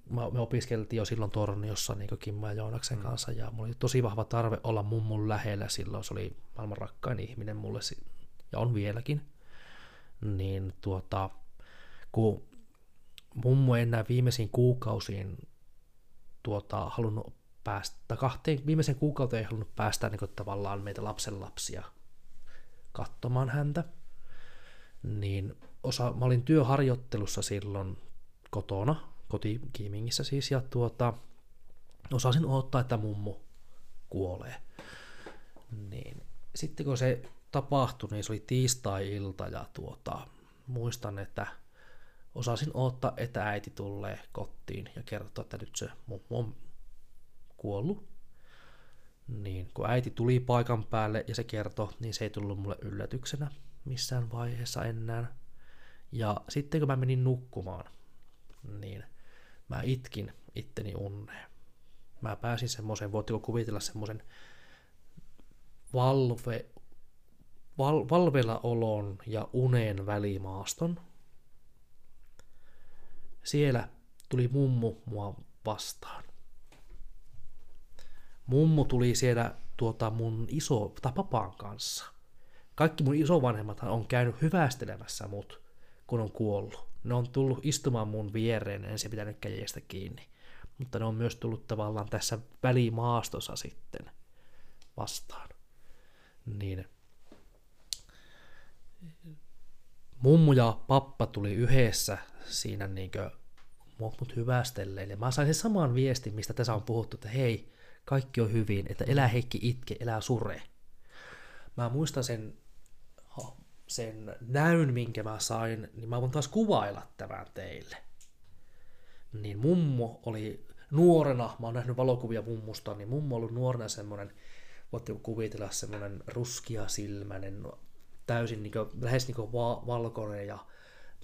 me opiskeltiin jo silloin Torniossa niin Kimmo ja Joonaksen mm. kanssa, ja mulla oli tosi vahva tarve olla mummun lähellä silloin, se oli maailman rakkain ihminen mulle, ja on vieläkin. Niin tuota, kun mummu ei enää viimeisiin kuukausiin tuota, halunnut päästä, kahteen viimeisen kuukauteen ei halunnut päästä niin kuin, tavallaan meitä lapsen lapsia katsomaan häntä. Niin osa, mä olin työharjoittelussa silloin kotona, kotikiimingissä siis, ja tuota, osasin odottaa, että mummu kuolee. Niin sitten kun se tapahtui, niin se oli tiistai-ilta ja tuota, muistan, että osasin odottaa, että äiti tulee kotiin ja kertoa, että nyt se mummu on kuollut. Niin kun äiti tuli paikan päälle ja se kertoi, niin se ei tullut mulle yllätyksenä missään vaiheessa enää. Ja sitten kun mä menin nukkumaan, niin mä itkin itteni unneen. Mä pääsin semmoisen, voitteko kuvitella semmoisen valve, val, valvella olon ja unen välimaaston. Siellä tuli mummu mua vastaan. Mummu tuli siellä tuota mun iso, tai papan kanssa. Kaikki mun isovanhemmat on käynyt hyvästelemässä mut, kun on kuollut. Ne on tullut istumaan mun viereen, en se pitänyt käjestä kiinni. Mutta ne on myös tullut tavallaan tässä välimaastossa sitten vastaan. Niin mummu ja pappa tuli yhdessä siinä niinkö mut hyvästelleen. Ja mä sain sen saman viestin, mistä tässä on puhuttu, että hei, kaikki on hyvin, että elää Heikki itke, elää sure. Mä muistan sen, sen näyn, minkä mä sain, niin mä voin taas kuvailla tämän teille. Niin mummo oli nuorena, mä oon nähnyt valokuvia mummusta, niin mummo oli nuorena semmoinen, voitte kuvitella semmoinen ruskia silmäinen, täysin niin kuin, lähes niin kuin va- valkoinen ja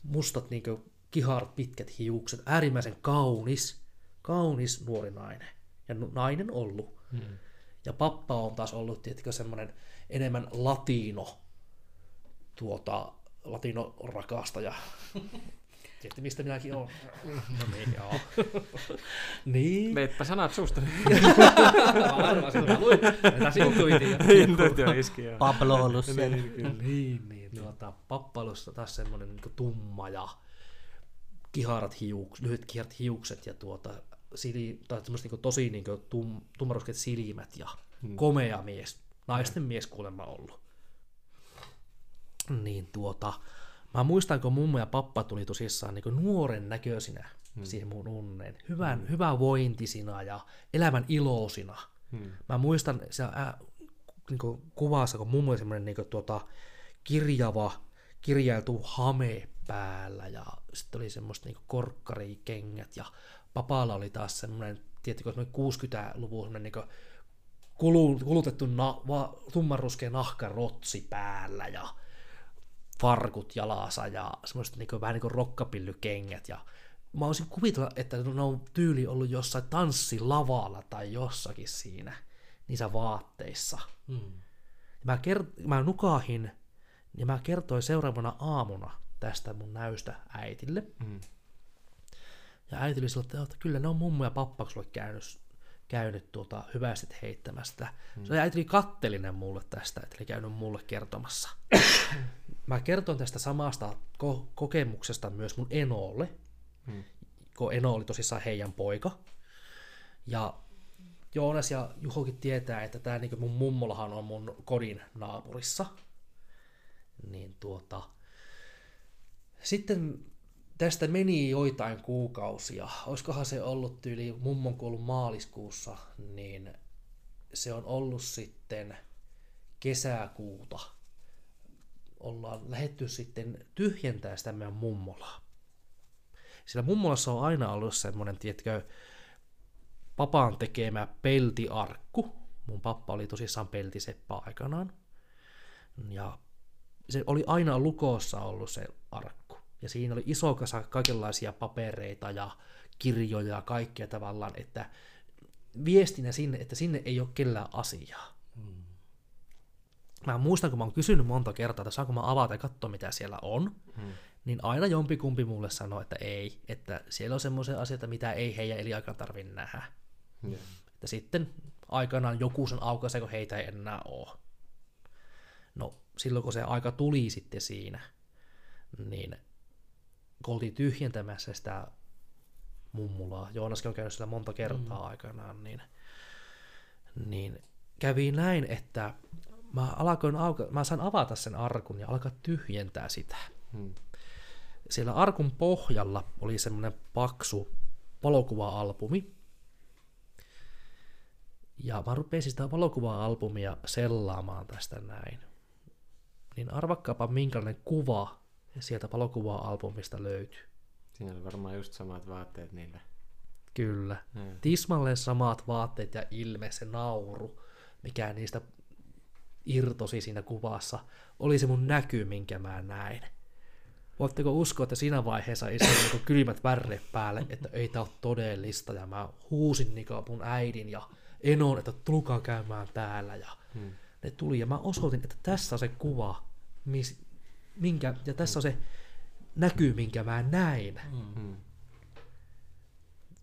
mustat niin kuin, kiharat, pitkät hiukset, äärimmäisen kaunis, kaunis nuori nainen. Ja nainen ollut. Hmm. Ja pappa on taas ollut, tietenkin semmoinen enemmän latino, tuota, latino rakastaja. Tiedätte, mistä minäkin olen? No niin, joo. niin. Veitpä sanat suusta. Arvasin, mä luin. Tässä intuitio. Iski. Pablo on ollut siellä. niin, niin, niin, tuota, pappailussa taas semmoinen niin tumma ja kiharat hiukset, lyhyet kiharat hiukset ja tuota, sili, tai semmoista niin tosi niin tum, tummaruskeet silmät ja hmm. komea mies, naisten mies kuulemma ollut. Niin tuota, mä muistan, kun mummo ja pappa tuli tosissaan niin nuoren näköisinä hmm. siihen mun unneen. Hyvän, hmm. hyvä vointisina ja elämän iloisina. Hmm. Mä muistan se ää, niin kuvassa, kun mummo oli semmoinen niin tuota, kirjava, kirjailtu hame päällä ja sitten oli semmoista niin korkkarikengät ja papalla oli taas semmoinen, tiettikö, 60-luvun semmoinen niin kulutettu na, va, tummanruskea nahkarotsi päällä ja farkut jalassa ja semmoiset niin kuin, vähän niin kuin rokkapillykengät ja mä olisin kuvitella, että ne on tyyli ollut jossain tanssilavalla tai jossakin siinä niissä vaatteissa. Hmm. Mä, kert- mä nukahin ja mä kertoin seuraavana aamuna tästä mun näystä äitille. Hmm. Ja äiti oli sillä, että kyllä ne on mummo ja pappa sulle käynyt, käynyt tuota hyvästit heittämästä. Hmm. Se oli kattelinen mulle tästä, että oli käynyt mulle kertomassa. Mä kerton tästä samasta ko- kokemuksesta myös mun Enolle, hmm. kun Eno oli tosissaan heidän poika. Ja Joonas ja Juhokin tietää, että tämä niin mun mummolahan on mun kodin naapurissa. Niin tuota, sitten tästä meni joitain kuukausia. Olisikohan se ollut tyyli mummon kuollut maaliskuussa, niin se on ollut sitten kesäkuuta. Ollaan lähetty sitten tyhjentää sitä meidän mummolaa. Sillä mummolassa on aina ollut semmoinen, tietkö, papan tekemä peltiarkku. Mun pappa oli tosissaan peltiseppä aikanaan. Ja se oli aina lukossa ollut se arkku. Ja siinä oli iso kasa kaikenlaisia papereita ja kirjoja ja kaikkea tavallaan, että viestinä sinne, että sinne ei ole kellään asiaa. Hmm. Mä muistan, kun mä oon kysynyt monta kertaa, että saanko mä avata ja katsoa, mitä siellä on, hmm. niin aina jompikumpi mulle sanoi, että ei, että siellä on semmoisia asioita, mitä ei heidän eli aikaan tarvitse nähdä. Hmm. Että sitten aikanaan joku sen aukaisee, kun heitä ei enää ole. No, silloin kun se aika tuli sitten siinä, niin kun oltiin tyhjentämässä sitä mummulaa, Joonaskin on käynyt sitä monta kertaa mm. aikanaan, niin niin kävi näin, että mä, alkoin auka, mä sain avata sen arkun ja alkaa tyhjentää sitä. Hmm. Siellä arkun pohjalla oli semmoinen paksu valokuva-albumi. Ja mä rupesin sitä valokuva-albumia sellaamaan tästä näin. Niin arvakkaapa minkälainen kuva sieltä valokuva-albumista löytyy. Siinä oli varmaan just samat vaatteet niillä. Kyllä. Hmm. Tismalleen samat vaatteet ja ilme, se nauru, mikä niistä irtosi siinä kuvassa, oli se mun näky, minkä mä näin. Voitteko uskoa, että siinä vaiheessa istui niinku kylmät värre päälle, että ei tää ole todellista, ja mä huusin niinku mun äidin ja enon, että tulkaa käymään täällä, ja Hmm. ne tuli, ja mä osoitin, että tässä on se kuva, mis, minkä, ja tässä on se näky, minkä mä näin. Hmm.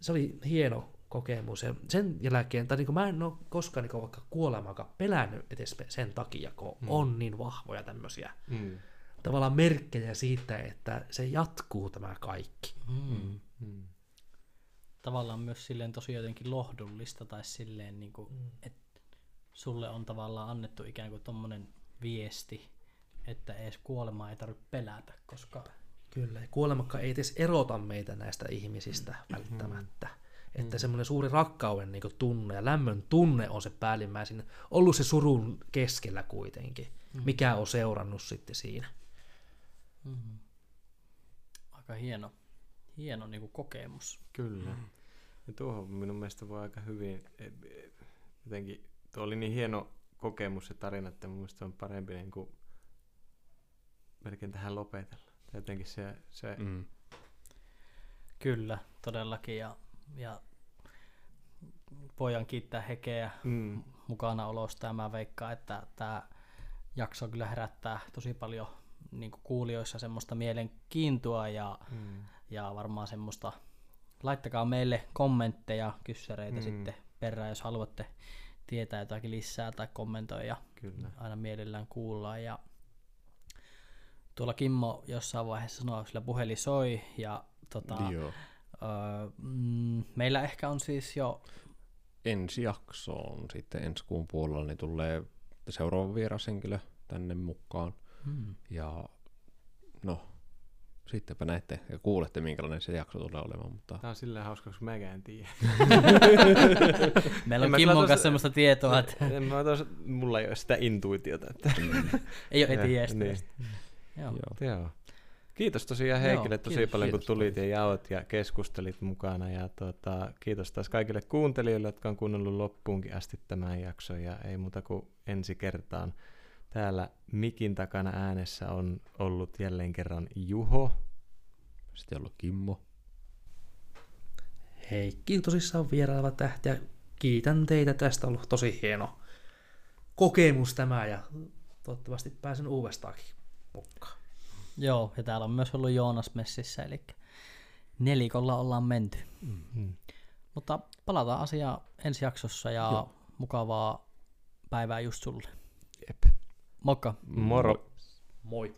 se oli hieno kokemus. Ja sen jälkeen, tai niin mä en ole koskaan niin vaikka kuolemaankaan pelännyt edes sen takia, kun mm. on niin vahvoja tämmöisiä Hmm. tavallaan merkkejä siitä, että se jatkuu tämä kaikki. Mm. Hmm. Tavallaan myös silleen tosi jotenkin lohdullista tai silleen, niin kuin, Mm. että sulle on tavallaan annettu ikään kuin tommonen viesti, että edes kuolemaa ei tarvitse pelätä, koska Kyllä, kuolemakka ei edes erota meitä näistä ihmisistä välttämättä. Että semmoinen suuri rakkauden niin tunne ja lämmön tunne on se päällimmäisin, ollut se surun keskellä kuitenkin, mikä on seurannut sitten siinä. mm, aika hieno, hieno niin kuin kokemus. Kyllä. Ja tuohon minun mielestä voi aika hyvin, e- e- jotenkin, tuo oli niin hieno kokemus ja tarina, että mun mielestä se on parempi niin kuin melkein tähän lopetella. Jotenkin se, se Mm. Kyllä, todellakin. Ja, ja voidaan kiittää Hekeä mm, mukana olosta ja mä veikkaan, että tämä jakso kyllä herättää tosi paljon niin kuulijoissa semmoista mielenkiintoa ja, mm, ja varmaan semmoista, laittakaa meille kommentteja, kyssäreitä Mm. mm. sitten perään, jos haluatte tietää jotakin lisää tai kommentoida, kyllä. aina mielellään kuullaan ja tuolla Kimmo jossain vaiheessa sanoi, sillä puhelin soi ja tota, Joo. öö, mm, meillä ehkä on siis jo Ensi jaksoon sitten ensi kuun puolella niin tulee seuraava vierashenkilö tänne mukaan. mm, Ja no, sittenpä näette ja kuulette, minkälainen se jakso tulee olemaan. Mutta Tämä on silleen hauska, koska mäkään en tiedä. meillä En on mä Kimmon kanssa tos- semmoista tietoa, että En mä tos, mulla ei ole sitä intuitiota. Että... ei ole Ja, etiäistä. niin. Joo. joo. Joo. Kiitos tosiaan Heikille tosi kiitos. paljon, kun Kiitos tulit ja jaot ja keskustelit mukana. Ja tuota, kiitos taas kaikille kuuntelijoille, jotka on kuunnellut loppuunkin asti tämän jakson. Ja ei muuta kuin ensi kertaan. Täällä mikin takana äänessä on ollut jälleen kerran Juho. Sitten ollut Kimmo. Heikki tosissaan vieraileva tähti ja kiitän teitä tästä, on ollut tosi hieno kokemus tämä ja toivottavasti pääsen uudestaankin mukaan. Joo, ja täällä on myös ollut Joonas messissä, eli nelikolla ollaan menty. Mm. Mutta palataan asiaan ensi jaksossa ja Joo. mukavaa päivää just sulle. Jep. Moikka! Moro. Moi!